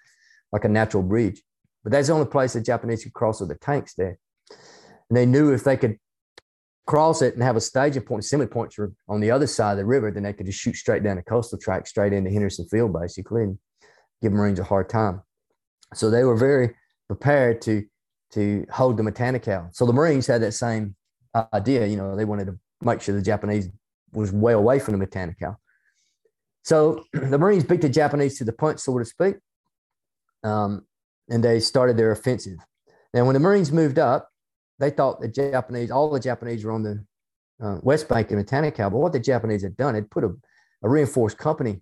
like a natural bridge. But that's the only place the Japanese could cross with the tanks there. And they knew if they could cross it and have a staging point, assembly points on the other side of the river, then they could just shoot straight down the coastal track, straight into Henderson Field, basically, and give Marines a hard time. So they were very prepared to to hold the Matanikau. So the Marines had that same idea. You know, they wanted to make sure the Japanese was way away from the Matanikau. So the Marines beat the Japanese to the punch, so to speak, um, and they started their offensive. Now, when the Marines moved up, they thought the Japanese, all the Japanese were on the uh, west bank of Matanikau. But what the Japanese had done, they'd put a, a reinforced company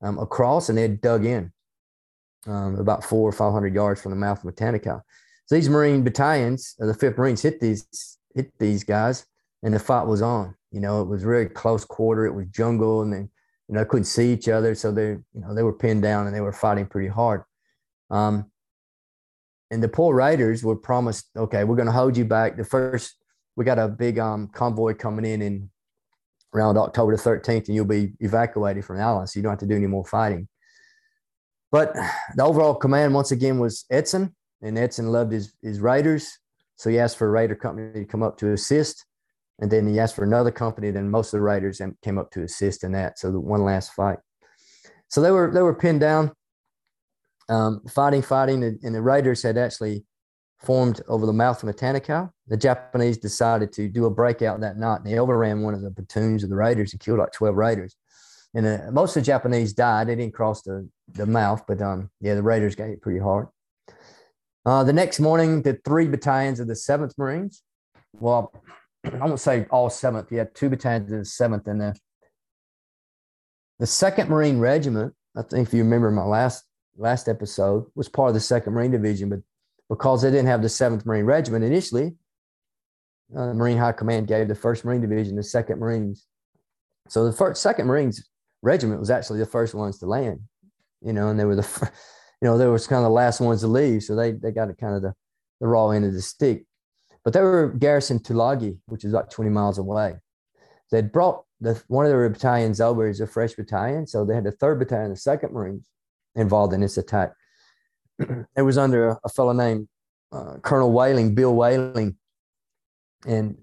um, across and they'd dug in um, about four or 500 yards from the mouth of Matanikau. So these Marine battalions, the 5th Marines, hit these hit these guys, and the fight was on. You know, it was very close quarter. It was jungle, and they, you know, couldn't see each other, so they, you know, they were pinned down and they were fighting pretty hard. Um, and the poor raiders were promised, okay, we're going to hold you back. The first, we got a big um, convoy coming in in around October the 13th, and you'll be evacuated from Allen, so you don't have to do any more fighting. But the overall command, once again, was Edson, and Edson loved his, his raiders. So he asked for a raider company to come up to assist. And then he asked for another company. Then most of the raiders came up to assist in that. So the one last fight. So they were they were pinned down um, fighting, fighting, and the raiders had actually formed over the mouth of Matanikau. The Japanese decided to do a breakout that night, and they overran one of the platoons of the raiders and killed like 12 raiders. And uh, most of the Japanese died. They didn't cross the, the mouth, but um, yeah, the raiders got hit pretty hard. Uh, the next morning, the three battalions of the 7th Marines, well, I won't say all 7th, you had two battalions of the 7th, and the, the 2nd Marine Regiment, I think if you remember my last last episode, was part of the Second Marine Division, but because they didn't have the Seventh Marine Regiment initially, uh, the Marine High Command gave the First Marine Division the Second Marines. So the first, Second Marines Regiment was actually the first ones to land, you know, and they were the, first, you know, they were kind of the last ones to leave, so they they got kind of the the raw end of the stick. But they were garrisoned Tulagi, which is about 20 miles away. They'd brought the one of their battalions over as a fresh battalion, so they had the third battalion, the Second Marines, involved in this attack. it was under a, a fellow named uh, Colonel Whaling, Bill Whaling. And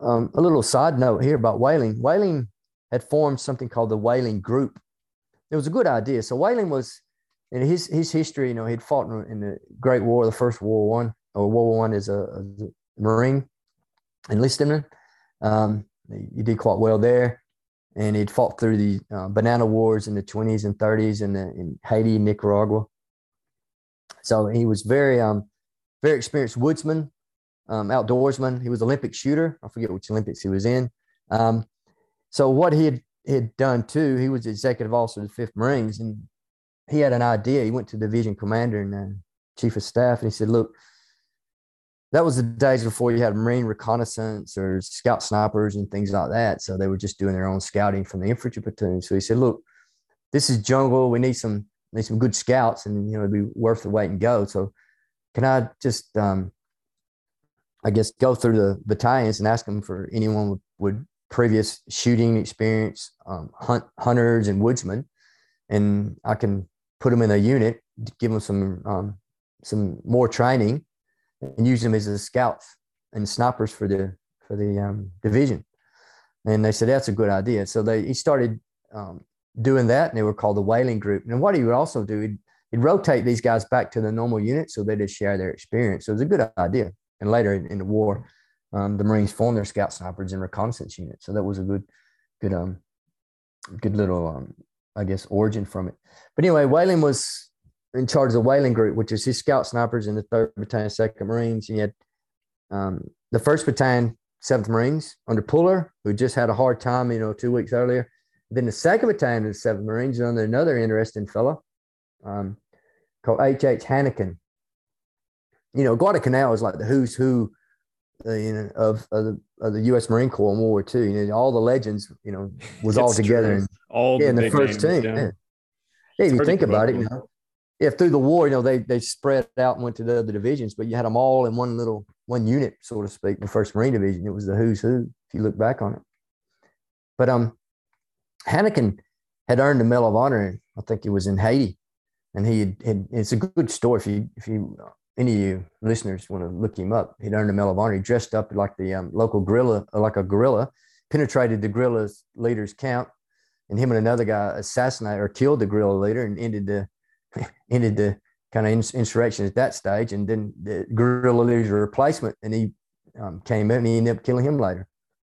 um, a little side note here about Whaling. Whaling had formed something called the Whaling Group. It was a good idea. So Whaling was, in his his history, you know, he'd fought in the Great War, the First World War One, or World War One as a, a Marine enlisted. Um, he did quite well there and he'd fought through the uh, banana wars in the 20s and 30s in, the, in Haiti Nicaragua. So he was very, um, very experienced woodsman, um, outdoorsman. He was Olympic shooter. I forget which Olympics he was in. Um, so what he had, had done too, he was executive officer of the Fifth Marines, and he had an idea. He went to division commander and uh, chief of staff, and he said, "Look, that was the days before you had marine reconnaissance or scout snipers and things like that. So they were just doing their own scouting from the infantry platoon. So he said, "Look, this is jungle. We need some need some good scouts, and you know it'd be worth the wait and go. So can I just, um, I guess, go through the battalions and ask them for anyone with, with previous shooting experience, um, hunt hunters and woodsmen, and I can put them in a unit, give them some um, some more training." And use them as a scouts and snipers for the for the um, division. And they said that's a good idea. So they he started um, doing that, and they were called the Whaling Group. And what he would also do, he'd, he'd rotate these guys back to the normal unit so they just share their experience. So it was a good idea. And later in, in the war, um, the Marines formed their scout snipers and reconnaissance units. So that was a good, good, um, good little, um, I guess, origin from it. But anyway, Whaling was in charge of the Whaling Group, which is his scout snipers in the third battalion, second Marines. He had um, the first battalion, seventh Marines under Puller, who just had a hard time, you know, two weeks earlier. Then the second battalion of the 7th Marines under another interesting fellow um, called H. H. Hanneken. You know, Guadalcanal is like the who's who uh, you know, of, of, the, of the U.S. Marine Corps in World War II. You know, all the legends, you know, was all together. In, all yeah, in the first team. Yeah. yeah if you think about it, you know, if through the war, you know, they they spread out and went to the other divisions, but you had them all in one little one unit, so to speak, the First Marine Division. It was the who's who. If you look back on it, but um, Hanneken had earned the Medal of Honor. I think it was in Haiti, and he had, had, It's a good story if you if you any of you listeners want to look him up. He'd earned the Medal of Honor. He dressed up like the um, local guerrilla, like a guerrilla, penetrated the guerrilla's leader's camp, and him and another guy assassinated or killed the guerrilla leader and ended the ended the kind of insurrection at that stage. And then the guerrilla leader's replacement, and he um, came in and he ended up killing him later.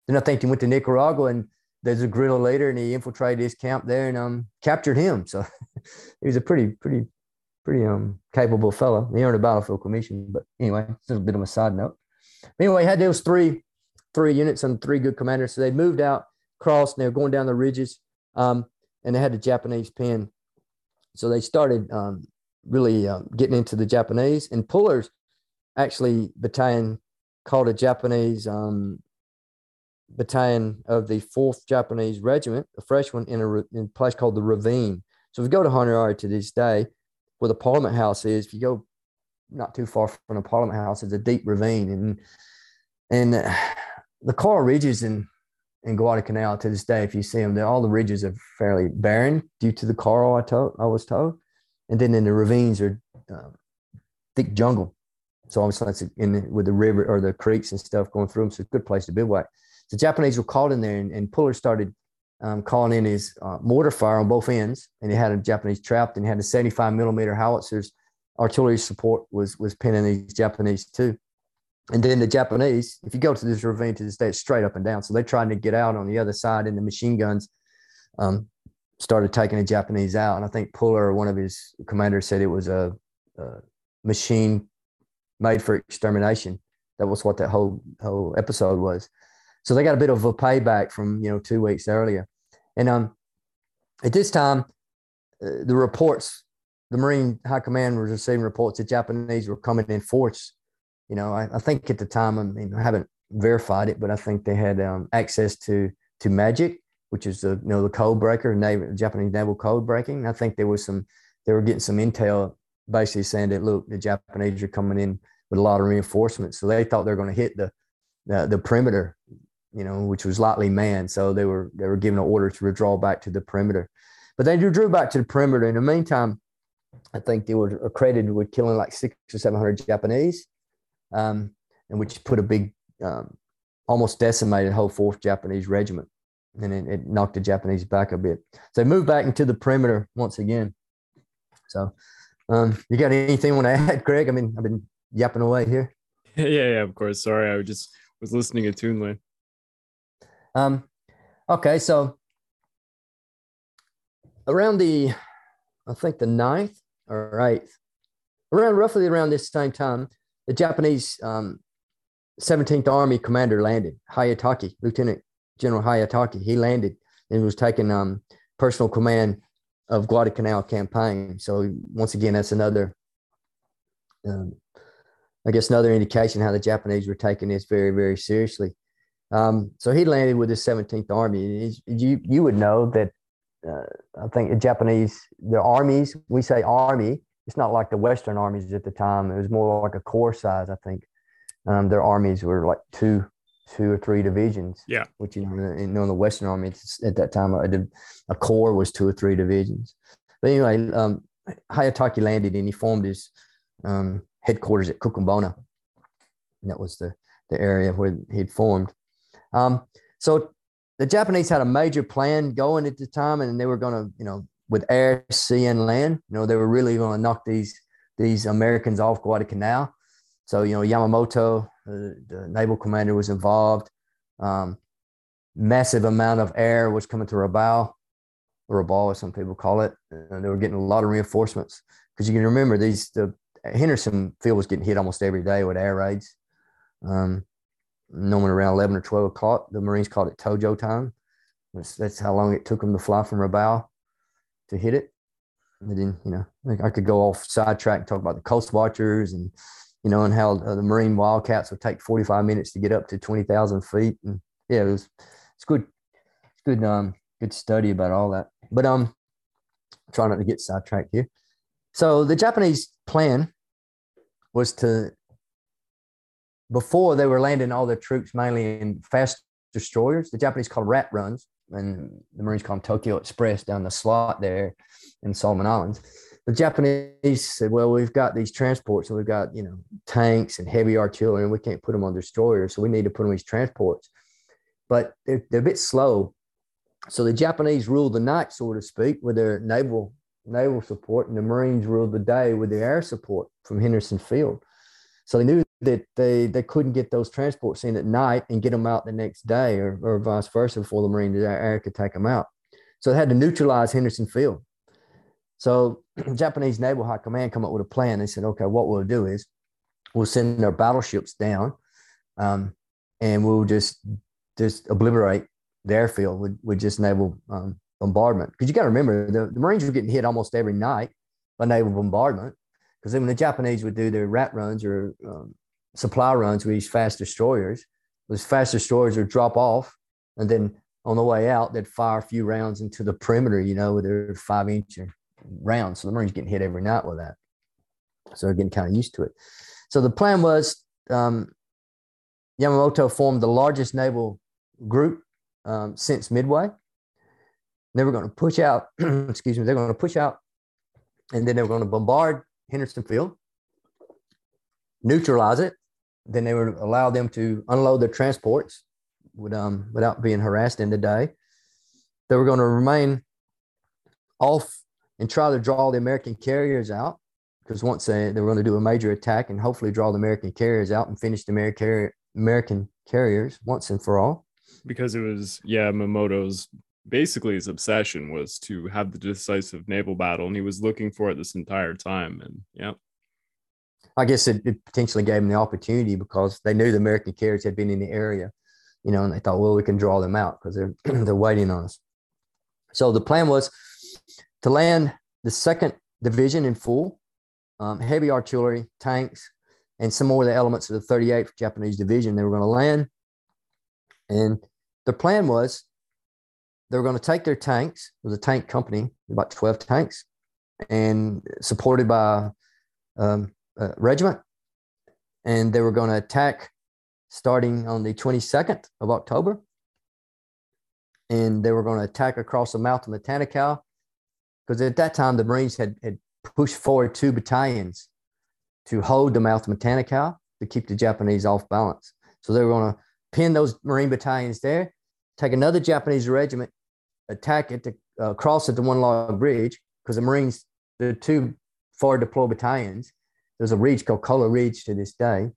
Then I think he went to Nicaragua and there's a guerrilla leader and he infiltrated his camp there and um, captured him. So he was a pretty, pretty, pretty um, capable fellow. He earned a battlefield commission. But anyway, it's a bit of a side note. But anyway, he had those three, three units and three good commanders. So they moved out, crossed, and they were going down the ridges. Um, and they had the Japanese pen. So they started um, really uh, getting into the Japanese. And Puller's actually battalion called a Japanese um, battalion of the 4th Japanese Regiment, a fresh one in a, in a place called the Ravine. So if you go to Honiara to this day, where the Parliament House is, if you go not too far from the Parliament House, it's a deep ravine. And and the coral ridges in, in Guadalcanal to this day, if you see them, all the ridges are fairly barren due to the coral, I, told, I was told. And then in the ravines are uh, thick jungle. So obviously that's in with the river or the creeks and stuff going through them. So it's a good place to bivouac the Japanese were called in there, and, and Puller started um, calling in his uh, mortar fire on both ends, and he had a Japanese trapped, and he had a 75 millimeter howitzers. Artillery support was was pinning these Japanese too. And then the Japanese, if you go to this ravine to this day, it's straight up and down. So they're trying to get out on the other side, and the machine guns um, started taking the Japanese out. And I think Puller, one of his commanders, said it was a, a machine made for extermination. That was what that whole whole episode was. So they got a bit of a payback from you know two weeks earlier, and um, at this time, uh, the reports, the Marine High Command was receiving reports that Japanese were coming in force. You know, I, I think at the time, I mean, I haven't verified it, but I think they had um, access to to magic, which is the you know the code breaker, naval, Japanese naval code breaking. I think there was some, they were getting some intel, basically saying that look, the Japanese are coming in with a lot of reinforcements, so they thought they're going to hit the the, the perimeter you know, which was lightly manned. So they were they were given an order to withdraw back to the perimeter. But they drew back to the perimeter. In the meantime, I think they were accredited with killing like six or seven hundred Japanese, um, and which put a big, um, almost decimated whole fourth Japanese regiment, and it, it, knocked the Japanese back a bit. So moved back into the perimeter once again. So, um, you got anything you want to add, Greg? I mean, I've been yapping away here. Yeah, yeah, of course. Sorry, I just was listening to Tunley. Um, okay, so around the, I think the ninth or eighth, around roughly around this same time, the Japanese um, 17th Army commander landed, Hyakutake, Lieutenant General Hyakutake. He landed and was taking um, personal command of Guadalcanal campaign. So once again, that's another, um, I guess, another indication how the Japanese were taking this very, very seriously. Um, so he landed with the 17th Army. You you would know that uh, I think the Japanese the armies we say army. It's not like the Western armies at the time. It was more like a corps size. I think um, their armies were like two two or three divisions. Yeah, which you know, in, the Western Army at that time a, a corps was two or three divisions. But anyway, um, Hyakutake landed and he formed his um, headquarters at Kokumbona. And that was the the area where he'd formed. Um, so the Japanese had a major plan going at the time, and they were going to, you know, with air, sea, and land, you know, they were really going to knock these these Americans off Guadalcanal. So you know, Yamamoto, uh, the naval commander, was involved. Um, massive amount of air was coming to Rabaul, Rabaul, as some people call it, and they were getting a lot of reinforcements because you can remember these the Henderson Field was getting hit almost every day with air raids. Um, normally around 11 or 12 o'clock. The Marines called it Tojo time. That's, that's how long it took them to fly from Rabaul to hit it. And then, you know, I could go off sidetrack and talk about the coast watchers and, you know, and how uh, the Marine Wildcats would take 45 minutes to get up to 20,000 feet. And yeah, it was, it's good. It's good, um, good study about all that. But, um, try not to get sidetracked here. So the Japanese plan was to, before they were landing all their troops mainly in fast destroyers, the Japanese called rat runs, and the Marines call them Tokyo Express down the slot there in Solomon Islands. The Japanese said, "Well, we've got these transports, and we've got you know tanks and heavy artillery, and we can't put them on destroyers, so we need to put them on these transports." But they're, they're a bit slow, so the Japanese ruled the night, so to speak, with their naval naval support, and the Marines ruled the day with their air support from Henderson Field. So they knew that they they couldn't get those transports in at night and get them out the next day, or, or vice versa, before the Marine air could take them out. So they had to neutralize Henderson Field. So Japanese Naval High Command come up with a plan. They said, okay, what we'll do is we'll send our battleships down, um, and we'll just just obliterate the airfield with, with just naval um, bombardment. Because you got to remember, the, the Marines were getting hit almost every night by naval bombardment. Because then when the Japanese would do their rat runs or um, supply runs with these fast destroyers, those fast destroyers would drop off, and then on the way out, they'd fire a few rounds into the perimeter, you know, with their five inch rounds. So the Marines getting hit every night with that. So they're getting kind of used to it. So the plan was um, Yamamoto formed the largest naval group um, since Midway. They were going to push out, excuse me, they're going to push out, and then they were going to bombard Henderson Field, neutralize it. Then they would allow them to unload their transports with, um, without being harassed in the day. They were going to remain off and try to draw the American carriers out because once they, they were going to do a major attack and hopefully draw the American carriers out and finish the American, American carriers once and for all. Because it was, yeah, Yamamoto's basically his obsession was to have the decisive naval battle, and he was looking for it this entire time. And yeah. I guess it, it potentially gave them the opportunity because they knew the American carriers had been in the area, you know, and they thought, well, we can draw them out because they're they're waiting on us. So the plan was to land the second division in full, um, heavy artillery, tanks, and some more of the elements of the 38th Japanese Division. They were going to land, and the plan was they were going to take their tanks. It was a tank company, about 12 tanks, and supported by um, a regiment. And they were going to attack starting on the 22nd of October. And they were going to attack across the mouth of Matanikau because at that time the Marines had, had pushed forward two battalions to hold the mouth of Matanikau to keep the Japanese off balance. So they were going to pin those Marine battalions there, take another Japanese regiment, attack at the uh, cross at the one log bridge because the Marines, the two forward deployed battalions, there's a ridge called Kola Ridge to this day.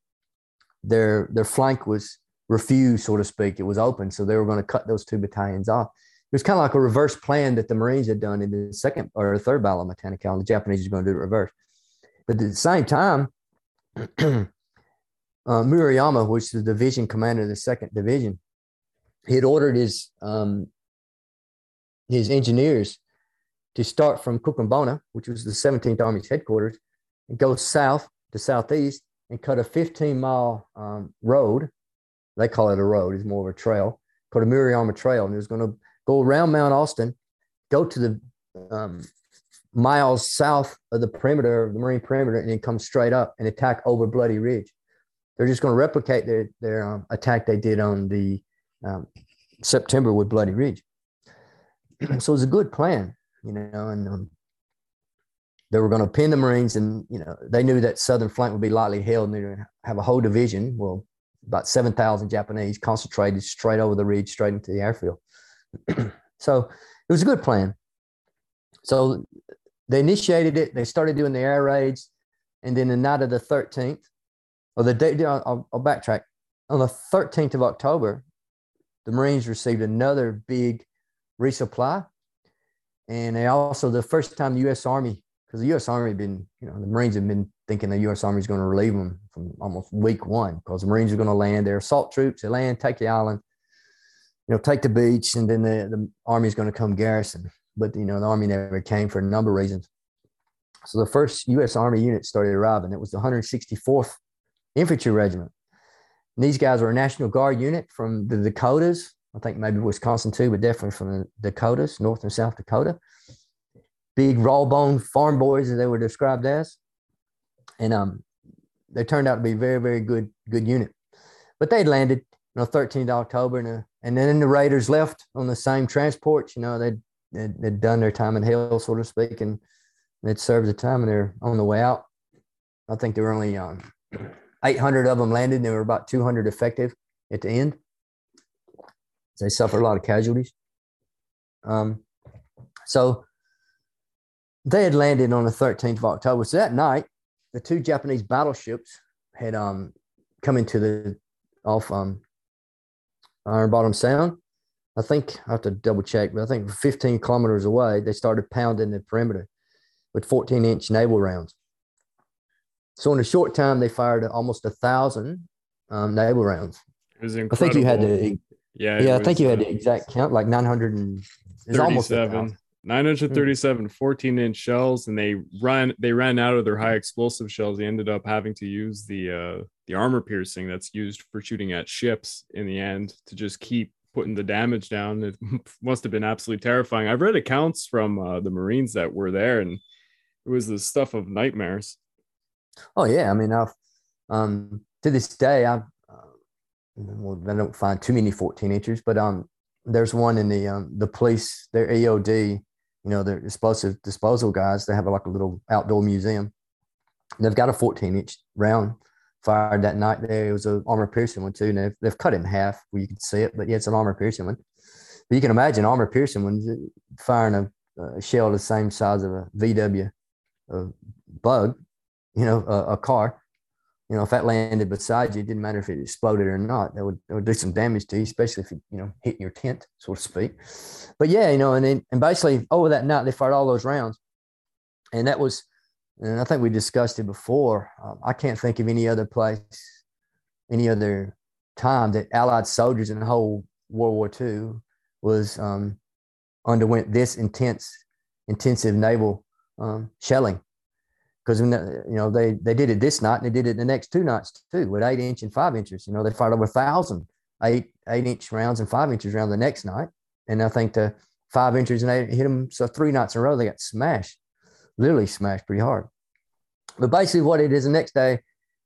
Their their flank was refused, so to speak. It was open, so they were going to cut those two battalions off it was kind of like a reverse plan that the Marines had done in the second or third battle of Matanikau. The Japanese were going to do the reverse. But at the same time, uh, Murayama, which is the division commander of the second division, he had ordered his um, his engineers to start from Kokumbona, which was the 17th Army's headquarters, go south to southeast and cut a 15 mile um, road. They call it a road; it's more of a trail called a Murayama Trail, and it was going to go around Mount Austin, go to the um, miles south of the perimeter, the Marine perimeter, and then come straight up and attack over Bloody Ridge. They're just going to replicate their their um, attack they did on the um, September with Bloody Ridge. so it was a good plan, you know, and um, they were going to pin the Marines, and you know they knew that southern flank would be lightly held, and they have a whole division, well, about seven thousand Japanese concentrated straight over the ridge, straight into the airfield. so it was a good plan. So they initiated it. They started doing the air raids, and then the night of the 13th, or the day, I'll, I'll backtrack. On the 13th of October, the Marines received another big resupply, and they also the first time the U.S. Army, because the U.S. Army been, you know, the Marines have been thinking the U.S. Army is going to relieve them from almost week one because the Marines are going to land. They're assault troops. They land, take the island, you know, take the beach, and then the, the army is going to come garrison. But you know, the army never came for a number of reasons. So the first U.S. Army unit started arriving. It was the 164th Infantry Regiment. And these guys were a National Guard unit from the Dakotas. I think maybe Wisconsin too, but definitely from the Dakotas, North and South Dakota. Big raw bone farm boys, as they were described as. And um, they turned out to be very, very good, good unit. But they landed on the 13th October, and, uh, and then the Raiders left on the same transports. You know, they'd, they'd, they'd done their time in hell, so to speak, and they'd served the time, and they're on the way out. I think there were only um, 800 of them landed, and there were about 200 effective at the end. They suffered a lot of casualties. Um, so they had landed on the 13th of October. So that night, the two Japanese battleships had um, come into the off um, Iron Bottom Sound. I think I have to double check, but I think 15 kilometers away, they started pounding the perimeter with 14 inch naval rounds. So in a short time, they fired almost a thousand um, naval rounds. It was incredible. I think you had the yeah yeah. I was, think you had the exact count, like 900 and it's almost a 37 thousand. 937 14 inch shells and they run they ran out of their high explosive shells. They ended up having to use the uh the armor piercing that's used for shooting at ships in the end to just keep putting the damage down. It must have been absolutely terrifying. I've read accounts from uh, the marines that were there and it was the stuff of nightmares. Oh yeah, I mean, I've um, to this day, I've uh, well, I don't find too many 14 inches, but um, there's one in the um, the police, their EOD, you know, their explosive disposal guys. They have like a little outdoor museum. They've got a 14 inch round fired that night. There it was an armor piercing one too, and they've, they've cut it in half where you can see it. But yeah, it's an armor piercing one. But you can imagine armor piercing one uh, firing a, a shell the same size of a VW a bug you know, a, a, car. You know, if that landed beside you, it didn't matter if it exploded or not. That would, that would do some damage to you, especially if it, you know, hit your tent, so to speak. But yeah, you know, and then, and basically over that night, they fired all those rounds. And that was, and I think we discussed it before. Um, I can't think of any other place, any other time that Allied soldiers in the whole World War II was um, underwent this intense, intensive naval um, shelling because you know they they did it this night and they did it the next two nights too with eight inch and five inches. You know they fired over a thousand eight eight inch rounds and five inches round the next night, and I think the five inches and they hit them so three nights in a row they got smashed, literally smashed pretty hard. But basically, what it is the next day,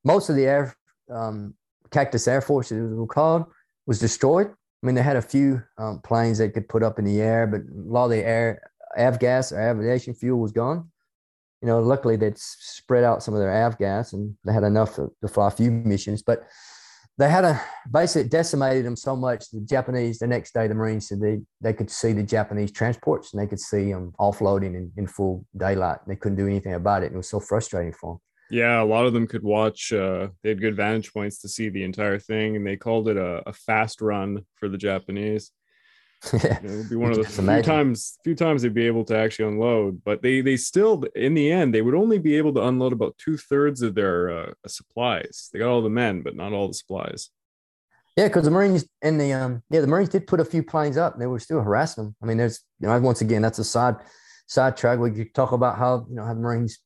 most of the air um, Cactus Air Force, as it was called, was destroyed. I mean, they had a few um, planes they could put up in the air, but a lot of the air avgas or aviation fuel was gone you know, luckily they'd spread out some of their avgas and they had enough to, to fly a few missions, but they had a basically decimated them so much. The Japanese, the next day, the Marines said they, they could see the Japanese transports and they could see them offloading in, in full daylight. They couldn't do anything about it. And it was so frustrating for them. Yeah, a lot of them could watch. Uh, they had good vantage points to see the entire thing, and they called it a, a fast run for the Japanese. yeah. It would be one of the few times, few times they'd be able to actually unload. But they they still, in the end, they would only be able to unload about two thirds of their uh, supplies. They got all the men, but not all the supplies. Yeah, because the Marines and the um yeah the Marines did put a few planes up. And they were still harassing them. I mean, there's you know once again that's a side side track. We could talk about how you know how the Marines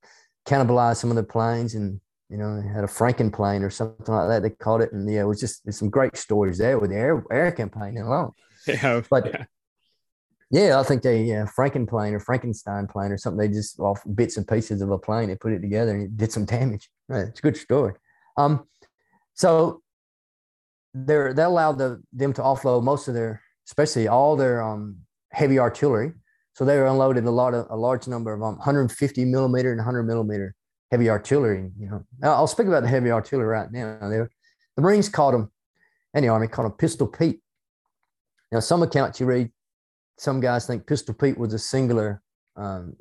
cannibalized some of the planes and you know, they had a Franken plane or something like that. They called it, and yeah, it was just there's some great stories there with the air air campaign alone. Yeah, but yeah. yeah, I think they yeah Franken plane or Frankenstein plane or something. They just off bits and pieces of a plane. They put it together and it did some damage. Right, it's a good story. Um, so they're that allowed the, them to offload most of their, especially all their um heavy artillery. So they were unloaded a lot of a large number of um, 150 millimeter and 100 millimeter heavy artillery. You know, I'll speak about the heavy artillery right now. Were, the Marines called them, and the Army called them Pistol Pete. Now, some accounts you read, some guys think Pistol Pete was a singular um,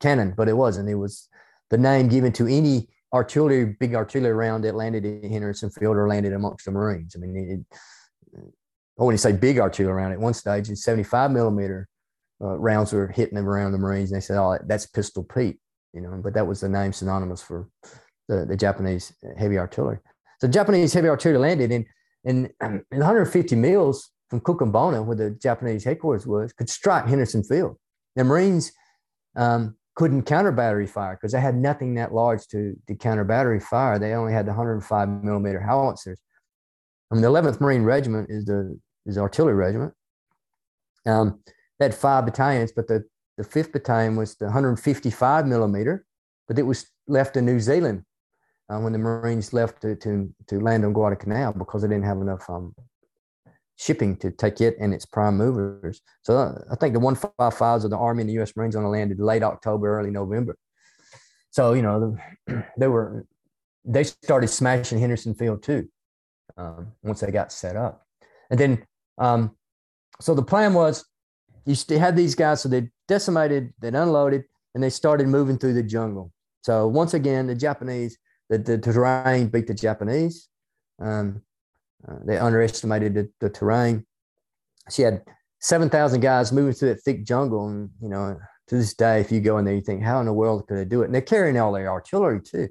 cannon, but it wasn't. It was the name given to any artillery, big artillery round that landed in Henderson Field or landed amongst the Marines. I mean, it, when you say big artillery round, at one stage, it's 75 millimeter uh, rounds were hitting them around the Marines. And they said, oh, that's Pistol Pete, you know, but that was the name synonymous for the, the Japanese heavy artillery. So Japanese heavy artillery landed in, in, in 150 mils from Kokumbona, where the Japanese headquarters was, could strike Henderson Field. The Marines um, couldn't counter battery fire because they had nothing that large to, to counter battery fire. They only had the 105 millimeter howitzers. I mean, the 11th Marine Regiment is the is artillery regiment. Um, they had five battalions, but the, the fifth battalion was the 155 millimeter, but it was left in New Zealand uh, when the Marines left to, to, to land on Guadalcanal because they didn't have enough um, shipping to take it and its prime movers. So uh, I think the 155s of the Army and the U.S. Marines only landed late October, early November. So, you know, they were, they started smashing Henderson Field too um, once they got set up. And then, um, so the plan was you had these guys, so they decimated, they unloaded, and they started moving through the jungle. So once again, the Japanese, the, the terrain beat the Japanese. Um, uh, they underestimated the, the, terrain. She had 7,000 guys moving through that thick jungle. And, you know, to this day, if you go in there, you think, how in the world could they do it? And they're carrying all their artillery too.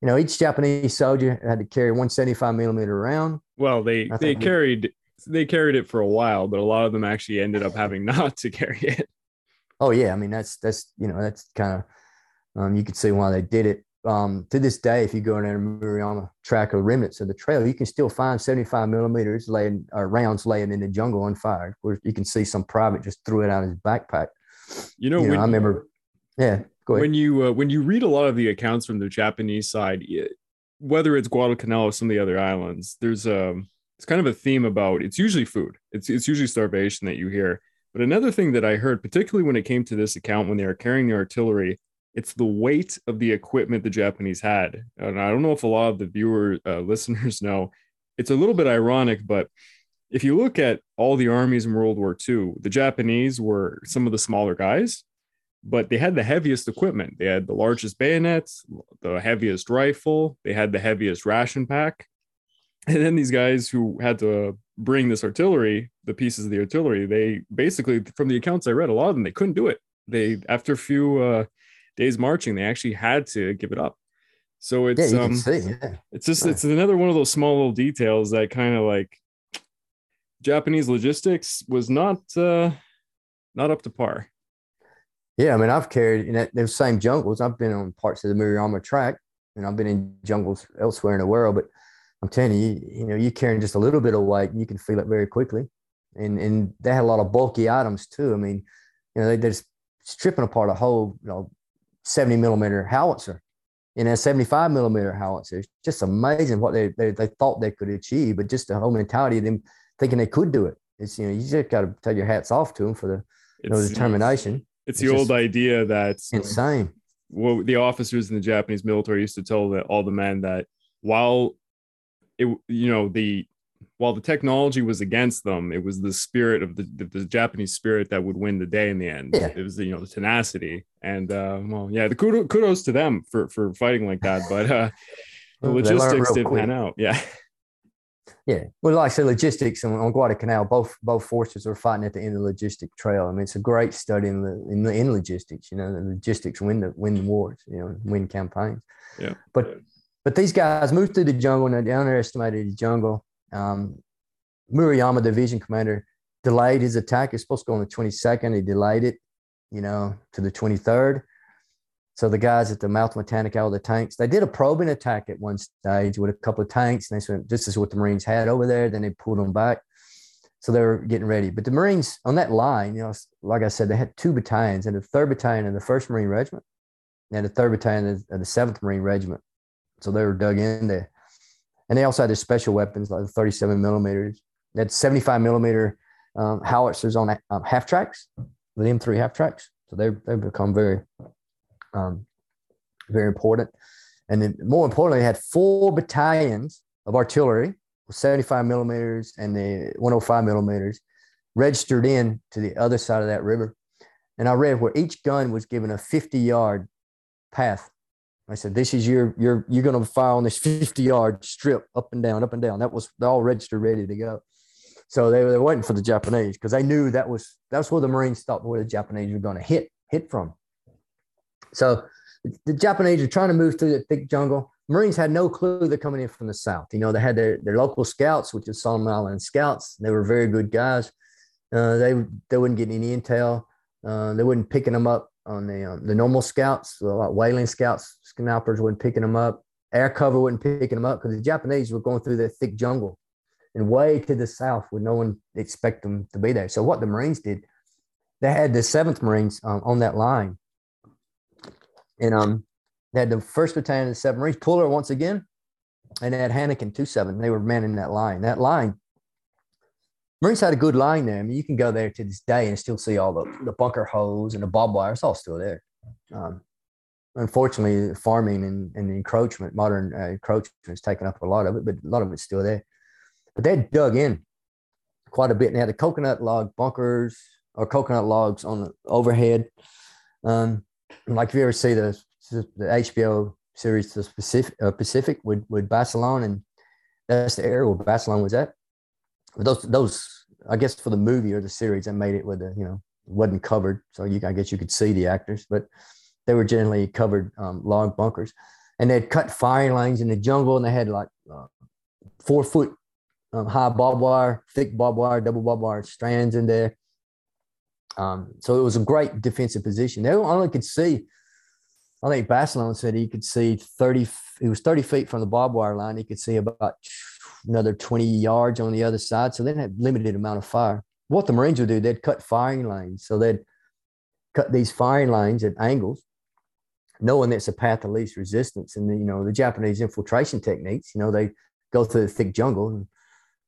You know, each Japanese soldier had to carry 175 millimeter round. Well, they, they carried they carried it for a while, but a lot of them actually ended up having not to carry it. Oh yeah, I mean that's that's you know that's kind of um, you could see why they did it. Um, to this day, if you go down the Murayama track or remnants of the trail, you can still find 75 millimeters laying or rounds laying in the jungle unfired. Where you can see some private just threw it out of his backpack. You know, you know I remember. Yeah, go ahead. When you uh, when you read a lot of the accounts from the Japanese side, whether it's Guadalcanal or some of the other islands, there's um it's kind of a theme about it's usually food. It's it's usually starvation that you hear. But another thing that I heard, particularly when it came to this account when they were carrying the artillery, it's the weight of the equipment the Japanese had. And I don't know if a lot of the viewer uh, listeners know. It's a little bit ironic, but if you look at all the armies in World War II, the Japanese were some of the smaller guys, but they had the heaviest equipment. They had the largest bayonets, the heaviest rifle, they had the heaviest ration pack and then these guys who had to bring this artillery the pieces of the artillery they basically from the accounts i read a lot of them they couldn't do it they after a few uh, days marching they actually had to give it up so it's yeah, um see, yeah. it's just it's another one of those small little details that kind of like japanese logistics was not uh not up to par yeah i mean i've carried in that, those same jungles i've been on parts of the Murayama track and i've been in jungles elsewhere in the world but I'm telling you, you, know, you're carrying just a little bit of weight, and you can feel it very quickly. And and they had a lot of bulky items too. I mean, you know, they, they're just stripping apart a whole, you know, 70 millimeter howitzer and a 75 millimeter howitzer. It's just amazing what they, they they thought they could achieve, but just the whole mentality of them thinking they could do it. It's you know, you just got to take your hats off to them for the you know, determination. It's, it's the old idea that insane. Well, the officers in the Japanese military used to tell the, all the men that while it you know the while the technology was against them, it was the spirit of the, the, the, Japanese spirit that would win the day in the end. Yeah. It was the, you know the tenacity and uh, well, yeah, the kudos, kudos to them for for fighting like that. But uh, the logistics did pan out. Yeah. Yeah, well, like I said, logistics on, on Guadalcanal, both both forces are fighting at the end of the logistic trail. I mean, it's a great study in the in the in logistics. You know, the logistics win the win the wars. You know, win campaigns. Yeah, but but these guys moved through the jungle and they underestimated the jungle. Um, Murayama, division commander, delayed his attack. Was supposed to go on the 22nd. He delayed it, you know, to the 23rd. So the guys at the mouth Mechanic out of the tanks, they did a probing attack at one stage with a couple of tanks. And they said, this is what the Marines had over there. Then they pulled them back. So they were getting ready. But the Marines on that line, you know, like I said, they had two battalions and the third battalion of the first Marine Regiment and the third battalion of the seventh Marine Regiment. So they were dug in there. And they also had their special weapons like the 37 millimeters. They had 75 millimeter um, howitzers on um, half tracks, the M3 half tracks. So they they've become very, um, very important. And then more importantly, they had four battalions of artillery with 75 millimeters and the 105 millimeters registered in to the other side of that river. And I read where each gun was given a 50 yard path I said, "This is your your you're going to fire on this 50 yard strip up and down, up and down." That was they're all registered, ready to go. So they were waiting for the Japanese because they knew that was that's where the Marines thought where the Japanese were going to hit hit from. So the Japanese are trying to move through the thick jungle. Marines had no clue they're coming in from the south. You know, they had their, their local scouts, which is Solomon Island Scouts. They were very good guys. Uh, they they wouldn't get any intel. Uh, they wouldn't picking them up on the um, the normal scouts, like whaling scouts, snipers wouldn't picking them up. Air cover wasn't picking them up because the Japanese were going through the thick jungle and way to the south where no one expect them to be there. So what the Marines did, they had the Seventh Marines um, on that line, and um, they had the First Battalion of the Seventh Marines, Puller once again, and they had Hanneken two seven. They were manning that line. That line, Marines had a good line there. I mean, you can go there to this day and still see all the, the bunker holes and the barbed wire. It's all still there. Um, unfortunately, farming and, and encroachment, modern uh, encroachment, has taken up a lot of it, but a lot of it's still there. But they dug in quite a bit and they had the coconut log bunkers or coconut logs on the overhead. Um, like if you ever see the, the HBO series, the Pacific, uh, Pacific with, with Basilone, and that's the area where Basilone was at. Those, those, I guess for the movie or the series, that made it with the, you know, wasn't covered. So you, I guess you could see the actors, but they were generally covered um, log bunkers. And they'd cut firing lines in the jungle and they had like uh, four foot um, high barbed wire, thick barbed wire, double barbed wire strands in there. Um, so it was a great defensive position. They only could see, I think Basilone said he could see 30, he was 30 feet from the barbed wire line. He could see about another 20 yards on the other side. So they had limited amount of fire. What the Marines would do, they'd cut firing lines. So they'd cut these firing lines at angles, knowing that's a path of least resistance. And, you know, the Japanese infiltration techniques, you know, they go through the thick jungle and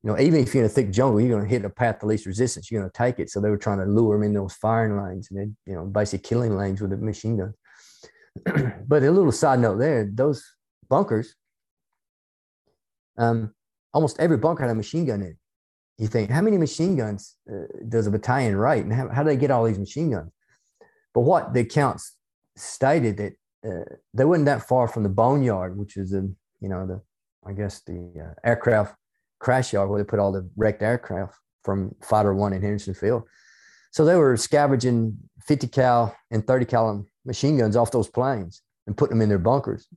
you know, even if you're in a thick jungle, you're going to hit a path of least resistance. You're going to take it. So they were trying to lure them in those firing lines and then, you know, basically killing lanes with a machine gun. but a little side note there, those bunkers, um, almost every bunker had a machine gun in it. You think, how many machine guns uh, does a battalion rate? And how, how do they get all these machine guns? But what the accounts stated that uh, they weren't that far from the boneyard, which is the, you know, the, I guess the uh, aircraft crash yard where they put all the wrecked aircraft from Fighter One in Henderson Field. So they were scavenging 50 cal and 30 cal machine guns off those planes and putting them in their bunkers.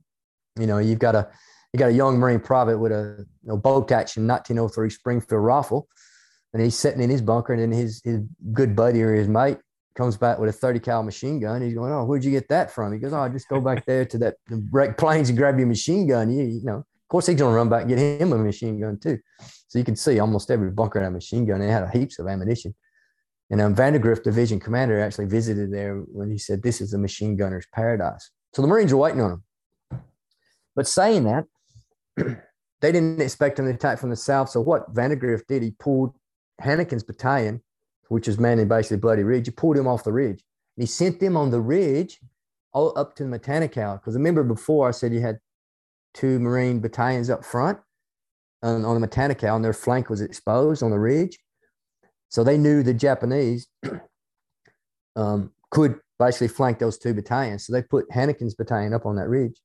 You know, you've got a you got a young Marine private with a you know, bolt action 1903 Springfield rifle, and he's sitting in his bunker, and then his his good buddy or his mate comes back with a 30 cal machine gun. He's going, "Oh, where'd you get that from?" He goes, "Oh, just go back there to that wrecked planes and grab your machine gun." You, you know, of course, he's going to run back and get him a machine gun too. So you can see almost every bunker had a machine gun. They had heaps of ammunition. And um, Vandegrift, division commander, actually visited there when he said, This is a machine gunner's paradise. So the Marines are waiting on him. But saying that, they didn't expect an attack from the south. So what Vandegrift did, he pulled Hanneken's battalion, which was manning basically Bloody Ridge, he pulled him off the ridge. And he sent them on the ridge all up to the Matanikau. Because remember before I said you had two Marine battalions up front on, on the Matanikau, and their flank was exposed on the ridge. So they knew the Japanese um, could basically flank those two battalions. So they put Hanneken's battalion up on that ridge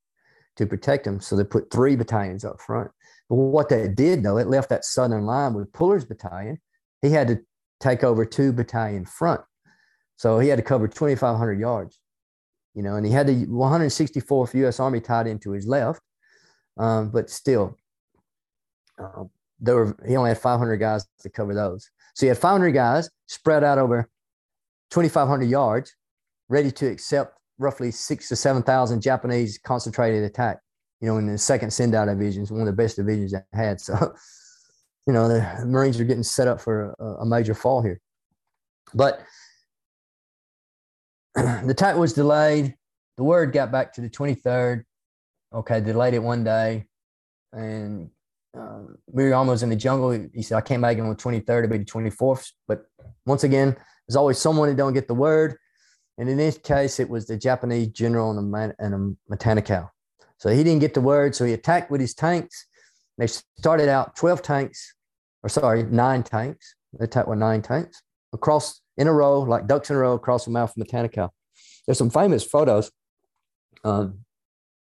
to protect them. So they put three battalions up front. But what that did, though, it left that southern line with Puller's battalion. He had to take over two battalion front. So he had to cover 2,500 yards, you know, and he had the 164th U.S. Army tied into his left. Um, but still, uh, there were he only had 500 guys to cover those. So he had 500 guys spread out over 2,500 yards, ready to accept roughly six to 7,000 Japanese concentrated attack. You know, in the second Sendai division, one of the best divisions I had. So, you know, the Marines are getting set up for a, a major fall here. But the attack was delayed. The word got back to the 23rd okay, delayed it one day. And um, we were almost in the jungle. He said, I came back on the 23rd, it'll be the 24th. But once again, there's always someone who don't get the word. And in this case, it was the Japanese general and a, in a Matanikau. So he didn't get the word. So he attacked with his tanks. They started out 12 tanks, or sorry, nine tanks. They attacked with nine tanks across in a row, like ducks in a row across the mouth of Matanikau. There's some famous photos. Um,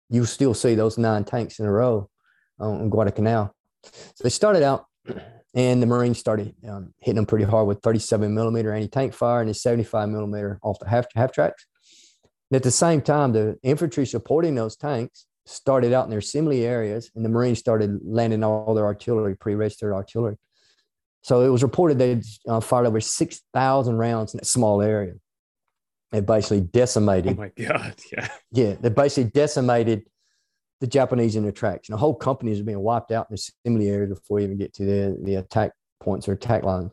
you still see those nine tanks in a row on Guadalcanal. So they started out, and the Marines started um, hitting them pretty hard with 37 millimeter anti tank fire and a 75 millimeter off the half half tracks. And at the same time, the infantry supporting those tanks started out in their assembly areas, and the Marines started landing all their artillery, pre-registered artillery. So it was reported they uh, fired over 6,000 rounds in a small area. They basically decimated. Oh my God. Yeah. Yeah. They basically decimated the Japanese in. And the whole companies are being wiped out in the assembly area before you even get to the, the attack points or attack line.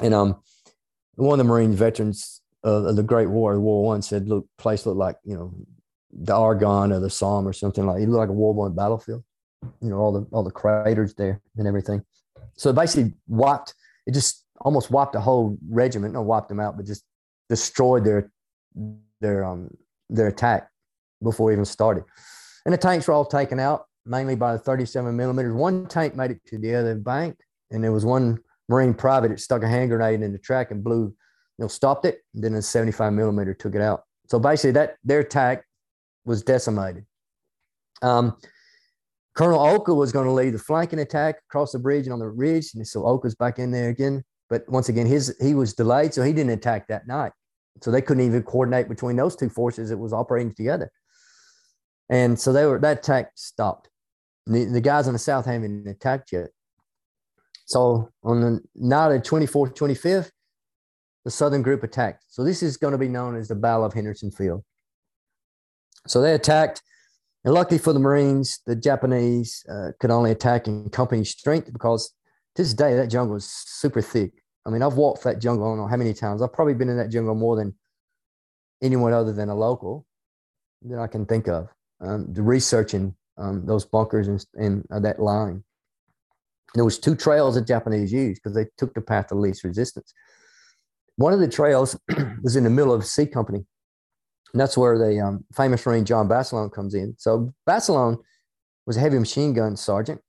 And um, one of the Marine veterans of the Great War, World War One, said, "Look, place looked like you know the Argonne or the Somme or something like. It looked like a World War One battlefield. You know all the all the craters there and everything. So basically wiped. It just almost wiped the whole regiment. Not wiped them out, but just destroyed their their um their attack before even started. And the tanks were all taken out mainly by the 37 millimeters. One tank made it to the other bank, and there was one Marine private that stuck a hand grenade in the track and blew, you know, stopped it. And then a 75 millimeter took it out. So basically, that their attack was decimated. Um, Colonel Oka was going to lead the flanking attack across the bridge and on the ridge, and so Oka's back in there again. But once again, his he was delayed, so he didn't attack that night. So they couldn't even coordinate between those two forces that was operating together. And so they were that attack stopped. The, the guys on the south haven't attacked yet. So on the night of 24th, 25th, the Southern group attacked. So this is going to be known as the Battle of Henderson Field. So they attacked, and luckily for the Marines, the Japanese uh, could only attack in company strength because to this day that jungle is super thick. I mean, I've walked that jungle I don't know how many times. I've probably been in that jungle more than anyone other than a local that I can think of. Um, the researching um, those bunkers and, uh, that line there was two trails that Japanese used because they took the path of least resistance. One of the trails was in the middle of C Company. And that's where the um, famous Marine John Basilone comes in. So Basilone was a heavy machine gun sergeant,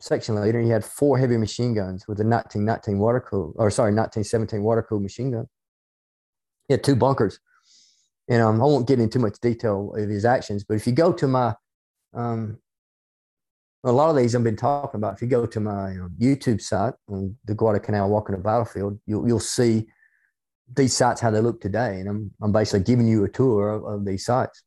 section leader. He had four heavy machine guns with a 1919 water cool, or sorry, 1917 water cooled machine gun. He had two bunkers. And um, I won't get into too much detail of his actions, but if you go to my um, a lot of these I've been talking about. If you go to my um, YouTube site on the Guadalcanal Walking the Battlefield, you'll, you'll see these sites how they look today. And I'm, I'm basically giving you a tour of, of these sites.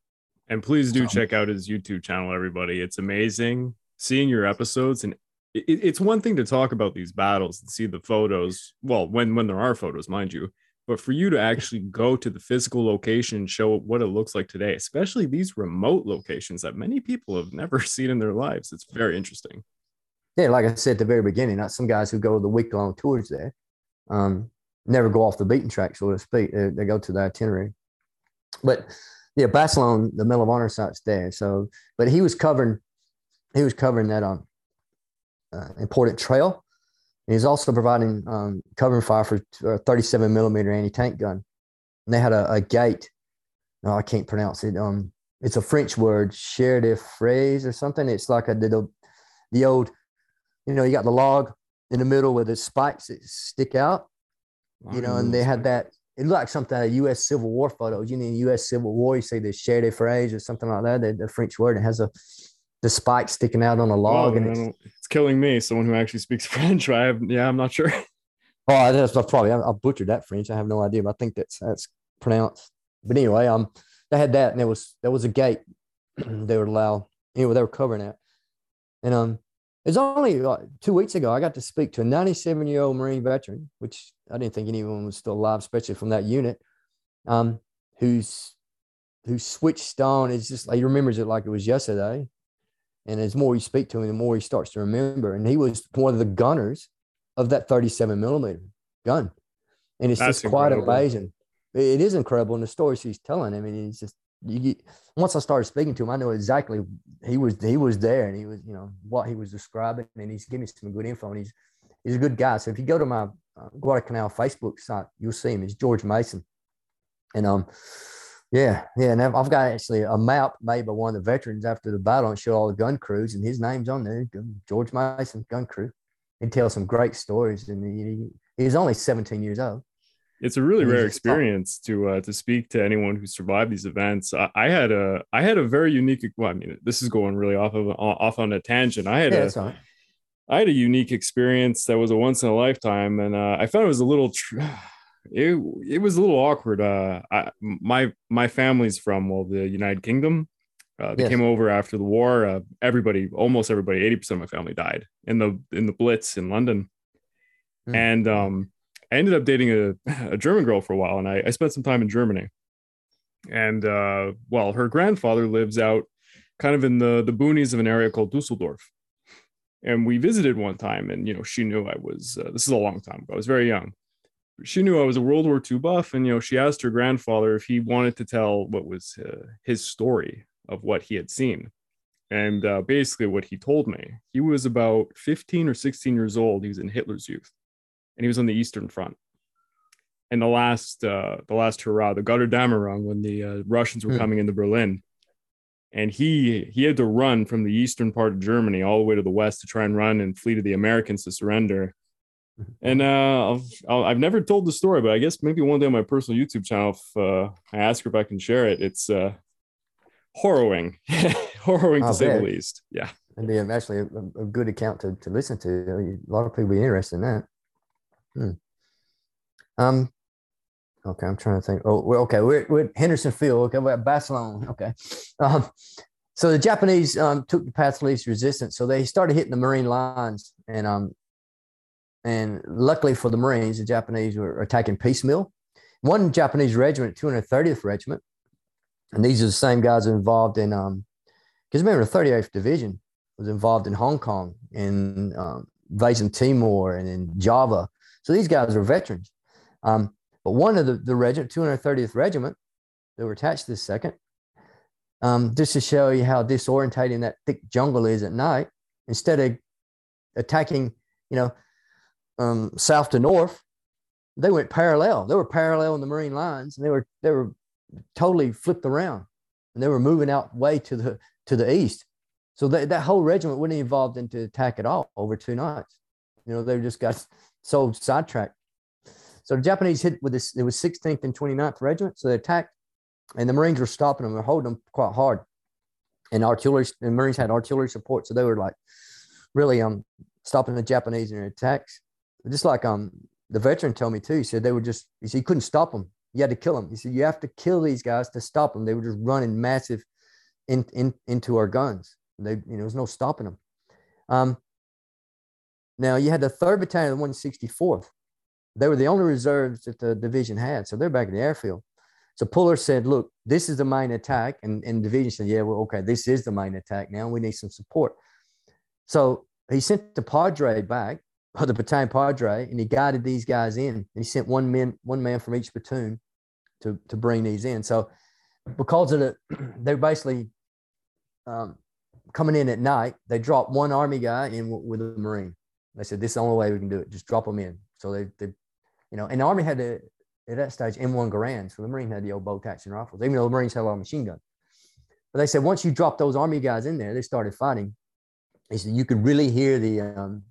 And please do so, check out his YouTube channel, everybody. It's amazing seeing your episodes. And it, it's one thing to talk about these battles and see the photos. Well, when when there are photos, mind you, but for you to actually go to the physical location and show what it looks like today especially these remote locations that many people have never seen in their lives it's very interesting. Yeah like i said at the very beginning not some guys who go the week long tours there um, never go off the beaten track so to speak. They, they go to the itinerary. But yeah basilone the medal of honor site's there so but he was covering he was covering that on um, uh, important trail and he's also providing um, covering fire for a 37 millimeter anti tank gun. And they had a, a gate. No, I can't pronounce it. Um, it's a French word, chair de phrase or something. It's like a the, the old, you know, you got the log in the middle with the spikes that stick out, you know, and they had that. It looked like something of U.S. Civil War photos. You know, in U.S. Civil War, you say the chair de phrase or something like that. The, the French word. It has a the spike sticking out on a log, well, and it's, it's, killing me. Someone who actually speaks French, I have, yeah, I'm not sure. Oh, that's probably I, I butchered that French. I have no idea, but I think that's that's pronounced. But anyway, um, they had that, and there was there was a gate they would allow. Anyway, they were covering that, and um, it was only like two weeks ago I got to speak to a 97 year old Marine veteran, which I didn't think anyone was still alive, especially from that unit, um, who's who switched on. It's just like he remembers it like it was yesterday. And as more you speak to him, the more he starts to remember. And he was one of the gunners of that 37 millimeter gun. And it's That's just quite incredible. amazing. It is incredible. And the stories he's telling, I mean, he's just, you, get, once I started speaking to him, I know exactly he was, he was there and he was, you know, what he was describing. And he's giving me some good info and he's, he's a good guy. So if you go to my uh, Guadalcanal Facebook site, you'll see him. It's George Mason. And, um, yeah, yeah, and I've got actually a map made by one of the veterans after the battle and show all the gun crews, and his name's on there, George Mason Gun Crew. He tells some great stories, and he, he's only 17 years old. It's a really rare experience to uh, to speak to anyone who survived these events. I, I, had a I had a very unique. Well, I mean, this is going really off of off on a tangent. I had yeah, a I had a unique experience that was a once in a lifetime, and uh, I found it was a little. Tr- it it was a little awkward. Uh, I, my my family's from well the United Kingdom, Uh, they Yes. came over after the war. Uh, everybody, almost everybody, eighty percent of my family died in the in the Blitz in London. Hmm. And um, I ended up dating a, a German girl for a while, and I, I spent some time in Germany. And uh, well, her grandfather lives out kind of in the the boonies of an area called Dusseldorf. And we visited one time, and you know, she knew I was. Uh, this is a long time ago. I was very young. She knew I was a World War II buff, and you know, she asked her grandfather if he wanted to tell what was uh, his story of what he had seen. And uh, basically, what he told me, he was about 15 or 16 years old. He was in Hitler's youth, and he was on the Eastern Front. And the last, uh, the last hurrah, the Götterdämmerung, when the uh, Russians were Hmm. coming into Berlin, and he he had to run from the eastern part of Germany all the way to the west to try and run and flee to the Americans to surrender. And uh, I've, I've never told the story, but I guess maybe one day on my personal YouTube channel, if uh, I ask her if I can share it, it's uh, harrowing, harrowing to say the least. Yeah. It'd be actually a, a good account to, to listen to. A lot of people be interested in that. Hmm. Um. Okay, I'm trying to think. Oh, we're okay. We're, we're at Henderson Field. Okay, we're at Basilone. Okay. Um, so the Japanese um, took the path of least resistance. So they started hitting the Marine lines, and um, and luckily for the Marines, the Japanese were attacking piecemeal. One Japanese regiment, 230th Regiment, and these are the same guys involved in um, because remember the 38th Division was involved in Hong Kong, in um, invasion Timor, and in Java. So these guys are veterans. Um, but one of the, the regiment, 230th Regiment, they were attached to this second, um, just to show you how disorientating that thick jungle is at night. Instead of attacking, you know, um, south to north, they went parallel. They were parallel in the Marine lines, and they were they were totally flipped around, and they were moving out way to the to the east. So that, that whole regiment wasn't involved into attack at all over two nights. You know, they just got so sidetracked. So the Japanese hit with this, it was 16th and 29th Regiment. So they attacked, and the Marines were stopping them. They're holding them quite hard. And artillery, the Marines had artillery support. So they were like really um stopping the Japanese in their attacks. Just like um the veteran told me too, he said they were just, he said, you couldn't stop them. You had to kill them. He said, you have to kill these guys to stop them. They were just running massive in, in, into our guns. They, you know, there was no stopping them. Um, now you had the third battalion of the 164th. They were the only reserves that the division had. So they're back in the airfield. So Puller said, look, this is the main attack. And, and the division said, yeah, well, okay, this is the main attack now. We need some support. So he sent the Padre back, or the battalion Padre, and he guided these guys in. And he sent one man, one man from each platoon to, to bring these in. So because of the, they're basically um, coming in at night, they dropped one army guy in w- with a marine. They said this is the only way we can do it. Just drop them in. So they, they you know, and the army had to at that stage M1 Garand, so the marine had the old bow action rifles, even though the marines had a lot of machine guns. But they said once you drop those army guys in there, they started fighting. They said you could really hear the um,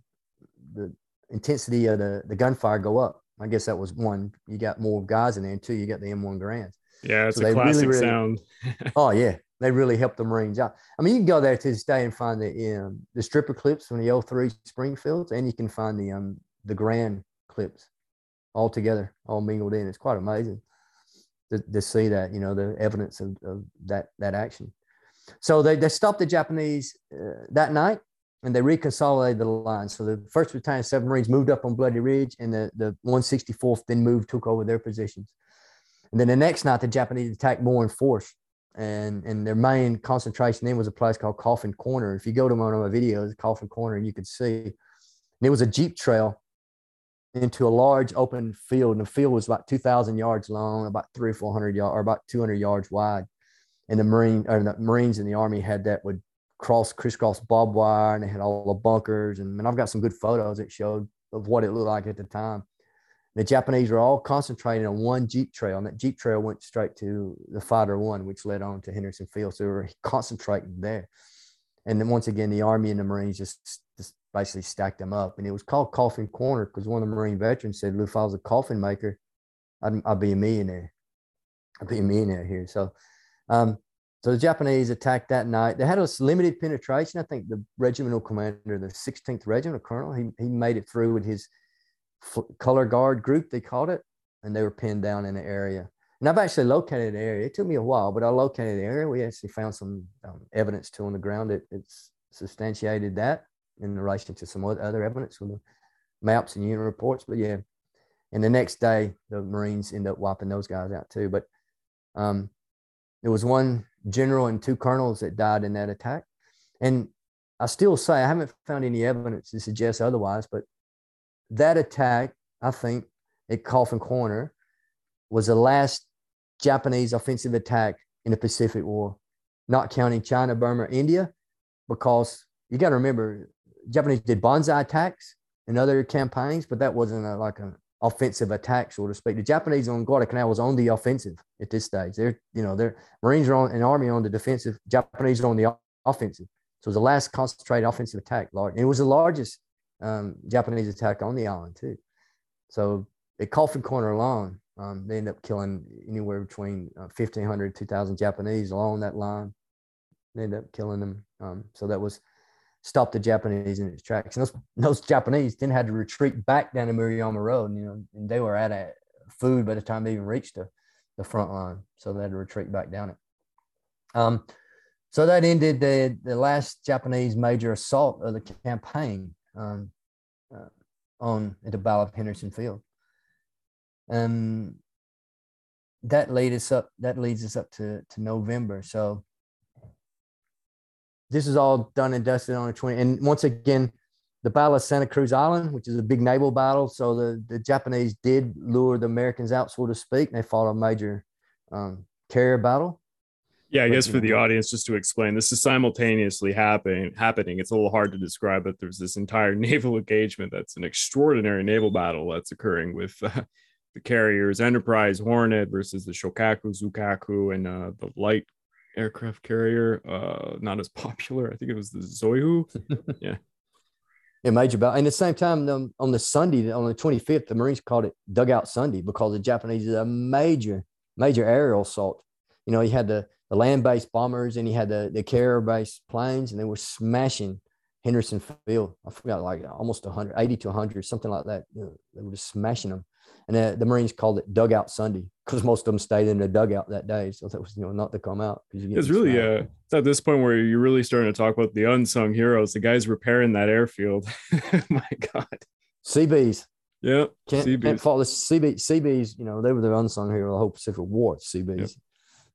intensity of the the gunfire go up. I guess that was one. You got more guys in there, and two, you got the M1 Garands. Yeah, it's So a they really, classic really- sound. Oh yeah, they really helped the Marines out. I mean, you can go there to this day and find the um, the stripper clips from the L3 Springfields, and you can find the um the Garand clips all together, all mingled in. It's quite amazing to, to see that, you know, the evidence of, of that that action. So they, they stopped the Japanese uh, that night and they reconsolidated the line. So the first battalion, seven Marines moved up on Bloody Ridge, and the, the 164th then moved, took over their positions. And then the next night, the Japanese attacked more in force. And, and their main concentration then was a place called Coffin Corner. If you go to one of my videos, Coffin Corner, you could see. And it was a Jeep trail into a large open field. And the field was about 2,000 yards long, about three or 400 yards, or about 200 yards wide. And the Marine or the Marines in the Army had that would cross, crisscross barbed wire, and they had all the bunkers. And, and I've got some good photos that showed of what it looked like at the time. The Japanese were all concentrating on one Jeep trail, and that Jeep trail went straight to the Fighter One, which led on to Henderson Field. So they were concentrating there. And then once again, the Army and the Marines just, just basically stacked them up. And it was called Coffin Corner because one of the Marine veterans said, "If I was a coffin maker, I'd, I'd be a millionaire. I'd be a millionaire here." So, um, so the Japanese attacked that night. They had a limited penetration. I think the regimental commander, the 16th Regiment, Colonel, he, he made it through with his color guard group, they called it, and they were pinned down in the area. and I've actually located the area. It took me a while, but I located the area. We actually found some um, evidence too on the ground that it's substantiated that in relation to some other evidence with the maps and unit reports. But yeah, and the next day the Marines end up wiping those guys out too. But um, there was one general and two colonels that died in that attack, and I still say I haven't found any evidence to suggest otherwise. But that attack, I think, at Coffin Corner was the last Japanese offensive attack in the Pacific War, not counting China, Burma, India, because you got to remember, Japanese did banzai attacks in other campaigns, but that wasn't a, like an offensive attack, so to speak. The Japanese on Guadalcanal was on the offensive at this stage. They're, you know, their Marines are on an army on the defensive, Japanese are on the offensive. So it was the last concentrated offensive attack. And it was the largest um, Japanese attack on the island, too. So at Coffin Corner alone, um, they end up killing anywhere between uh, 1,500, 2,000 Japanese along that line. They ended up killing them. Um, so that was stopped the Japanese in its tracks. And those, those Japanese then had to retreat back down the Maruyama Road. You know, and they were out of food by the time they even reached the, the front line. So they had to retreat back down it. Um, so that ended the, the last Japanese major assault of the campaign um, uh, on at the Battle of Henderson Field. Um, that leads us up. That leads us up to to November. So this is all done and dusted on the 20. And once again, the Battle of Santa Cruz Island, which is a big naval battle. So the, the Japanese did lure the Americans out, so to speak. And they fought a major um, carrier battle. Yeah, I guess for the audience, just to explain, this is simultaneously happening. Happening. It's a little hard to describe, but there's this entire naval engagement that's an extraordinary naval battle that's occurring with uh, the carriers Enterprise, Hornet versus the Shokaku, Zuikaku, and uh, the light aircraft carrier. Uh, not as popular. I think it was the Zuiho. yeah. Yeah, major battle. And at the same time, um, on the Sunday, on the 25th, the Marines called it Dugout Sunday because the Japanese did a major, major aerial assault. You know, he had the, the land based bombers and he had the, the carrier based planes, and they were smashing Henderson Field. I forgot, like almost 100, 80 to 100, something like that. You know, they were just smashing them and the, the Marines called it Dugout Sunday because most of them stayed in the dugout that day, so that was you know not to come out because it's really uh, it's at this point where you're really starting to talk about the unsung heroes, the guys repairing that airfield. My God, Seabees. Yeah, can't, Seabees. can't fault the Seabee, Seabees. You know they were the unsung hero of the whole Pacific War. Seabees. Yep.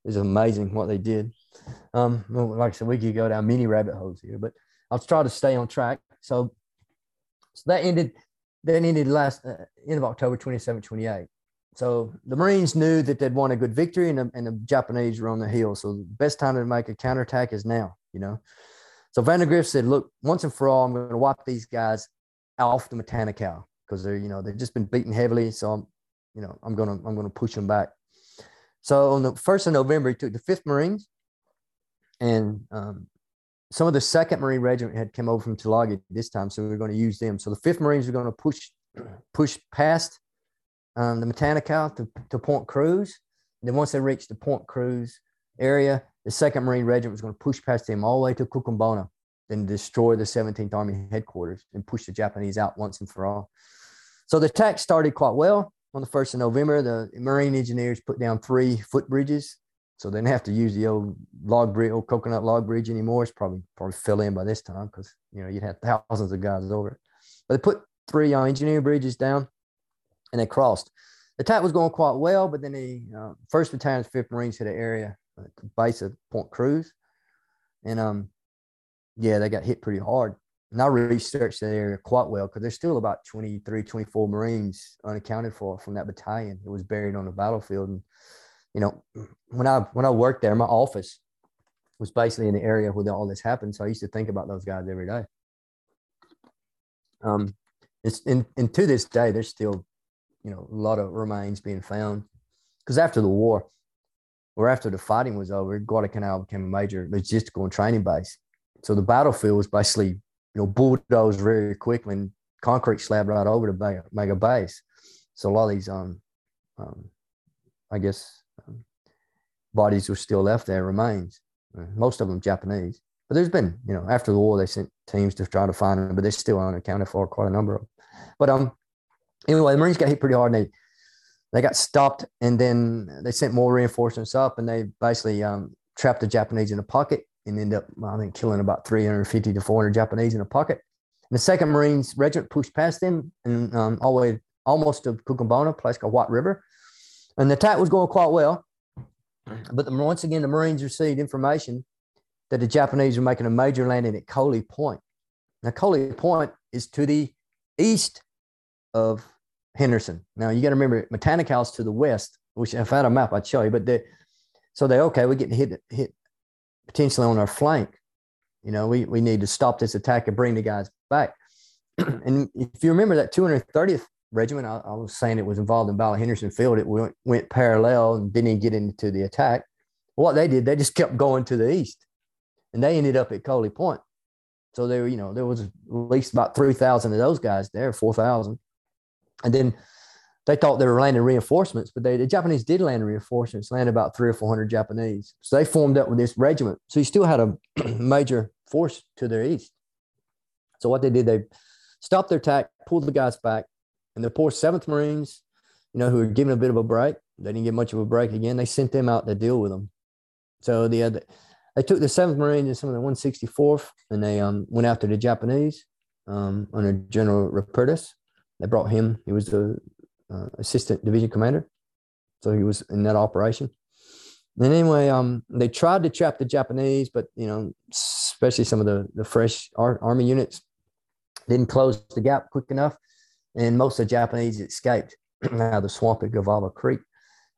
It's amazing what they did. Um, well, like I said, we could go down many rabbit holes here, but I'll try to stay on track. So, so that ended then ended last uh, end of October 27, 28. So the Marines knew that they'd won a good victory and the, and the Japanese were on the hill. So the best time to make a counterattack is now, you know. So Vandegrift said, look, once and for all, I'm going to wipe these guys off the Matanikau because they're, you know, they've just been beaten heavily. So I'm, you know, I'm going to, I'm going to push them back. So on the 1st of November, he took the 5th Marines and um, some of the second Marine Regiment had come over from Tulagi this time, so we were going to use them. So the fifth Marines were going to push push past um, the Matanikau to, to Point Cruz. And then once they reached the Point Cruz area, the second Marine Regiment was going to push past them all the way to Kokumbona, then destroy the 17th Army headquarters and push the Japanese out once and for all. So the attack started quite well. On the 1st of November, the Marine engineers put down three footbridges so they didn't have to use the old log bridge, old coconut log bridge anymore. It's probably probably fill in by this time because you know you'd have thousands of guys over it. But they put three uh, engineer bridges down, and they crossed. The attack was going quite well, but then the uh, First Battalion, Fifth Marines hit an area at the base of Point Cruz, and um, yeah, they got hit pretty hard. And I researched that area quite well because there's still about 23, 24 Marines unaccounted for from that battalion. It was buried on the battlefield, and you know, when I when I worked there, my office was basically in the area where all this happened. So I used to think about those guys every day. Um, it's and, and to this day, there's still, you know, a lot of remains being found. Because after the war, or after the fighting was over, Guadalcanal became a major logistical and training base. So the battlefield was basically, you know, bulldozed very quickly and concrete slab right over to make a base. So a lot of these, um, um, I guess, bodies were still left there, remains. Uh, most of them Japanese. But there's been, you know, after the war, they sent teams to try to find them, but they're still unaccounted for, quite a number of them. But um, anyway, the Marines got hit pretty hard. And they, they got stopped, and then they sent more reinforcements up, and they basically um, trapped the Japanese in a pocket and ended up, I think, killing about 350 to 400 Japanese in a pocket. And the Second Marines Regiment pushed past them and um, all the way almost to Kokumbona, a place called White River, and the attack was going quite well. Mm-hmm. But the, once again, the Marines received information that the Japanese were making a major landing at Koli Point. Now, Koli Point is to the east of Henderson. Now, you got to remember House to the west, which if I had a map, I'd show you. But they, so they okay, we're getting hit hit potentially on our flank. You know, we, we need to stop this attack and bring the guys back. and if you remember that 230th regiment, I, I, was saying it was involved in Battle Henderson Field. It went, went parallel and didn't get into the attack. What they did, they just kept going to the east and they ended up at Koli Point. So there, you know, there was at least about 3,000 of those guys there, 4,000. And then they thought they were landing reinforcements, but they, the Japanese did land reinforcements, landed about three or 400 Japanese. So they formed up with this regiment. So you still had a major force to their east. So what they did, they stopped their attack, pulled the guys back, and the poor 7th Marines, you know, who were given a bit of a break, they didn't get much of a break again. They sent them out to deal with them. So the other, they took the 7th Marines and some of the 164th, and they um, went after the Japanese um, under General Rupertus. They brought him. He was the uh, assistant division commander, so he was in that operation. And anyway, um, they tried to trap the Japanese, but you know, especially some of the the fresh ar- army units didn't close the gap quick enough, and most of the Japanese escaped out of the swamp at Gavaga Creek.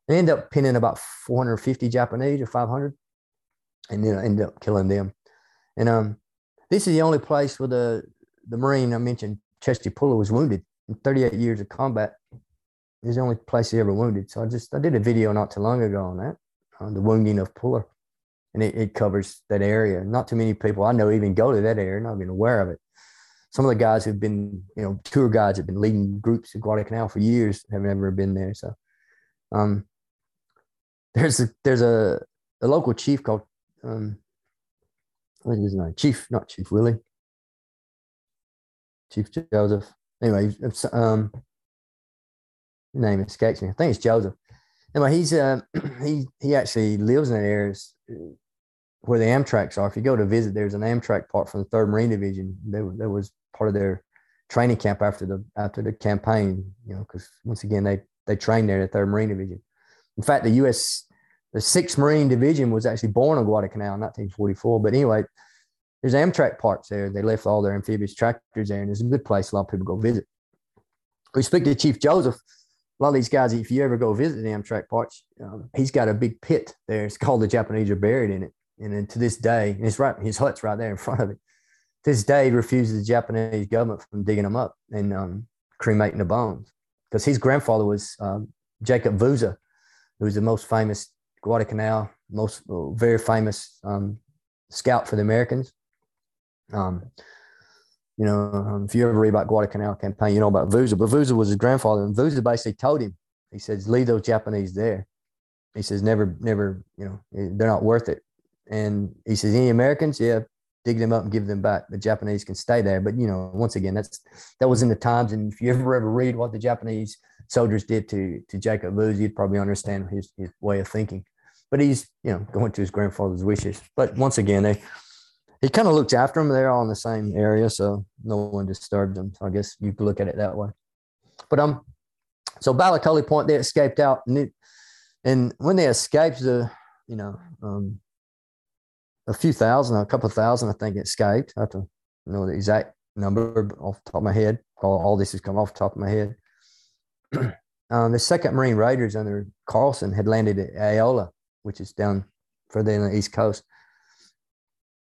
They ended up pinning about 450 Japanese or 500 and then ended up killing them. And um, this is the only place where the the Marine I mentioned, Chesty Puller, was wounded in 38 years of combat. It's the only place he ever wounded. So I just I did a video not too long ago on that, on the wounding of Puller, and it, it covers that area. Not too many people I know even go to that area, not even aware of it. Some of the guys who've been, you know, tour guides have been leading groups in Guadalcanal for years have never been there. So, um, there's a there's a, a local chief called um, what is his name? Chief, not Chief Willie. Chief Joseph. Anyway, um, name escapes me. I think it's Joseph. Anyway, he's uh, he he actually lives in that area where the Amtracs are. If you go to visit, there's an Amtrac part from the Third Marine Division. That was part of their training camp after the after the campaign. You know, because once again they they trained there at the Third Marine Division. In fact, the U.S the 6th Marine Division was actually born on Guadalcanal in 1944. But anyway, there's Amtrac parts there. They left all their amphibious tractors there, and it's a good place. A lot of people go visit. We speak to Chief Joseph. A lot of these guys, if you ever go visit the Amtrac parts, um, he's got a big pit there. It's called the Japanese are buried in it. And then to this day, and it's right, his hut's right there in front of it. This day, refuses the Japanese government from digging them up and um, cremating the bones because his grandfather was um, Jacob Vouza, who was the most famous Guadalcanal, most very famous um, scout for the Americans. Um, you know, um, if you ever read about Guadalcanal campaign, you know about Vouza, but Vouza was his grandfather, and Vouza basically told him, he says, leave those Japanese there. He says, never, never, you know, they're not worth it. And he says, any Americans, yeah, dig them up and give them back. The Japanese can stay there. But you know, once again, that's that was in the times. And if you ever ever read what the Japanese soldiers did to to Jacob Vouza, you'd probably understand his his way of thinking but he's you know going to his grandfather's wishes. But once again, they he kind of looks after them. They're all in the same area, so no one disturbed them. So I guess you could look at it that way. But um, so Balacolli Point, they escaped out, and, it, and when they escaped, the you know um, a few thousand, a couple of thousand, I think, escaped. I to know the exact number off the top of my head. All, all this has come off the top of my head. um, the Second Marine Raiders under Carlson had landed at Aola which is down further on the East Coast.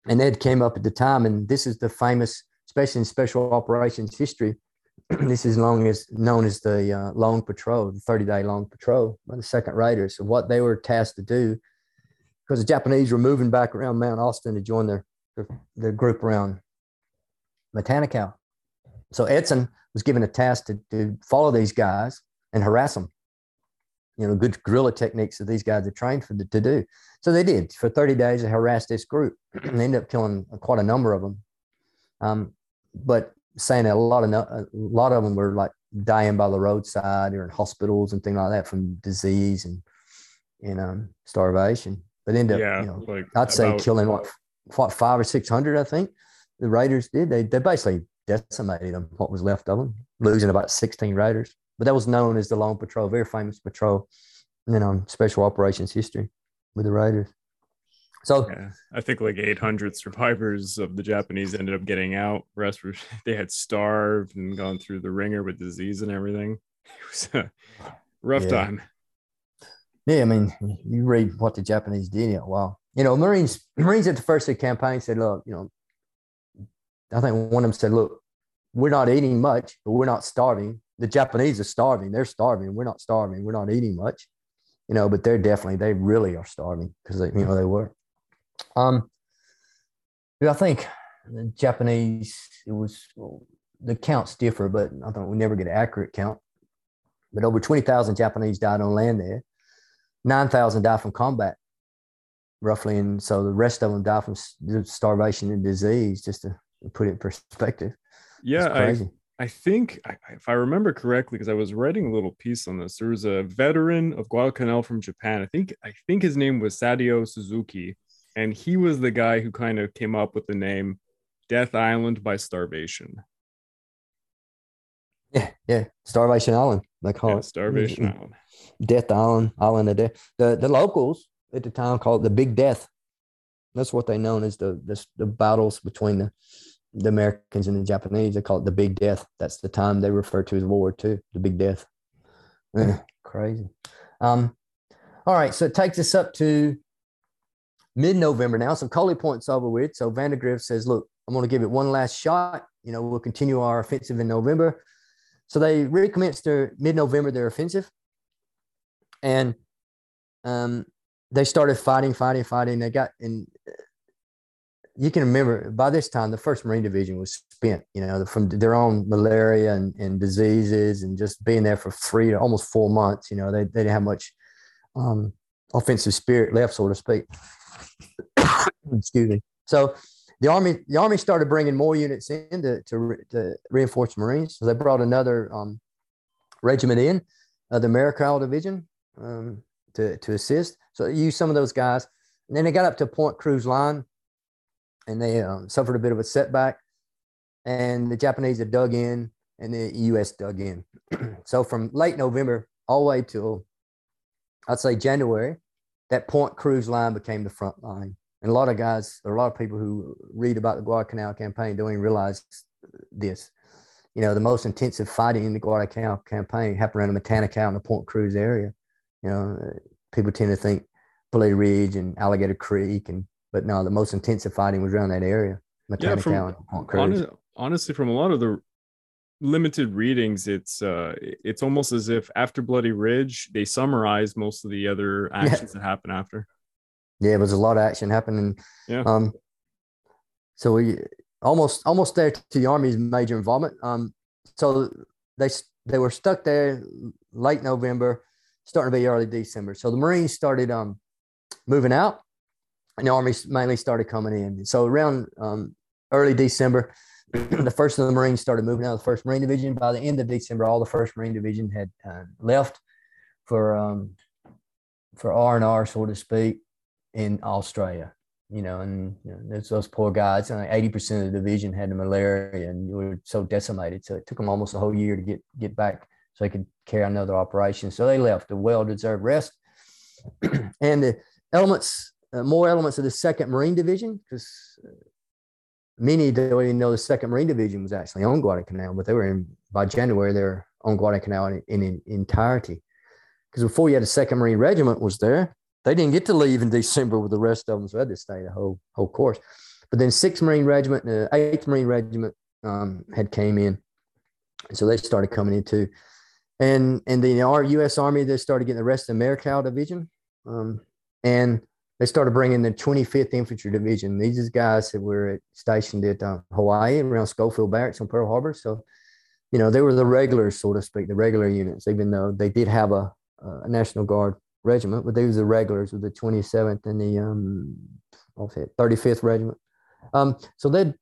And Ed came up at the time, and this is the famous, especially in special operations history. this is long as known as the uh, long patrol, the 30 day long patrol by the second raiders. So what they were tasked to do, because the Japanese were moving back around Mount Austin to join their, their, their group around Matanikau. So Edson was given a task to, to follow these guys and harass them you know, good guerrilla techniques that these guys are trained for to do. So they did for 30 days. They harassed this group. And ended up killing quite a number of them. Um, but saying a lot of a lot of them were like dying by the roadside or in hospitals and things like that from disease and and um, starvation. But end up, yeah, you know, like I'd say killing what, what five or six hundred, I think the Raiders did. They they basically decimated them, what was left of them, losing about sixteen Raiders. But that was known as the Long Patrol, very famous patrol, you know, special operations history with the Raiders. So yeah, I think like 800 survivors of the Japanese ended up getting out. Rest were they had starved and gone through the ringer with disease and everything. It was a rough yeah. time. Yeah, I mean, you read what the Japanese did. Yeah, wow. You know, Marines Marines at the first of the campaign said, "Look, you know, I think one of them said, look, we're not eating much, but we're not starving. The Japanese are starving. They're starving. We're not starving. We're not eating much, you know, but they're definitely, they really are starving because they, you know, they were. Um, I think the Japanese, it was, well, the counts differ, but I think we never get an accurate count. But over 20,000 Japanese died on land there. 9,000 die from combat, roughly. And so the rest of them die from starvation and disease, just to put it in perspective. Yeah, I, I think if I remember correctly, because I was writing a little piece on this, there was a veteran of Guadalcanal from Japan. I think I think his name was Sadio Suzuki, and he was the guy who kind of came up with the name Death Island by Starvation. Yeah, yeah, Starvation Island. They call yeah, it Starvation Island. Death Island, Island of Death. The the locals at the time called it the Big Death. That's what they known as the the, the battles between the the Americans and the Japanese. They call it the Big Death. That's the time they refer to as World War II, the Big Death. crazy. Um, all right, so it takes us up to mid-November now. So Koli Point's over with. So Vandegrift says, "Look, I'm going to give it one last shot. You know, we'll continue our offensive in November." So they recommenced their mid-November their offensive, and um, they started fighting, fighting, fighting. They got in you can remember by this time the first marine division was spent you know from their own malaria and, and diseases and just being there for three to almost four months you know they, they didn't have much um, offensive spirit left so to speak. Excuse me. So the army the army started bringing more units in to, to, to reinforce marines so they brought another um, regiment in uh, the Americal division um, to, to assist so they used some of those guys and then they got up to point cruz line and they um, suffered a bit of a setback. And the Japanese had dug in, and the U.S. dug in. so from late November all the way till I'd say January, that Point Cruz line became the front line. And a lot of guys, or a lot of people who read about the Guadalcanal campaign don't even realize this. You know, the most intensive fighting in the Guadalcanal campaign happened around the Matanikau and the Point Cruz area. You know, people tend to think Blue Ridge and Alligator Creek and but no, the most intensive fighting was around that area. Yeah, from, honest, honestly, from a lot of the limited readings, it's uh, it's almost as if after Bloody Ridge, they summarized most of the other actions yeah. that happened after. Yeah, it was a lot of action happening. Yeah. Um, so we almost almost there to the Army's major involvement. Um, so they they were stuck there late November, starting to be early December. So the Marines started um moving out and the army mainly started coming in. So around um, early December, the first of the Marines started moving out of the First Marine Division. By the end of December, all the First Marine Division had uh, left for um, for R and R, so to speak, in Australia. You know, and you know, there's those poor guys. And Eighty percent of the division had the malaria, and you were so decimated. So it took them almost a whole year to get get back, so they could carry another operation. So they left a well-deserved rest, and the elements uh, more elements of the Second Marine Division because uh, many don't even know the Second Marine Division was actually on Guadalcanal, but they were in by January they're on Guadalcanal in, in, in entirety. Because before you had a Second Marine Regiment was there, they didn't get to leave in December with the rest of them, so had to stay the whole whole course. But then Sixth Marine Regiment and the Eighth Marine Regiment um, had came in, so they started coming in too. And and the our U.S. Army they started getting the rest of the Americal Division, um, and they started bringing the 25th Infantry Division. These guys that were stationed at uh, Hawaii around Schofield Barracks on Pearl Harbor. So, you know, they were the regulars, so to speak, the regular units, even though they did have a, a National Guard regiment, but they was the regulars with the 27th and the um, 35th Regiment. Um, so they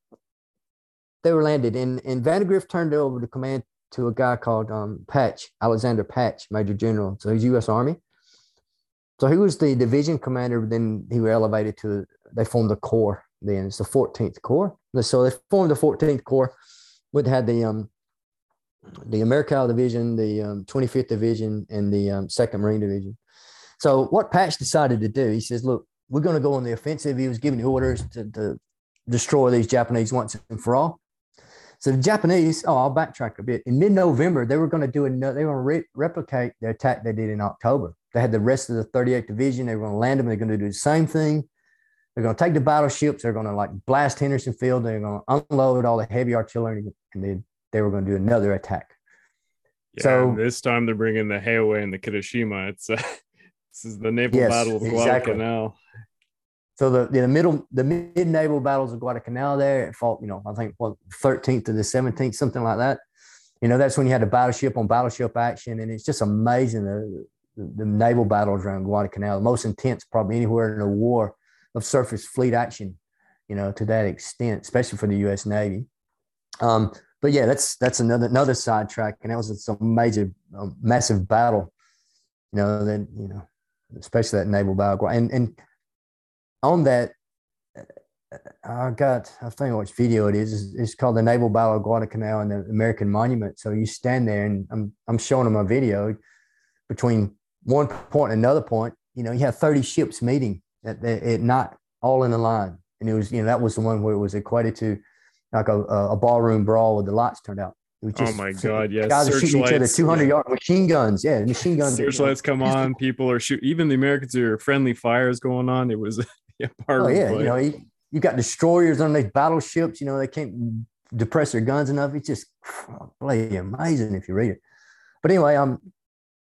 they were landed, and and Vandegrift turned over the command to a guy called um, Patch, Alexander Patch, Major General. So he's U.S. Army. So he was the division commander. Then he was elevated to, they formed the Corps. Then it's the 14th Corps. So they formed the 14th Corps, which had the um, the Americal Division, the um, 25th Division, and the um, Second Marine Division. So what Patch decided to do, he says, "Look, we're going to go on the offensive." He was giving orders to, to destroy these Japanese once and for all. So the Japanese, oh, I'll backtrack a bit. In mid-November, they were going to do another. They were going to re- replicate the attack they did in October. They had the rest of the 38th Division. They were going to land them. They're going to do the same thing. They're going to take the battleships. They're going to like blast Henderson Field. They're going to unload all the heavy artillery, and they they were going to do another attack. Yeah, so this time they're bringing the Hiei and the Kirishima. It's uh, this is the naval yes, battle of exactly. Guadalcanal. So the, the middle, the mid naval battles of Guadalcanal there, it fought, you know, I think what 13th to the 17th, something like that. You know, that's when you had a battleship on battleship action, and it's just amazing the, the, the naval battles around Guadalcanal, the most intense probably anywhere in a war of surface fleet action, you know, to that extent, especially for the U.S. Navy. Um, but yeah, that's that's another another sidetrack, and that was some major, um, massive battle. You know, that you know, especially that naval battle, and and on that, uh, uh, I got I think which video it is. It's, called the Naval Battle of Guadalcanal and the American Monument. So you stand there, and I'm I'm showing them a video between one point and another point. You know, you have 30 ships meeting at, at not all in a line, and it was you know that was the one where it was equated to like a, a ballroom brawl with the lights turned out. Oh my god! Yes, guys are shooting each other, two hundred yard machine guns. Yeah, machine guns. Searchlights come on. People are shooting. Even the Americans are friendly fires going on. It was yeah, part oh, yeah. Play. You know, you, you got destroyers on these battleships. You know, they can't depress their guns enough. It's just bloody amazing if you read it. But anyway, um,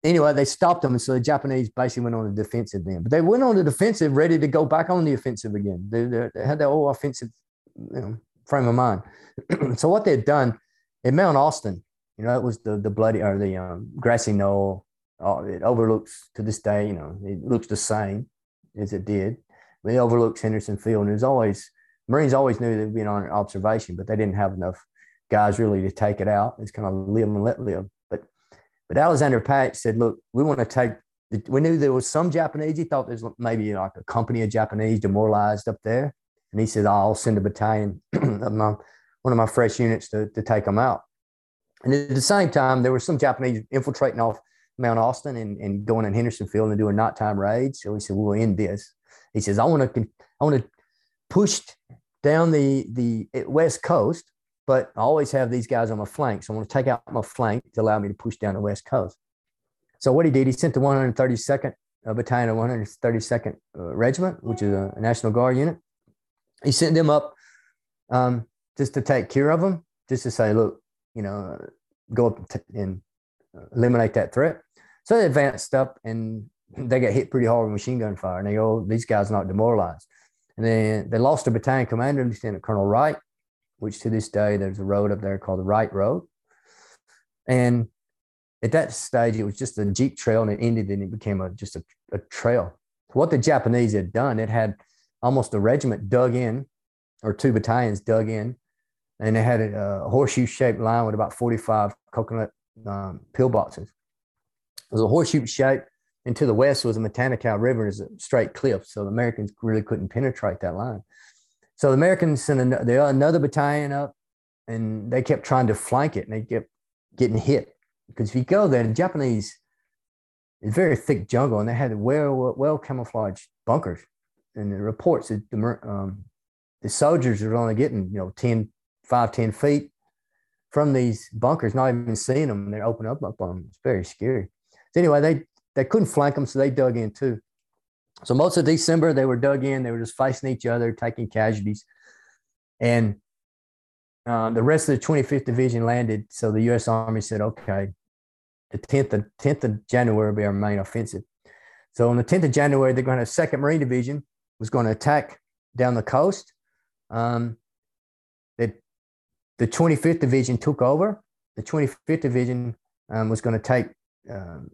anyway, they stopped them, and so the Japanese basically went on the defensive then. But they went on the defensive, ready to go back on the offensive again. They, they, they had their whole offensive, you know, frame of mind. so what they'd done in Mount Austin, you know, it was the the bloody or the um, grassy knoll. Oh, it overlooks to this day, you know, it looks the same as it did. It overlooks Henderson Field, and there's always Marines always knew they'd be on observation, but they didn't have enough guys really to take it out. It's kind of live and let live. But but Alexander Patch said, look, we want to take. We knew there was some Japanese. He thought there's maybe like a company of Japanese demoralized up there. And he said, I'll send a battalion of my, one of my fresh units to, to take them out. And at the same time, there were some Japanese infiltrating off Mount Austin and, and going in Henderson Field and doing nighttime raids. So he said, we'll end this. He says, I want to, I want to push down the, the West Coast, but I always have these guys on my flank. So I want to take out my flank to allow me to push down the West Coast. So what he did, he sent the 132nd uh, Battalion of 132nd uh, Regiment, which is a National Guard unit, he sent them up um, just to take care of them, just to say, look, you know, go up and eliminate that threat. So they advanced up and they got hit pretty hard with machine gun fire. And they go, oh, these guys are not demoralized. And then they lost a battalion commander, Lieutenant Colonel Wright, which to this day there's a road up there called the Wright Road. And at that stage, it was just a jeep trail, and it ended, and it became a just a, a trail. What the Japanese had done, it had almost a regiment dug in, or two battalions dug in, and they had a, a horseshoe shaped line with about 45 coconut um, pillboxes. It was a horseshoe shape, and to the west was the Matanikau River, is a straight cliff. So the Americans really couldn't penetrate that line. So the Americans sent another, another battalion up, and they kept trying to flank it, and they kept getting hit. Because if you go there, the Japanese, it's very thick jungle, and they had well well camouflaged bunkers and the reports that the, um, the soldiers are only getting, you know, 10, 5, 10 feet from these bunkers, not even seeing them. They're opening up, up on them. It's very scary. So anyway, they, they couldn't flank them, so they dug in too. So most of December, they were dug in. They were just facing each other, taking casualties. And uh, the rest of the 25th Division landed. So the U.S. Army said, okay, the 10th of, 10th of January will be our main offensive. So on the 10th of January, they're going to have Second Marine Division was going to attack down the coast. Um, the 25th Division took over. The 25th Division um, was going to take um,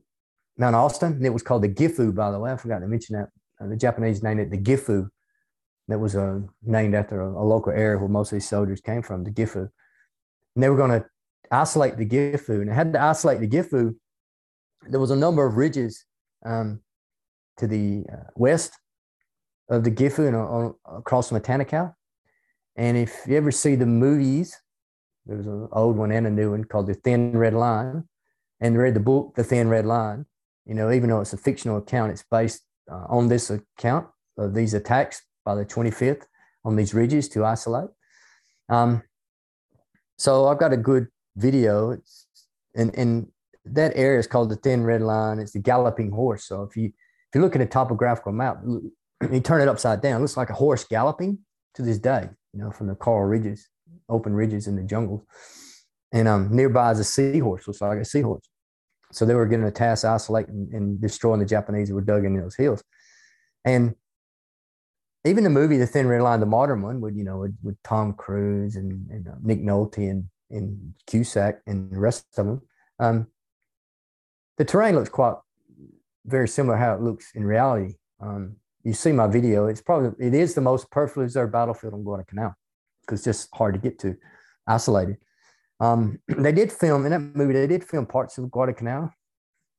Mount Austin, and it was called the Gifu, by the way. I forgot to mention that. Uh, the Japanese named it the Gifu. That was uh, named after a, a, local area where most of these soldiers came from, the Gifu. And they were going to isolate the Gifu. And I had to isolate the Gifu. There was a number of ridges um, to the uh, west of the Gifu and on, across Matanikau. And if you ever see the movies, there's an old one and a new one called The Thin Red Line. And read the book, The Thin Red Line. You know, even though it's a fictional account, it's based uh, on this account of these attacks by the 25th on these ridges to isolate. Um, so I've got a good video. It's, and, and that area is called the Thin Red Line. It's the galloping horse. So if you if you look at a topographical map, you turn it upside down, it looks like a horse galloping to this day, you know, from the coral ridges, open ridges in the jungles. And um, nearby is a seahorse, looks like a seahorse. So they were getting a task isolating and destroying the Japanese who were dug in those hills. And even the movie The Thin Red Line, the modern one, with you know with, with Tom Cruise and, and uh, Nick Nolte and, and Cusack and the rest of them, um, the terrain looks quite very similar how it looks in reality. Um, you see my video; it's probably it is the most perfectly observed battlefield on Guadalcanal because it's just hard to get to, isolated. Um, they did film in that movie. They did film parts of Guadalcanal.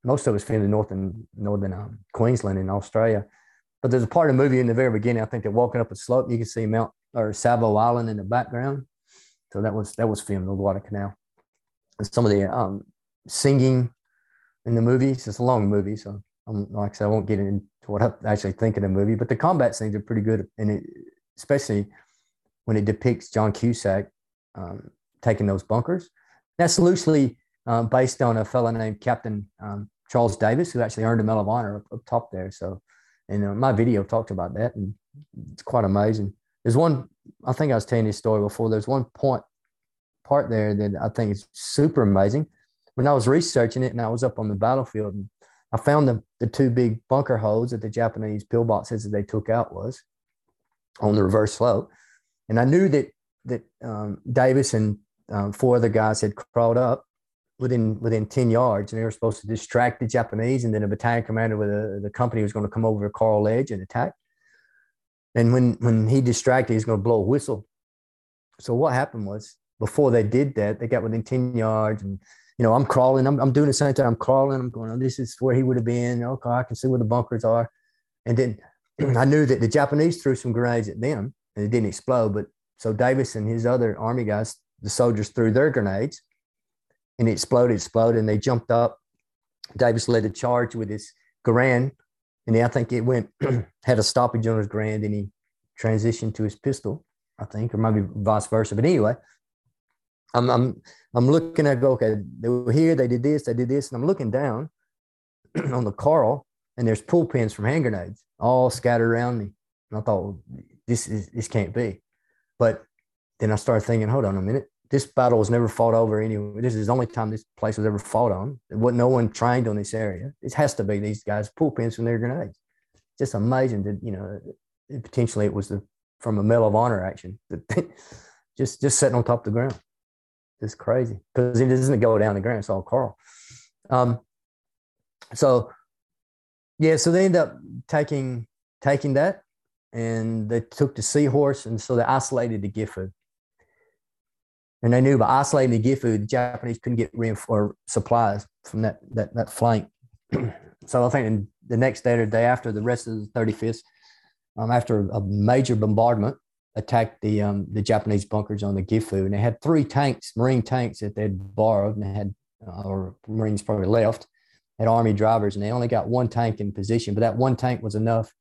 Most of it was filmed in northern northern um, Queensland in Australia but there's a part of the movie in the very beginning. I think they're walking up a slope. You can see Mount or Savo Island in the background. So that was that was filmed on Guadalcanal. And some of the um, singing in the movies. It's a long movie, so I'm, like I said, I won't get into what I actually think of the movie. But the combat scenes are pretty good, and it, especially when it depicts John Cusack um, taking those bunkers. That's loosely uh, based on a fellow named Captain um, Charles Davis, who actually earned a Medal of Honor up, up top there. So and uh, my video talked about that, and it's quite amazing. There's one, I think I was telling this story before. There's one point, part there that I think is super amazing. When I was researching it and I was up on the battlefield, and I found the, the two big bunker holes that the Japanese pillboxes that they took out was on the reverse slope. And I knew that that um, Davis and um, four other guys had crawled up within within 10 yards and they were supposed to distract the Japanese and then a battalion commander with a, the company was going to come over to Coral Ledge and attack. And when when he distracted, he's going to blow a whistle. So what happened was before they did that, they got within 10 yards and you know, I'm crawling, I'm, I'm doing the same thing. I'm crawling, I'm going, oh, this is where he would have been. Okay, I can see where the bunkers are. And then I knew that the Japanese threw some grenades at them and it didn't explode. But so Davis and his other army guys, the soldiers threw their grenades and it exploded, exploded, and they jumped up. Davis led the charge with his Garand, and I think it went had a stoppage on his Garand, and he transitioned to his pistol, I think, or maybe vice versa. But anyway, I'm I'm I'm looking at go, okay, they were here, they did this, they did this, and I'm looking down on the Coral, and there's pull pins from hand grenades all scattered around me. And I thought, well, this is this can't be. But then I started thinking, hold on a minute this battle was never fought over anyway. This is the only time this place was ever fought on. What no one trained on this area. It has to be these guys pull pins from their grenades. Just amazing that you know potentially it was the from a Medal of Honor action just just sitting on top of the ground. Just crazy because it doesn't go down the ground. It's all coral. Um, so yeah, so they end up taking taking that and they took the seahorse and so they isolated the Gifu and they knew by isolating the Gifu, the Japanese couldn't get reinforced supplies from that that, that flank. so I think the next day or day after, the rest of the 35th, um, after a major bombardment, attacked the um, the Japanese bunkers on the Gifu, and they had three tanks, Marine tanks that they'd borrowed, and they had uh, or Marines probably left, had Army drivers, and they only got one tank in position, but that one tank was enough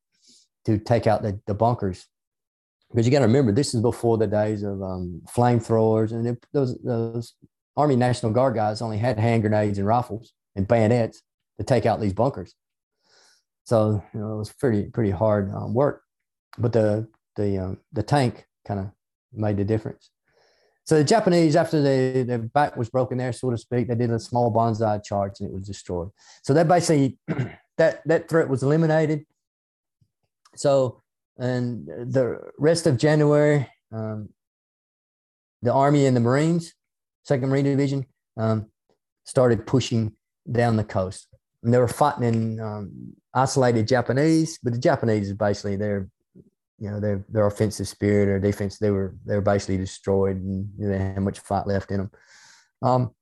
to take out the, the bunkers because you got to remember this is before the days of um, flamethrowers and it, those those Army National Guard guys only had hand grenades and rifles and bayonets to take out these bunkers. So you know it was pretty pretty hard um, work, but the the um, the tank kind of made the difference. So the Japanese, after the their back was broken there, so to speak, they did a small banzai charge and it was destroyed. So that basically that that threat was eliminated. So and the rest of January, um, the Army and the Marines, Second Marine Division, um, started pushing down the coast. And they were fighting in um, isolated Japanese, but the Japanese is basically their, you know, their their offensive spirit or defense. They were they were basically destroyed, and you know, they had much fight left in them. Um,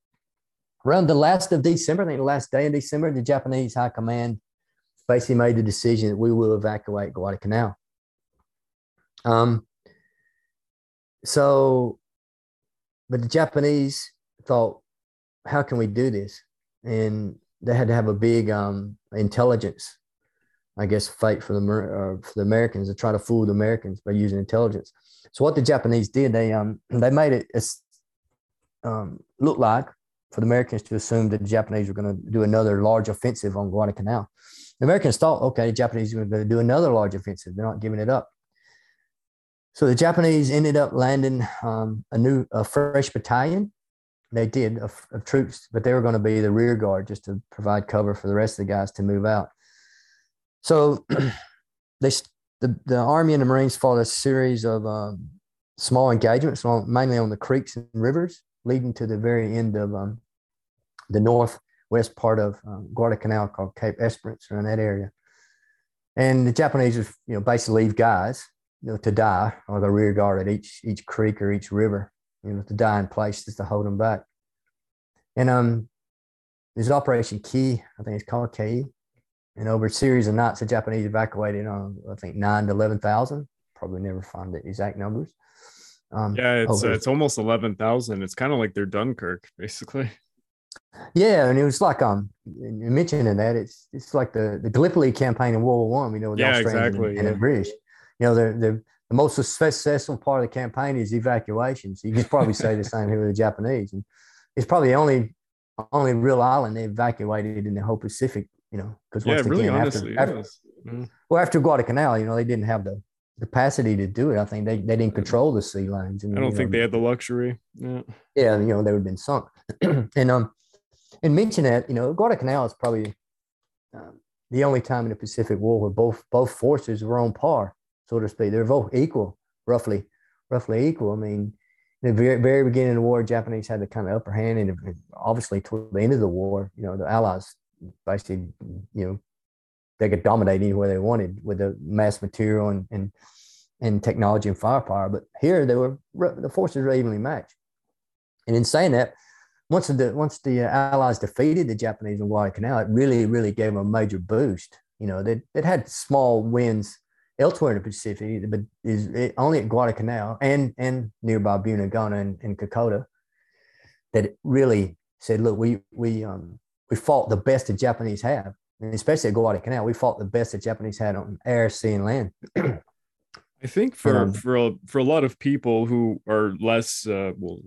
around the last of December, I think the last day in December, the Japanese High Command basically made the decision that we will evacuate Guadalcanal. Um, so, but the Japanese thought, how can we do this? And they had to have a big um, intelligence, I guess, fight for the uh, for the Americans to try to fool the Americans by using intelligence. So what the Japanese did, they um they made it um, look like for the Americans to assume that the Japanese were going to do another large offensive on Guadalcanal. The Americans thought, okay, the Japanese were going to do another large offensive. They're not giving it up. So the Japanese ended up landing um, a new, a fresh battalion. They did of, of, troops, but they were going to be the rear guard just to provide cover for the rest of the guys to move out. So they, the, the Army and the Marines fought a series of um, small engagements, mainly on the creeks and rivers, leading to the very end of um, the northwest part of um, Guadalcanal called Cape Esperance, around that area. And the Japanese, you know, basically leave guys you know, to die or the rear guard at each each creek or each river, you know, to die in place just to hold them back. And um, there's Operation Ke, I think it's called Key. And over a series of nights, the Japanese evacuated on, I think, nine to 11,000. Probably never find the exact numbers. Um, yeah, it's uh, it's almost 11,000. It's kind of like their Dunkirk, basically. Yeah, and it was like um you mentioning that it's it's like the the Gallipoli campaign in World War One. You know, with yeah, exactly, and, and the British you know, the, the, the most successful part of the campaign is evacuations. You could probably say the same here with the Japanese. And it's probably the only only real island they evacuated in the whole Pacific, you know, because yeah, really again, honestly, after, after mm. well, after Guadalcanal, you know, they didn't have the capacity to do it. I think they, they didn't control the sea lanes. And, I don't think know, they had the luxury. Yeah. Yeah. You know, they would have been sunk. and, um, and mention that, you know, Guadalcanal is probably um, the only time in the Pacific War where both, both forces were on par so to speak. They're both equal, roughly, roughly equal. I mean, in the very, very beginning of the war, Japanese had the kind of upper hand, and obviously toward the end of the war, you know, the Allies basically, you know, they could dominate anywhere they wanted with the mass material and and, and technology and firepower. But here, they were the forces were evenly matched. And in saying that, once the once the Allies defeated the Japanese in Guadalcanal, it really, really gave them a major boost. You know, they it had small wins elsewhere in the Pacific, but is only at Guadalcanal and and nearby Buna-Gona and, and Kokoda that really said, look, we we um we fought the best the Japanese have, and especially at Guadalcanal, we fought the best the Japanese had on air, sea, and land. I think for um, for a, for a lot of people who are less uh, well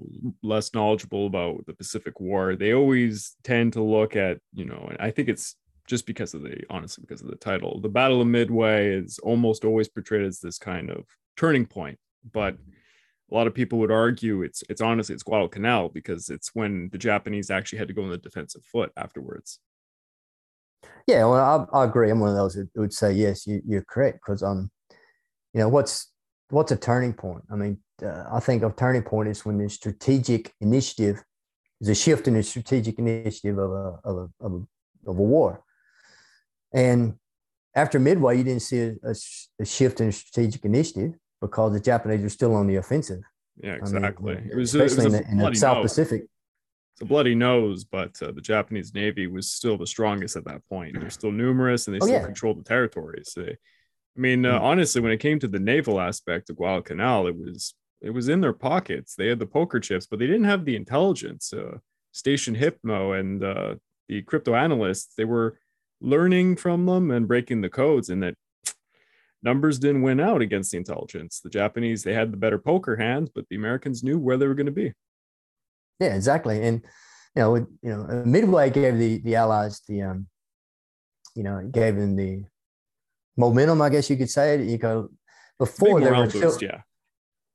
less knowledgeable about the Pacific War, they always tend to look at you know. I think it's just because of the honestly because of the title. The Battle of Midway is almost always portrayed as this kind of turning point, but a lot of people would argue it's it's honestly it's Guadalcanal because it's when the Japanese actually had to go on the defensive foot afterwards. Yeah, well, I, I agree. I'm one of those who would say yes, you, you're correct because um, you know what's what's a turning point? I mean, uh, I think a turning point is when the strategic initiative is a shift in the strategic initiative of a of a, of a, of a war. And after Midway, you didn't see a, a, a, shift in strategic initiative because the Japanese were still on the offensive. Yeah, exactly. I mean, it was especially it was in, the, in the South nose. Pacific. It's a bloody nose, but uh, the Japanese Navy was still the strongest at that point. They're still numerous, and they oh, still yeah. controlled the territories. They, I mean, uh, mm-hmm. honestly, when it came to the naval aspect of Guadalcanal, it was it was in their pockets. They had the poker chips, but they didn't have the intelligence. Uh, Station Hypo and uh, the crypto analysts, they were learning from them and breaking the codes and that numbers didn't win out against the intelligence the japanese they had the better poker hands but the americans knew where they were going to be yeah exactly and you know you know midway gave the the allies the um you know gave them the momentum i guess you could say you go before they were still, yeah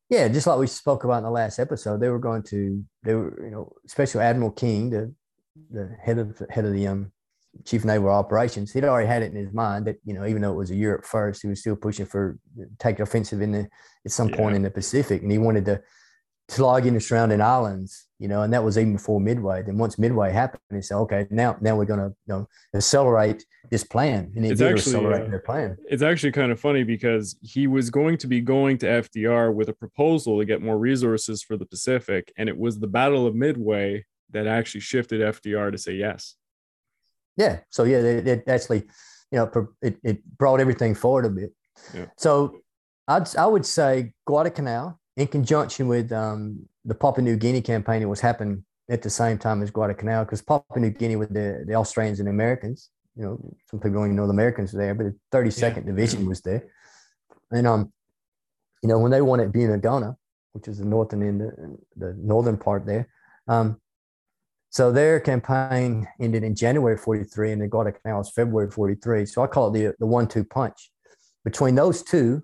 yeah just like we spoke about in the last episode they were going to they were you know special admiral king the the head of head of the um chief naval operations, he'd already had it in his mind that you know even though it was a Europe first, he was still pushing for take offensive in the at some yeah. point in the Pacific, and he wanted to to log in the surrounding islands, you know, and that was even before Midway. Then once Midway happened, he said, okay, now now we're going to you know accelerate this plan, and he did actually, accelerate uh, their plan. It's actually kind of funny because he was going to be going to FDR with a proposal to get more resources for the Pacific, and it was the Battle of Midway that actually shifted FDR to say yes. Yeah. So yeah, it, it actually, you know, it, it brought everything forward a bit. Yeah. So I'd, I would say Guadalcanal in conjunction with um, the Papua New Guinea campaign, it was happening at the same time as Guadalcanal because Papua New Guinea with the, the Australians and Americans, you know, some people don't even know the Americans were there, but the 32nd yeah. Division was there. And, um, you know, when they won at Buna-Gona, which is the northern end, the, the northern part there, um, so their campaign ended in January 43 and the Guadalcanal was February 43. So I call it the, the one-two punch. Between those two,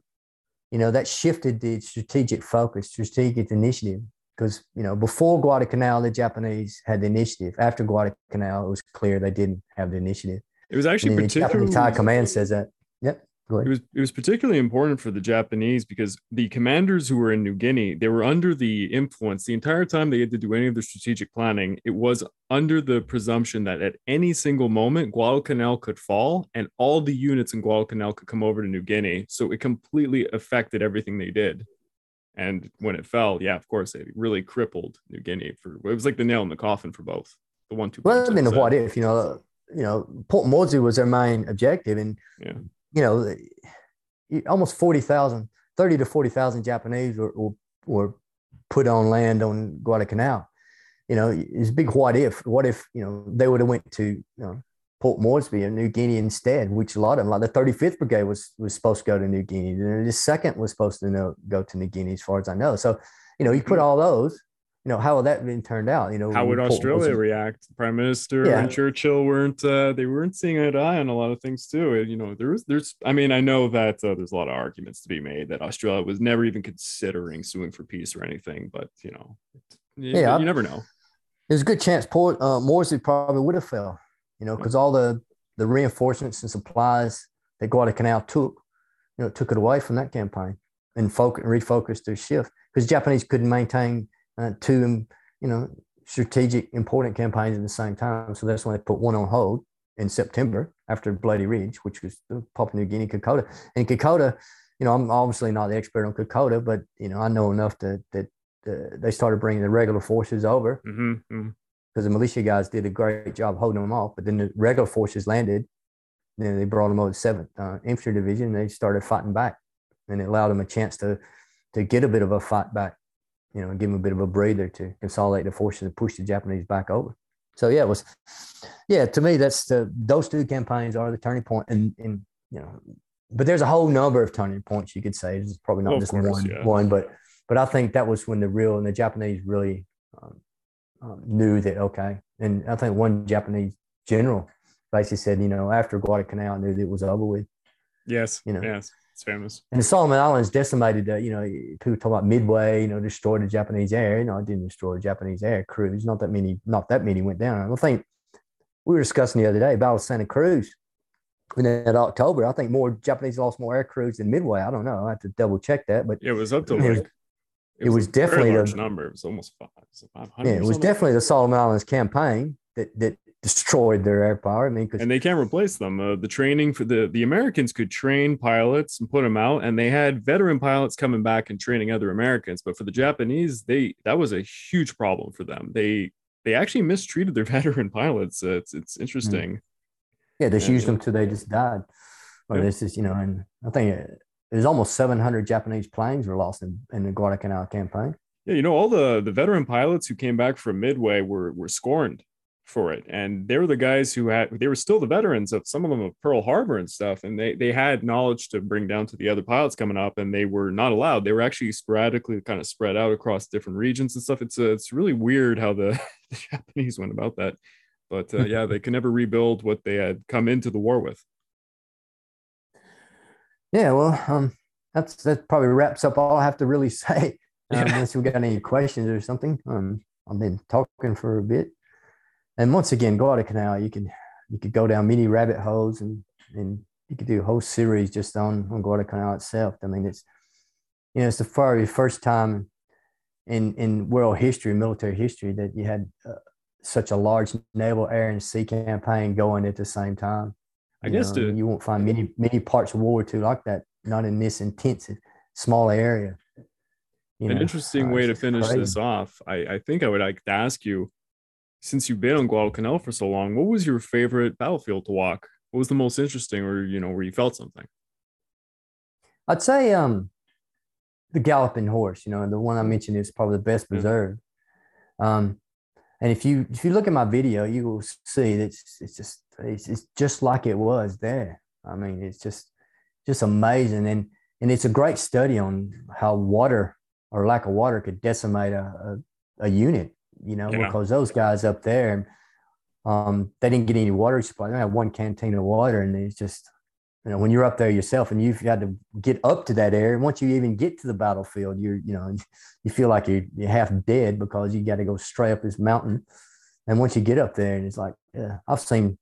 you know, that shifted the strategic focus, strategic initiative. Because, you know, before Guadalcanal, the Japanese had the initiative. After Guadalcanal, it was clear they didn't have the initiative. It was actually particularly. The command says that. Yep. It was it was particularly important for the Japanese because the commanders who were in New Guinea, they were under the influence the entire time they had to do any of the strategic planning. It was under the presumption that at any single moment Guadalcanal could fall and all the units in Guadalcanal could come over to New Guinea. So it completely affected everything they did. And when it fell, yeah, of course, it really crippled New Guinea. For it was like the nail in the coffin for both the one two. Well, I mean, what if you know, you know, Port Moresby was their main objective, and yeah you know, almost 40,000, 30 to 40,000 Japanese were, were, were, put on land on Guadalcanal. You know, it's a big what if. What if, you know, they would have went to, you know, Port Moresby and New Guinea instead, which a lot of them, like the 35th Brigade was was supposed to go to New Guinea. And the second was supposed to know, go to New Guinea, as far as I know. So, you know, you put mm-hmm. all those, you know, how would that been turned out? You know, how would Australia react? Prime Minister yeah. and Churchill weren't uh, they weren't seeing eye to eye on a lot of things too. And, You know, there was there's I mean, I know that uh, there's a lot of arguments to be made that Australia was never even considering suing for peace or anything, but you know, you, yeah, you never know. There's a good chance Port uh, Moresby probably would have fell, you know, because all the the reinforcements and supplies that Guadalcanal took, you know, took it away from that campaign and focus refocused their shift because Japanese couldn't maintain uh, two, you know, strategic important campaigns at the same time. So that's when they put one on hold in September after Bloody Ridge, which was Papua New Guinea, Kokoda. And Kokoda, you know, I'm obviously not the expert on Kokoda, but you know, I know enough to, that uh, they started bringing the regular forces over because mm-hmm, mm-hmm. the militia guys did a great job holding them off. But then the regular forces landed, then they brought them over to Seventh uh, Infantry Division. they started fighting back, and it allowed them a chance to to get a bit of a fight back you know, give them a bit of a breather to consolidate the forces and push the Japanese back over. So yeah, it was, yeah, to me, that's the, those two campaigns are the turning point and, and, you know, but there's a whole number of turning points you could say. It's probably not just course, one, yeah. one, but, but I think that was when the real and the Japanese really um, um, knew that, okay. And I think one Japanese general basically said, you know, after Guadalcanal, I knew that it was over with. Yes. You know, yes. It's famous. And the Solomon Islands decimated, uh, you know, people talk about Midway, you know, destroyed the Japanese air. You know, it didn't destroy Japanese air crews. Not that many, not that many went down. I think we were discussing the other day about Santa Cruz in that October. I think more Japanese lost more air crews than Midway. I don't know. I have to double check that, but it was up to like, it was, it was, definitely a large number. It was almost five, five hundred. Yeah, it was definitely the Solomon Islands campaign that that destroyed their air power. I mean, and they can't replace them. Uh, the training for the the Americans could train pilots and put them out, and they had veteran pilots coming back and training other Americans. But for the Japanese, they that was a huge problem for them. They they actually mistreated their veteran pilots. Uh, it's it's interesting. Yeah, they used them till they just died. Well, yeah. this is you know, and I think it almost 700 Japanese planes were lost in, in the Guadalcanal campaign. Yeah, you know, all the the veteran pilots who came back from Midway were were scorned for it. And they were the guys who had they were still the veterans of some of them of Pearl Harbor and stuff. And they they had knowledge to bring down to the other pilots coming up, and they were not allowed. They were actually sporadically kind of spread out across different regions and stuff. It's uh, it's really weird how the, the Japanese went about that. But uh, yeah, they can never rebuild what they had come into the war with. Yeah, well, um, that's that probably wraps up all I have to really say. Um, yeah. Unless we got any questions or something. Um, I've been talking for a bit and once again, Guadalcanal, you can you could go down many rabbit holes and and you could do a whole series just on on Guadalcanal itself. I mean, it's you know it's the very first time in in world history, military history, that you had uh, such a large naval, air, and sea campaign going at the same time. I guess know, you won't find many many parts of World War II like that, not in this intense small area. You An know, interesting uh, way to finish crazy. this off. I, I think I would like to ask you since you've been on Guadalcanal for so long, what was your favorite battlefield to walk? What was the most interesting, or you know, where you felt something? I'd say um, the galloping horse. You know, the one I mentioned is probably the best preserved. Um, and if you if you look at my video, you will see that it's, it's just it's, it's just like it was there. I mean, it's just just amazing, and and it's a great study on how water or lack of water could decimate a, a, a unit. You know, yeah. because those guys up there, um, they didn't get any water supply. They had one canteen of water, and it's just you know when you're up there yourself and you've had to get up to that area once you even get to the battlefield you're you know you feel like you're, you're half dead because you got to go straight up this mountain and once you get up there and it's like yeah, i've seen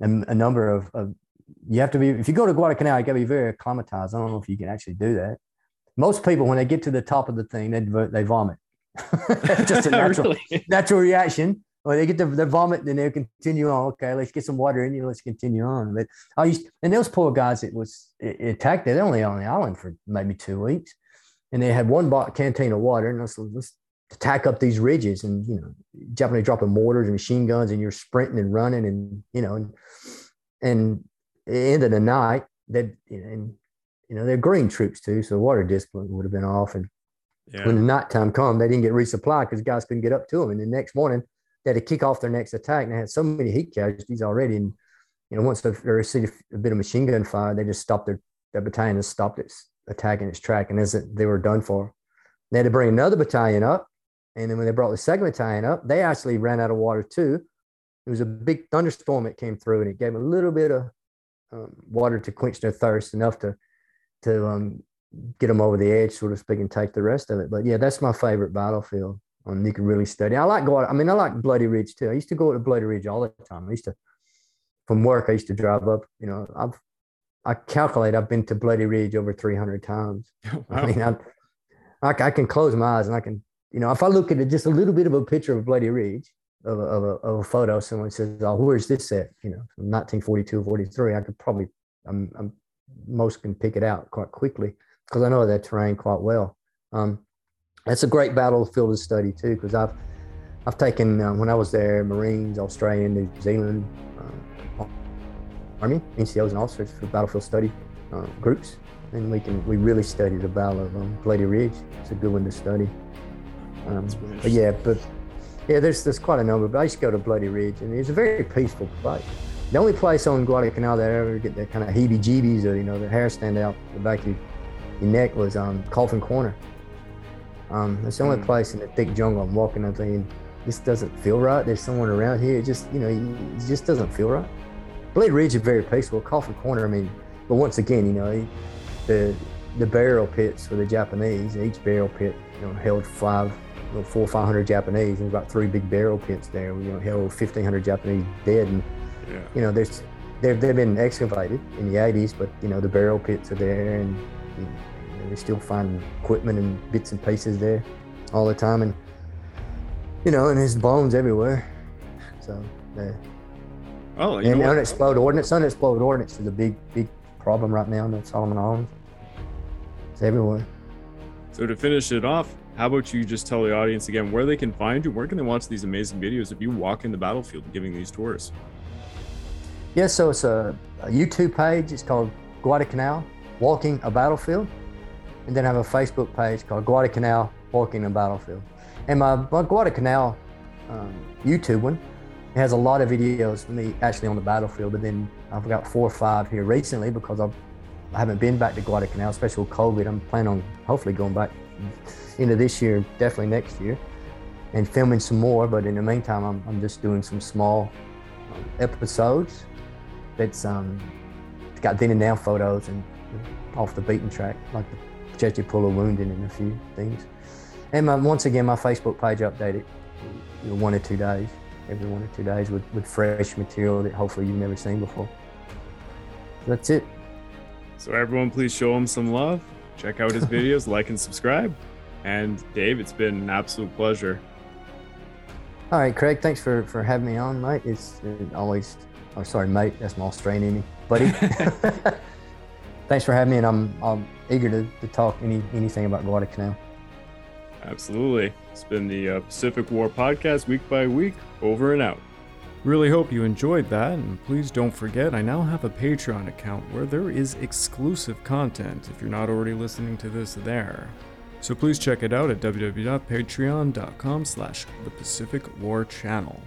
a, a number of, of, you have to be if you go to guadalcanal you got to be very acclimatized i don't know if you can actually do that most people when they get to the top of the thing they, they vomit just a natural, really? natural reaction or they get the, the vomit, then they'll continue on. Okay, let's get some water in you. Let's continue on. But I used, and those poor guys, it was it, attacked. They're only on the island for maybe two weeks, and they had one canteen of water. And I said, let's let's attack up these ridges, and you know, Japanese dropping mortars and machine guns, and you're sprinting and running, and you know, and and end of the night, that and you know they're green troops too, so the water discipline would have been off. And yeah. when the nighttime come, they didn't get resupplied because guys couldn't get up to them. And the next morning they had to kick off their next attack. And they had so many heat casualties already. And, you know, once they received a bit of machine gun fire, they just stopped their, their battalion and stopped its attacking its track. And as it, they were done for, they had to bring another battalion up. And then when they brought the battalion up, they actually ran out of water too. It was a big thunderstorm that came through and it gave them a little bit of um, water to quench their thirst, enough to, to um, get them over the edge, so to speak, and take the rest of it. But yeah, that's my favorite battlefield and you can really study. I like going. I mean, I like Bloody Ridge too. I used to go to Bloody Ridge all the time. I used to, from work, I used to drive up. You know, I've, I calculate I've been to Bloody Ridge over 300 times. Wow. I mean, I, I, I, can close my eyes and I can, you know, if I look at it, just a little bit of a picture of Bloody Ridge, of a, of a, of a photo, someone says, "Oh, where's this at?" You know, from 1942, 43, I could probably, I'm, I'm most can pick it out quite quickly because I know that terrain quite well. Um, that's a great battlefield to study too, because I've I've taken uh, when I was there Marines, Australian, New Zealand, um, Army, NCOs and officers for battlefield study uh, groups, and we can we really study the Battle of um, Bloody Ridge. It's a good one to study. Um, but yeah, but yeah, there's there's quite a number. But I used to go to Bloody Ridge, and it's a very peaceful place. The only place on Guadalcanal that I ever get that kind of heebie-jeebies or you know the hair stand out the back of your, your neck was um, Coffin Corner. Um, it's the only mm. place in the thick jungle I'm walking. I'm thinking, this doesn't feel right. There's someone around here. It just, you know, it just doesn't feel right. Bloody Ridge is very peaceful. Coffin Corner, I mean, but once again, you know, the the burial pits for the Japanese, each burial pit, you know, held five, know, four or five hundred Japanese. There's about three big burial pits there. You know, held fifteen hundred Japanese dead, and yeah. you know, there's they've they've been excavated in the '80s, but you know, the burial pits are there, and you know, they still find equipment and bits and pieces there all the time, and you know, and there's bones everywhere. So, yeah. Oh, and unexploded ordnance. Unexploded ordnance is a big, big problem right now in the Solomon Islands. It's everywhere. So to finish it off, how about you just tell the audience again where they can find you? Where can they watch these amazing videos if you walk in the battlefield giving these tours? Yeah, so it's a, a YouTube page. It's called Guadalcanal Walking a Battlefield and then I have a Facebook page called Guadalcanal Walking a Battlefield. And my, my Guadalcanal um, YouTube one it has a lot of videos of me actually on the battlefield, but then I've got four or five here recently because I've, I haven't been back to Guadalcanal, especially with COVID. I'm planning on hopefully going back into this year, definitely next year, and filming some more. But in the meantime, I'm, I'm just doing some small um, episodes that's um, got then and now photos and off the beaten track, like the Chechi pull a wound and a few things. And my, once again, my Facebook page updated you know, one or two days, every one or two days with, with fresh material that hopefully you've never seen before. That's it. So everyone, please show him some love. Check out his videos, like and subscribe. And Dave, it's been an absolute pleasure. All right, Craig, thanks for, for having me on, mate. It's always, I'm oh, sorry, mate, that's my Australian in buddy. thanks for having me, and I'm, I'm eager to, to talk any anything about Guadalcanal. Absolutely. It's been the uh, Pacific War podcast week by week, over and out. Really hope you enjoyed that, and please don't forget I now have a Patreon account where there is exclusive content if you're not already listening to this there. So please check it out at www.patreon.com slash the Pacific War Channel.